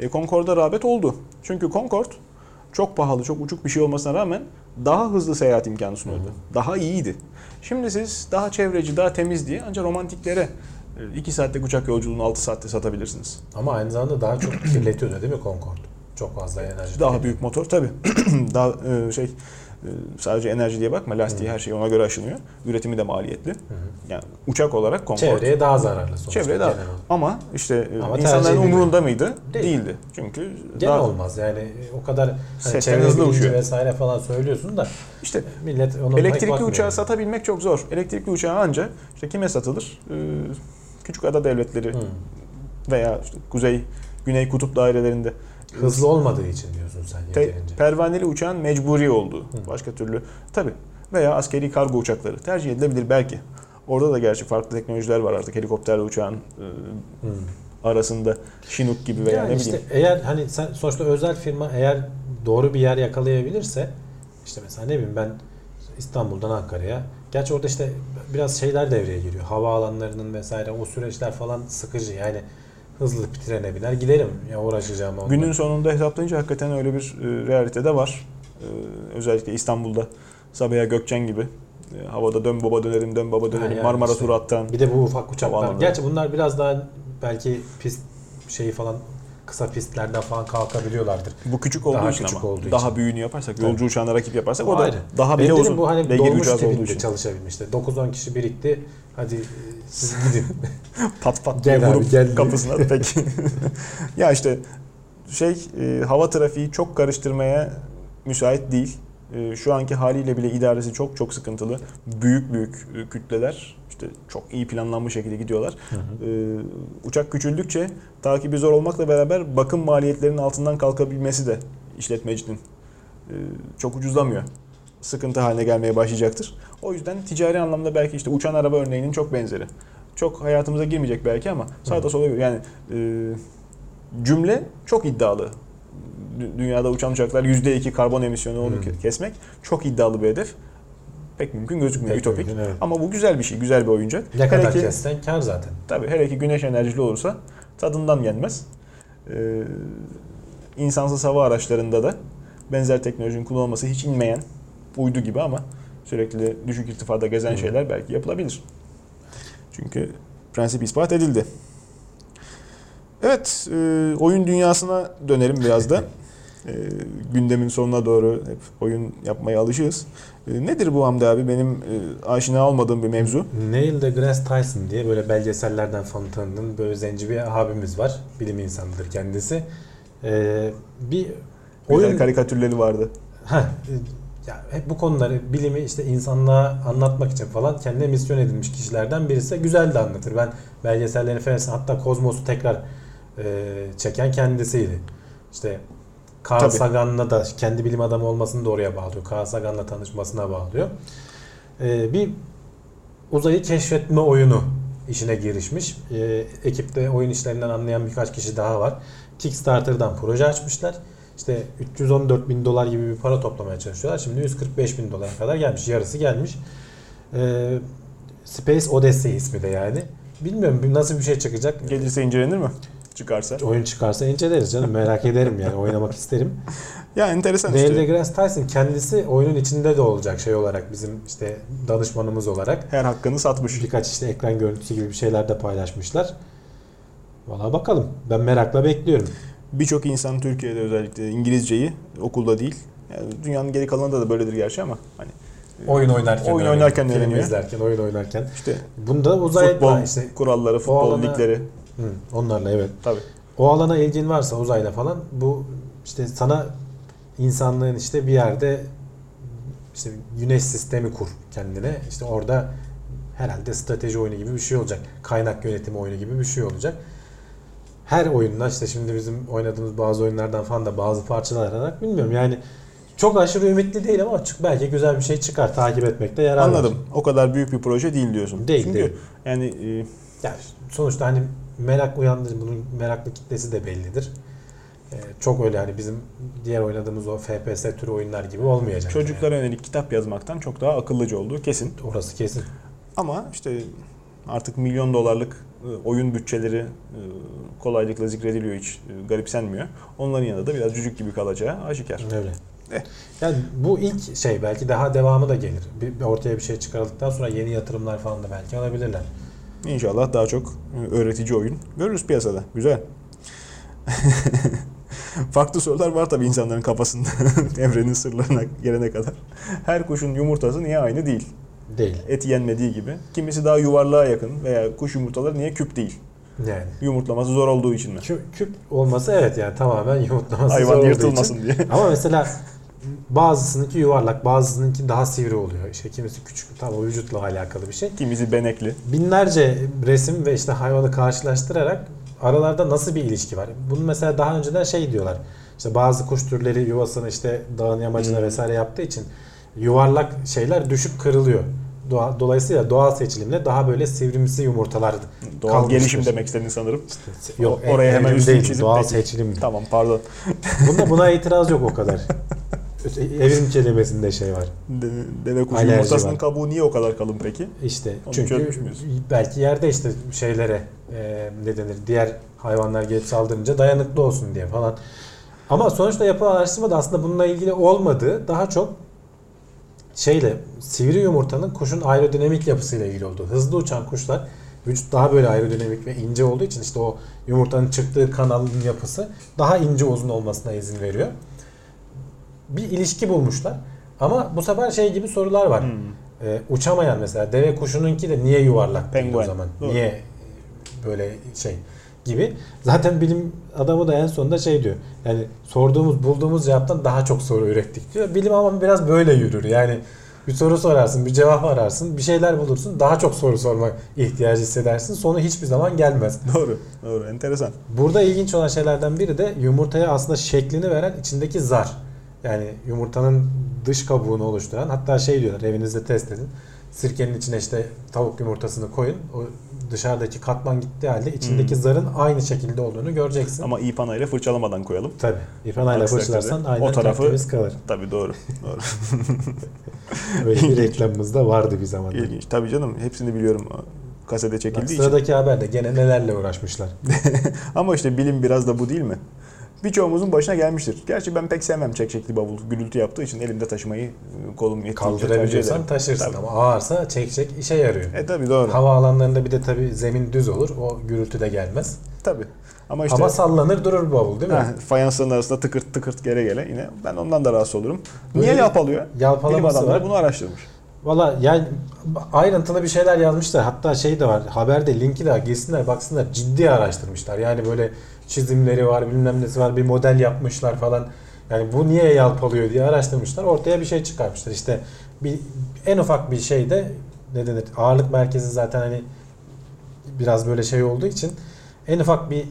E, Concorde'a rağbet oldu. Çünkü Concorde çok pahalı, çok uçuk bir şey olmasına rağmen daha hızlı seyahat imkanı sunuyordu. Daha iyiydi. Şimdi siz daha çevreci, daha temiz diye ancak romantiklere 2 saatlik uçak yolculuğunu 6 saatte satabilirsiniz. Ama aynı zamanda daha çok kirletiyordu değil mi Concorde? Çok fazla enerji. Daha büyük motor tabii. [clears throat] daha e, şey e, sadece enerji diye bakma lastiği her şey ona göre aşınıyor. Üretimi de maliyetli. Yani uçak olarak Concorde Çevreye daha zararlı sonuçta. çevreye daha genel ama işte e, Ama insanların umurunda mıydı? Değil. Değildi. Çünkü Gene daha olmaz yani o kadar hani çevre hızlı uçuyor. vesaire falan söylüyorsun da işte millet ona Elektrikli uçağı yani. satabilmek çok zor. Elektrikli uçağı anca işte kime satılır? Ee, küçük ada devletleri Hı. veya işte kuzey, güney kutup dairelerinde Hızlı olmadığı için diyorsun sen te- yeterince. pervaneli uçağın mecburi olduğu. Hı. Başka türlü tabi veya askeri kargo uçakları tercih edilebilir belki. Orada da gerçi farklı teknolojiler var artık helikopterle uçağın e, arasında Chinook gibi veya yani ne işte bileyim. eğer hani sen sonuçta özel firma eğer doğru bir yer yakalayabilirse işte mesela ne bileyim ben İstanbul'dan Ankara'ya gerçi orada işte biraz şeyler devreye giriyor. Hava alanlarının vesaire o süreçler falan sıkıcı yani hızlı trene biner giderim ya uğraşacağım onunla. Günün sonunda hesaplayınca hakikaten öyle bir e, realite de var. E, özellikle İstanbul'da Sabiha Gökçen gibi e, havada dön baba dönerim dön baba dönerim yani Marmara işte. turu attan. Bir de bu ufak uçaklar. Gerçi bunlar biraz daha belki pist şeyi falan kısa pistlerden falan kalkabiliyorlardır. Bu küçük olduğu Daha için küçük ama olduğu daha için. büyüğünü yaparsak Tabii. yolcu uçağına rakip yaparsak o, O da ayrı. daha Benim bile dediğim uzun. bu hani dolmuş tipinde çalışabilmişti. 9-10 kişi birikti. Hadi siz gidin. [laughs] Pat pat diye Gel abi, vurup gel diye. kapısına [laughs] peki. [laughs] ya işte şey e, hava trafiği çok karıştırmaya müsait değil. E, şu anki haliyle bile idaresi çok çok sıkıntılı. Büyük büyük e, kütleler işte çok iyi planlanmış şekilde gidiyorlar. E, uçak küçüldükçe takibi zor olmakla beraber bakım maliyetlerinin altından kalkabilmesi de işletmecinin e, çok ucuzlamıyor. Sıkıntı haline gelmeye başlayacaktır. O yüzden ticari anlamda belki işte uçan araba örneğinin çok benzeri. Çok hayatımıza girmeyecek belki ama sağda sola yani e, cümle çok iddialı. Dü- Dünyada uçan uçaklar %2 karbon emisyonu onu Hmm. ke- kesmek çok iddialı bir hedef. Pek mümkün gözükmüyor, Pek ütopik. mümkün, evet. Ama bu güzel bir şey, güzel bir oyuncak. Ne Hele kadar ki- kessen kar zaten. Tabii hele ki güneş enerjili olursa tadından yenmez. Ee, insansız hava araçlarında da benzer teknolojinin kullanılması hiç inmeyen uydu gibi ama sürekli düşük irtifada gezen Hı. şeyler belki yapılabilir. Çünkü prensip ispat edildi. Evet, e, oyun dünyasına dönelim biraz da. [laughs] e, gündemin sonuna doğru hep oyun yapmaya alışığız. E, nedir bu Hamdi abi? Benim e, aşina olmadığım bir mevzu. Neil deGrasse Tyson diye böyle belgesellerden falan tanıdığım böyle zenci bir abimiz var. Bilim insanıdır kendisi. Ee, bir Güzel oyun karikatürleri vardı. Heh, e, ya hep bu konuları bilimi işte insanlığa anlatmak için falan kendine misyon edilmiş kişilerden birisi güzel de anlatır. Ben belgesellerini falan hatta Kozmos'u tekrar e, çeken kendisiydi. İşte Carl Tabii. Sagan'la da kendi bilim adamı olmasını da oraya bağlıyor. Carl Sagan'la tanışmasına bağlıyor. E, bir uzayı keşfetme oyunu işine girişmiş. E, ekipte oyun işlerinden anlayan birkaç kişi daha var. Kickstarter'dan proje açmışlar. İşte 314 bin dolar gibi bir para toplamaya çalışıyorlar. Şimdi 145 bin dolara kadar gelmiş. Yarısı gelmiş. Ee, Space Odyssey ismi de yani. Bilmiyorum nasıl bir şey çıkacak. Gelirse incelenir mi? Çıkarsa. Oyun çıkarsa inceleriz canım. Merak ederim yani. Oynamak [laughs] isterim. Ya enteresan Neil işte. deGrasse Tyson kendisi oyunun içinde de olacak şey olarak bizim işte danışmanımız olarak. Her hakkını satmış. Birkaç işte ekran görüntüsü gibi bir şeyler de paylaşmışlar. Valla bakalım. Ben merakla bekliyorum. Birçok insan Türkiye'de özellikle İngilizceyi okulda değil. Yani dünyanın geri kalanında da böyledir gerçi ama hani Oyun oynarken Oyun öğreniyor. oynarken Film öğreniyor. izlerken, oyun oynarken. işte Bunda uzay futbol işte kuralları, futbol alana- ligleri Hı, onlarla evet. tabii. O alana ilgin varsa uzayla falan bu işte sana insanlığın işte bir yerde işte güneş sistemi kur kendine. İşte orada herhalde strateji oyunu gibi bir şey olacak. Kaynak yönetimi oyunu gibi bir şey olacak. Her oyundan işte şimdi bizim oynadığımız bazı oyunlardan falan da bazı parçalar alarak bilmiyorum yani çok aşırı ümitli değil ama çık belki güzel bir şey çıkar. Takip etmekte yarar var. Anladım. O kadar büyük bir proje değil diyorsun. Değil, Çünkü değil. yani e, Yani sonuçta hani merak uyandırır. Bunun meraklı kitlesi de bellidir. Ee, çok öyle hani bizim diğer oynadığımız o FPS türü oyunlar gibi olmayacak. çocuklara yönelik kitap yazmaktan çok daha akıllıca olduğu kesin. yani. Orası kesin. Ama işte artık milyon dolarlık oyun bütçeleri e, kolaylıkla zikrediliyor hiç e, garipsenmiyor. Onların yanında da biraz cücük gibi kalacağı aşikar. Öyle. Eh. Yani bu ilk şey belki daha devamı da gelir. Bir, ortaya bir şey çıkarıldıktan sonra yeni yatırımlar falan da belki alabilirler. İnşallah daha çok e, öğretici oyun görürüz piyasada. Güzel. [laughs] Farklı sorular var tabii insanların kafasında [laughs] evrenin sırlarına gelene kadar. Her kuşun yumurtası niye aynı değil? Değil. Et yenmediği gibi. Kimisi daha yuvarlığa yakın veya kuş yumurtaları niye küp değil? Yani. Yumurtlaması zor olduğu için mi? Küp, küp olması evet yani tamamen yumurtlaması zor Hayvan olduğu yırtılmasın için. diye. Ama mesela bazısınınki yuvarlak, bazısınınki daha sivri oluyor. İşte kimisi küçük, tam o vücutla alakalı bir şey. Kimisi benekli. Binlerce resim ve işte hayvanı karşılaştırarak aralarda nasıl bir ilişki var? Bunu mesela daha önceden şey diyorlar. İşte bazı kuş türleri yuvasını işte dağın yamacına Hmm. vesaire yaptığı için yuvarlak şeyler düşüp kırılıyor. Doğa- Dolayısıyla doğal seçilimle daha böyle sivrimsi yumurtalar Doğal kalmıştır. gelişim demek istedin sanırım. Yok, O- oraya hemen evrim üstünü değil, çizip doğal peki. seçilim. Tamam pardon. Bunda buna itiraz yok o kadar. [laughs] Evrim kelimesinde şey var. De- Deve kuşu Alerji yumurtasının var. kabuğu niye o kadar kalın peki? İşte Onu çünkü belki yerde işte şeylere e, ne denir diğer hayvanlar gelip saldırınca dayanıklı olsun diye falan. Ama sonuçta yapılan araştırma da aslında bununla ilgili olmadığı daha çok şeyle sivri yumurtanın kuşun aerodinamik yapısıyla ilgili olduğu. Hızlı uçan kuşlar vücut daha böyle aerodinamik ve ince olduğu için işte o yumurtanın çıktığı kanalın yapısı daha ince uzun olmasına izin veriyor. Bir ilişki bulmuşlar. Ama bu sefer şey gibi sorular var. Hmm. Ee, uçamayan mesela deve kuşununki de niye yuvarlak o zaman? Doğru. Niye böyle şey gibi. Zaten bilim adamı da en sonunda şey diyor. Yani sorduğumuz bulduğumuz cevaptan daha çok soru ürettik diyor. Bilim ama biraz böyle yürür. Yani bir soru sorarsın, bir cevap ararsın, bir şeyler bulursun, daha çok soru sorma ihtiyacı hissedersin. Sonu hiçbir zaman gelmez. Doğru. Doğru. Enteresan. Burada ilginç olan şeylerden biri de yumurtaya aslında şeklini veren içindeki zar. Yani yumurtanın dış kabuğunu oluşturan hatta şey diyorlar evinizde test edin. Sirkenin içine işte tavuk yumurtasını koyun. O dışarıdaki katman gittiği halde içindeki Hmm. zarın aynı şekilde olduğunu göreceksin. Ama iyi panayla fırçalamadan koyalım. Tabii. İpanayla Aksi fırçalarsan aynen o tarafı- kalır. Tabii doğru. Doğru. [laughs] Öyle bir reklamımız da vardı bir zamanlar. İlginç. Tabii canım. Hepsini biliyorum. Kasete Bak, çekildiği için. sıradaki haberde gene nelerle uğraşmışlar. [laughs] Ama işte bilim biraz da bu değil mi? Birçoğumuzun başına gelmiştir. Gerçi ben pek sevmem çekçekli bavul. Gürültü yaptığı için elimde taşımayı kolum yettiğince Kaldırabiliyorsan taşırsın Tabii. ama ağırsa çek çek işe yarıyor. E tabii doğru. Hava alanlarında bir de tabii zemin düz olur. O gürültü de gelmez. Tabii. Ama işte Ama sallanır durur bavul değil mi? fayansların arasında tıkırt tıkırt gele gele yine ben ondan da rahatsız olurum. Böyle Niye yalpalıyor? Bilim adamları var. bunu araştırmış. Valla yani ayrıntılı bir şeyler yazmışlar. Hatta şey de var. Haberde linki de var. Girsinler baksınlar. Ciddi araştırmışlar. Yani böyle çizimleri var, bilmem nesi var. Bir model yapmışlar falan. Yani bu niye yalpalıyor diye araştırmışlar. Ortaya bir şey çıkarmışlar. İşte bir en ufak bir şeyde ne denir? Ağırlık merkezi zaten hani biraz böyle şey olduğu için en ufak bir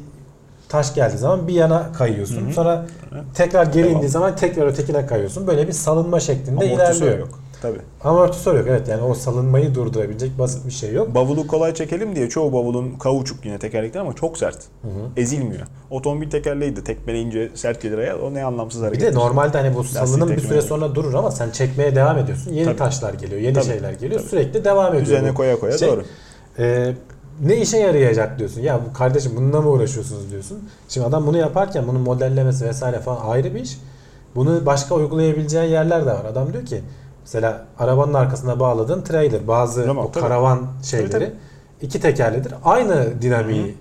taş geldiği zaman bir yana kayıyorsun. Hı hı. Sonra tekrar geri Devam. indiği zaman tekrar ötekine kayıyorsun. Böyle bir salınma şeklinde Amortisör ilerliyor. yok. Tabii. Amortisör yok evet yani o salınmayı durdurabilecek basit bir şey yok. Bavulu kolay çekelim diye çoğu bavulun kauçuk yine tekerlekli ama çok sert. Hı hı. Ezilmiyor. Otomobil tekerleği de tekmeleyince sert gelir ayağa. O ne anlamsız Bir hareket. de normalde hani bu salınım bir süre sonra durur ama sen çekmeye devam ediyorsun. Yeni Tabii. taşlar geliyor, yeni Tabii. şeyler geliyor. Tabii. Sürekli devam ediyor. Üzerine koya koya şey. doğru. Ee, ne işe yarayacak diyorsun. Ya bu kardeşim bununla mı uğraşıyorsunuz diyorsun. Şimdi adam bunu yaparken bunun modellemesi vesaire falan ayrı bir iş. Bunu başka uygulayabileceğin yerler de var. Adam diyor ki mesela arabanın arkasına bağladığın trailer bazı Tamam, o tabii. karavan şeyleri Tabii, iki tekerlidir. Aynı dinamiği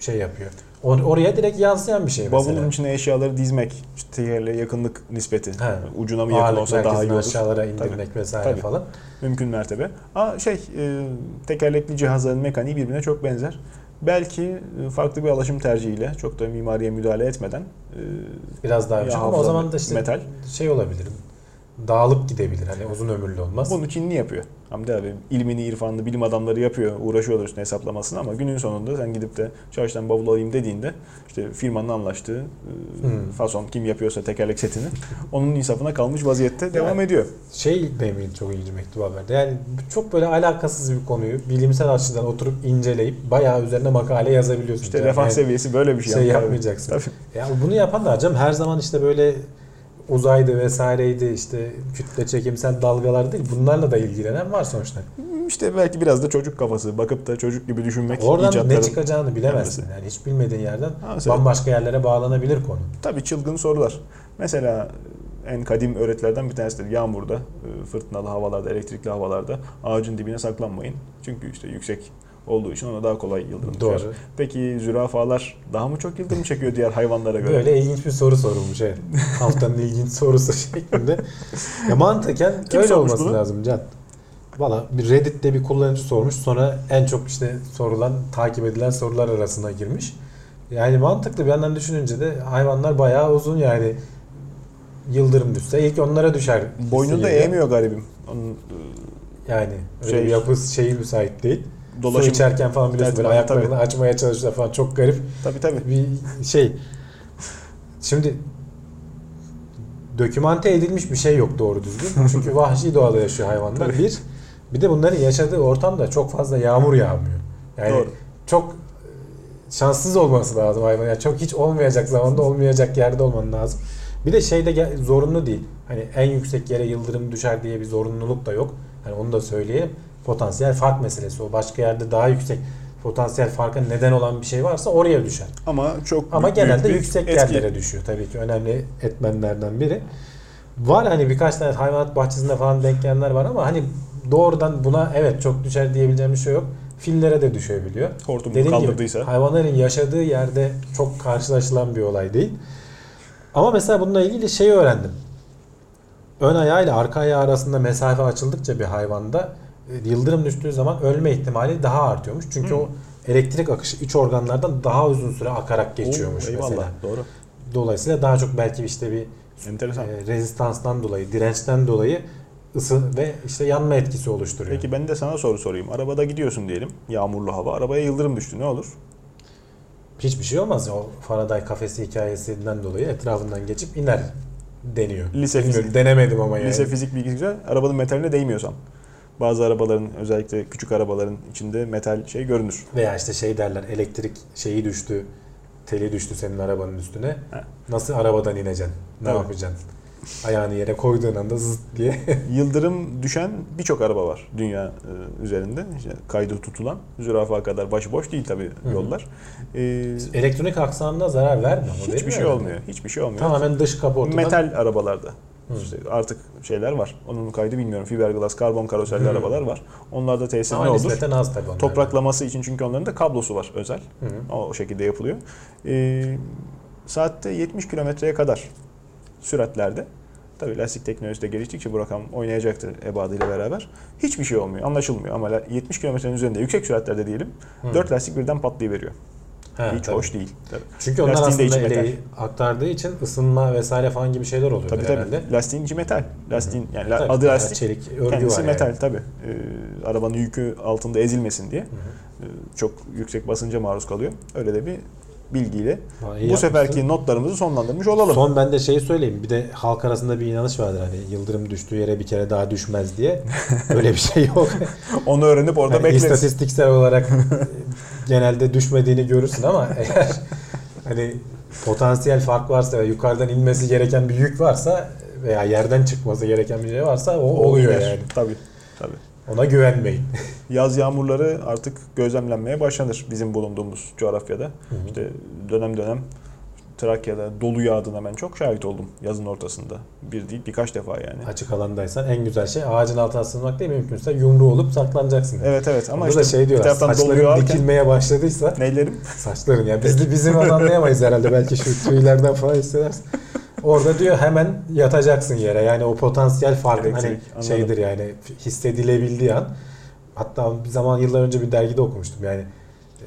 şey yapıyor. Or- oraya direkt yansıyan bir şey mesela. Bavulun içine eşyaları dizmek, işte tekerleğe yakınlık nispeti. He. Ucuna mı yakın Ağırlık olsa daha iyi olur. aşağılara indirmek vesaire Tabii. falan. Mümkün mertebe. Ama şey, e, tekerlekli cihazların mekaniği birbirine çok benzer. Belki e, farklı bir alaşım tercihiyle, çok da mimariye müdahale etmeden e, Biraz daha Ya yüksek ama o zaman da işte metal. şey olabilir. Dağılıp gidebilir. Hani uzun ömürlü olmaz. Bunu Çinli yapıyor. Hamdi abi ilmini, irfanını, bilim adamları yapıyor, uğraşıyorlar üstüne hesaplamasını ama günün sonunda sen gidip de çarşıdan bavul alayım dediğinde işte firmanın anlaştığı e, Hmm. fason kim yapıyorsa tekerlek setini onun insafına kalmış vaziyette devam Yani ediyor. Şey benim çok ilginci mektup haberde. Yani çok böyle alakasız bir konuyu bilimsel açıdan oturup inceleyip bayağı üzerine makale yazabiliyorsun. İşte refah yani seviyesi böyle bir şey. şey yapmayacaksın. Tabii. Ya bunu yapan da canım her zaman işte böyle uzaydı vesaireydi işte kütle çekimsel dalgalar değil. Bunlarla da ilgilenen var sonuçta. İşte belki biraz da çocuk kafası. Bakıp da çocuk gibi düşünmek. Oradan ne çıkacağını bilemezsin. Yani hiç bilmediğin yerden Ha, mesela- bambaşka yerlere bağlanabilir konu. Tabii çılgın sorular. Mesela en kadim öğretilerden bir tanesidir. Yağmurda, e, fırtınalı havalarda, elektrikli havalarda ağacın dibine saklanmayın. Çünkü işte yüksek olduğu için ona daha kolay yıldırım Doğru. düşer. Peki zürafalar daha mı çok yıldırım çekiyor diğer hayvanlara göre? Böyle ilginç bir soru sorulmuş evet. Haftanın ilginç sorusu şeklinde. Ya mantıken Kim öyle olması bunu? lazım Can. Valla bir Reddit'te bir kullanıcı sormuş. Sonra en çok işte sorulan, takip edilen sorular arasına girmiş. Yani mantıklı bir yandan düşününce de hayvanlar bayağı uzun yani yıldırım düşse ilk onlara düşer. Boynunu da eğmiyor garibim. Onun e, Yani Şey- yapısı şeyi müsait değil. Su dolaşım... içerken falan biliyorsun böyle ayaklarını tabii. açmaya çalışıyor falan çok garip. Tabii tabii. bir şey. Şimdi dokümante edilmiş bir şey yok doğru düzgün. [laughs] Çünkü vahşi doğada yaşıyor hayvanlar. Tabii. Bir. Bir de bunların yaşadığı ortamda çok fazla yağmur yağmıyor. Yani Doğru. çok e, şanssız olması lazım hayvan. Yani çok hiç olmayacak zamanda olmayacak yerde olman lazım. Bir de şey de zorunlu değil. Hani en yüksek yere yıldırım düşer diye bir zorunluluk da yok. Hani onu da söyleyeyim. Potansiyel fark meselesi o. Başka yerde daha yüksek potansiyel farka neden olan bir şey varsa oraya düşer. Ama çok Ama büyük genelde bir yüksek etki. yerlere düşüyor tabii ki. Önemli etmenlerden biri. Var hani birkaç tane hayvanat bahçesinde falan denk gelenler var ama hani doğrudan buna evet çok düşer diyebileceğim bir şey yok. Fillere de düşebiliyor. Hortumu Dediğim gibi kaldırdıysa. hayvanların yaşadığı yerde çok karşılaşılan bir olay değil. Ama mesela bununla ilgili şeyi öğrendim. Ön ayağıyla arka ayağı arasında mesafe açıldıkça bir hayvanda yıldırım düştüğü zaman ölme ihtimali daha artıyormuş. Çünkü Hı. o elektrik akışı iç organlardan daha uzun süre akarak geçiyormuş Oo, eyvallah. mesela. Doğru. Dolayısıyla daha çok belki işte bir Enteresan. e, rezistanstan dolayı, dirençten dolayı ısı ve işte yanma etkisi oluşturuyor. Peki ben de sana soru sorayım. Arabada gidiyorsun diyelim. Yağmurlu hava. Arabaya yıldırım düştü. Ne olur? Hiçbir şey olmaz. O Faraday kafesi hikayesinden dolayı etrafından geçip iner deniyor. Lise Bilmiyorum, fizik. denemedim ama yani. Lise fizik bilgisi güzel. Arabanın metaline değmiyorsan. Bazı arabaların özellikle küçük arabaların içinde metal şey görünür. Veya işte şey derler elektrik şeyi düştü, teli düştü senin arabanın üstüne. He. Nasıl arabadan ineceksin? Ne Tabii. yapacaksın? Ayağını yere koyduğun anda zıt diye. [laughs] Yıldırım düşen birçok araba var dünya e, üzerinde. İşte kaydı tutulan. Zürafa kadar başıboş değil tabii hı. yollar. E, Elektronik aksamına zarar vermiyor. mu? hiçbir şey yani. olmuyor. Hiçbir şey olmuyor. Tamamen dış kapı ortadan. Metal arabalarda. İşte artık şeyler var. Onun kaydı bilmiyorum. Fiberglass, karbon karoserli Hı. arabalar var. Onlarda tesir Ama ne olur? nispeten az tabii onlar. Topraklaması için çünkü onların da kablosu var özel. Hı. O, o şekilde yapılıyor. Ee, saatte 70 kilometreye kadar süratlerde tabii lastik teknolojisi de geliştikçe bu rakam oynayacaktır ebadıyla beraber. Hiçbir şey olmuyor, anlaşılmıyor ama la- 70 kilometrenin üzerinde yüksek süratlerde diyelim Hı. 4 lastik birden patlayıveriyor. Ha, Hiç tabii. hoş değil. Tabii. Çünkü onlar Lastiğin aslında eleği aktardığı için ısınma vesaire falan gibi şeyler oluyor Tabii herhalde. tabii. Lastiğin içi metal. Lastiğin yani Tabii, adı lastik. Çelik örgü Kendisi var metal yani. tabii. Ee, arabanın yükü altında ezilmesin diye Hı hı. e, çok yüksek basınca maruz kalıyor. Öyle de bir bilgiyle iyi bu yapmışsın. seferki notlarımızı sonlandırmış olalım. Son ben de şeyi söyleyeyim. Bir de halk arasında bir inanış vardır hani yıldırım düştüğü yere bir kere daha düşmez diye. [laughs] Öyle bir şey yok. [laughs] Onu öğrenip orada Yani bekleriz. istatistiksel olarak genelde düşmediğini görürsün ama [laughs] eğer hani potansiyel fark varsa ve yukarıdan inmesi gereken bir yük varsa veya yerden çıkması gereken bir şey varsa o oluyor yani. Tabii. Tabii. Ona güvenmeyin. [laughs] Yaz yağmurları artık gözlemlenmeye başlanır bizim bulunduğumuz coğrafyada. hı. İşte dönem dönem Trakya'da dolu yağdığına ben çok şahit oldum yazın ortasında. Bir değil birkaç defa yani. Açık alandaysan en güzel şey ağacın altına sığınmak değil mümkünse yumru olup saklanacaksın. Evet evet ama Ama işte da şey diyorlar saçların yağarken dikilmeye başladıysa neylerim? saçların ya biz [laughs] bizim onu anlayamayız herhalde belki şu tüylerden falan hissedersin. Orada diyor hemen yatacaksın yere. Yani o potansiyel farkın hani anladım. şeydir yani hissedilebildiği an. Hatta bir zaman yıllar önce bir dergide okumuştum yani e,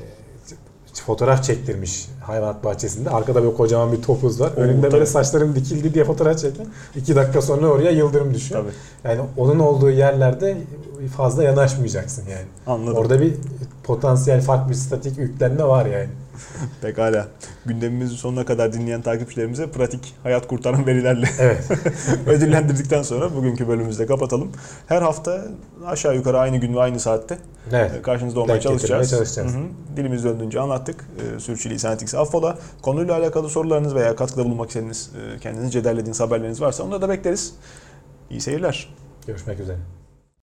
fotoğraf çektirmiş hayvanat bahçesinde. Arkada böyle kocaman bir topuz var. Oo, Önünde tabii. böyle saçlarım dikildi diye fotoğraf çekti. İki dakika sonra oraya yıldırım düşüyor. Tabii. Yani onun olduğu yerlerde fazla yanaşmayacaksın yani. Anladım. Orada bir potansiyel fark bir statik yüklenme var yani. [laughs] Pekala. Gündemimizin sonuna kadar dinleyen takipçilerimize pratik hayat kurtaran verilerle Evet. [laughs] ödüllendirdikten sonra bugünkü bölümümüzü de kapatalım. Her hafta aşağı yukarı aynı gün ve aynı saatte Evet. karşınızda olmaya Denk çalışacağız. çalışacağız. Hı hı. Dilimiz döndüğünce anlattık. Ee, Sürçülisan ettikse affola. Konuyla alakalı sorularınız veya katkıda bulunmak istediğiniz, e, kendinizce derlediğiniz haberleriniz varsa onları da bekleriz. İyi seyirler. Görüşmek üzere.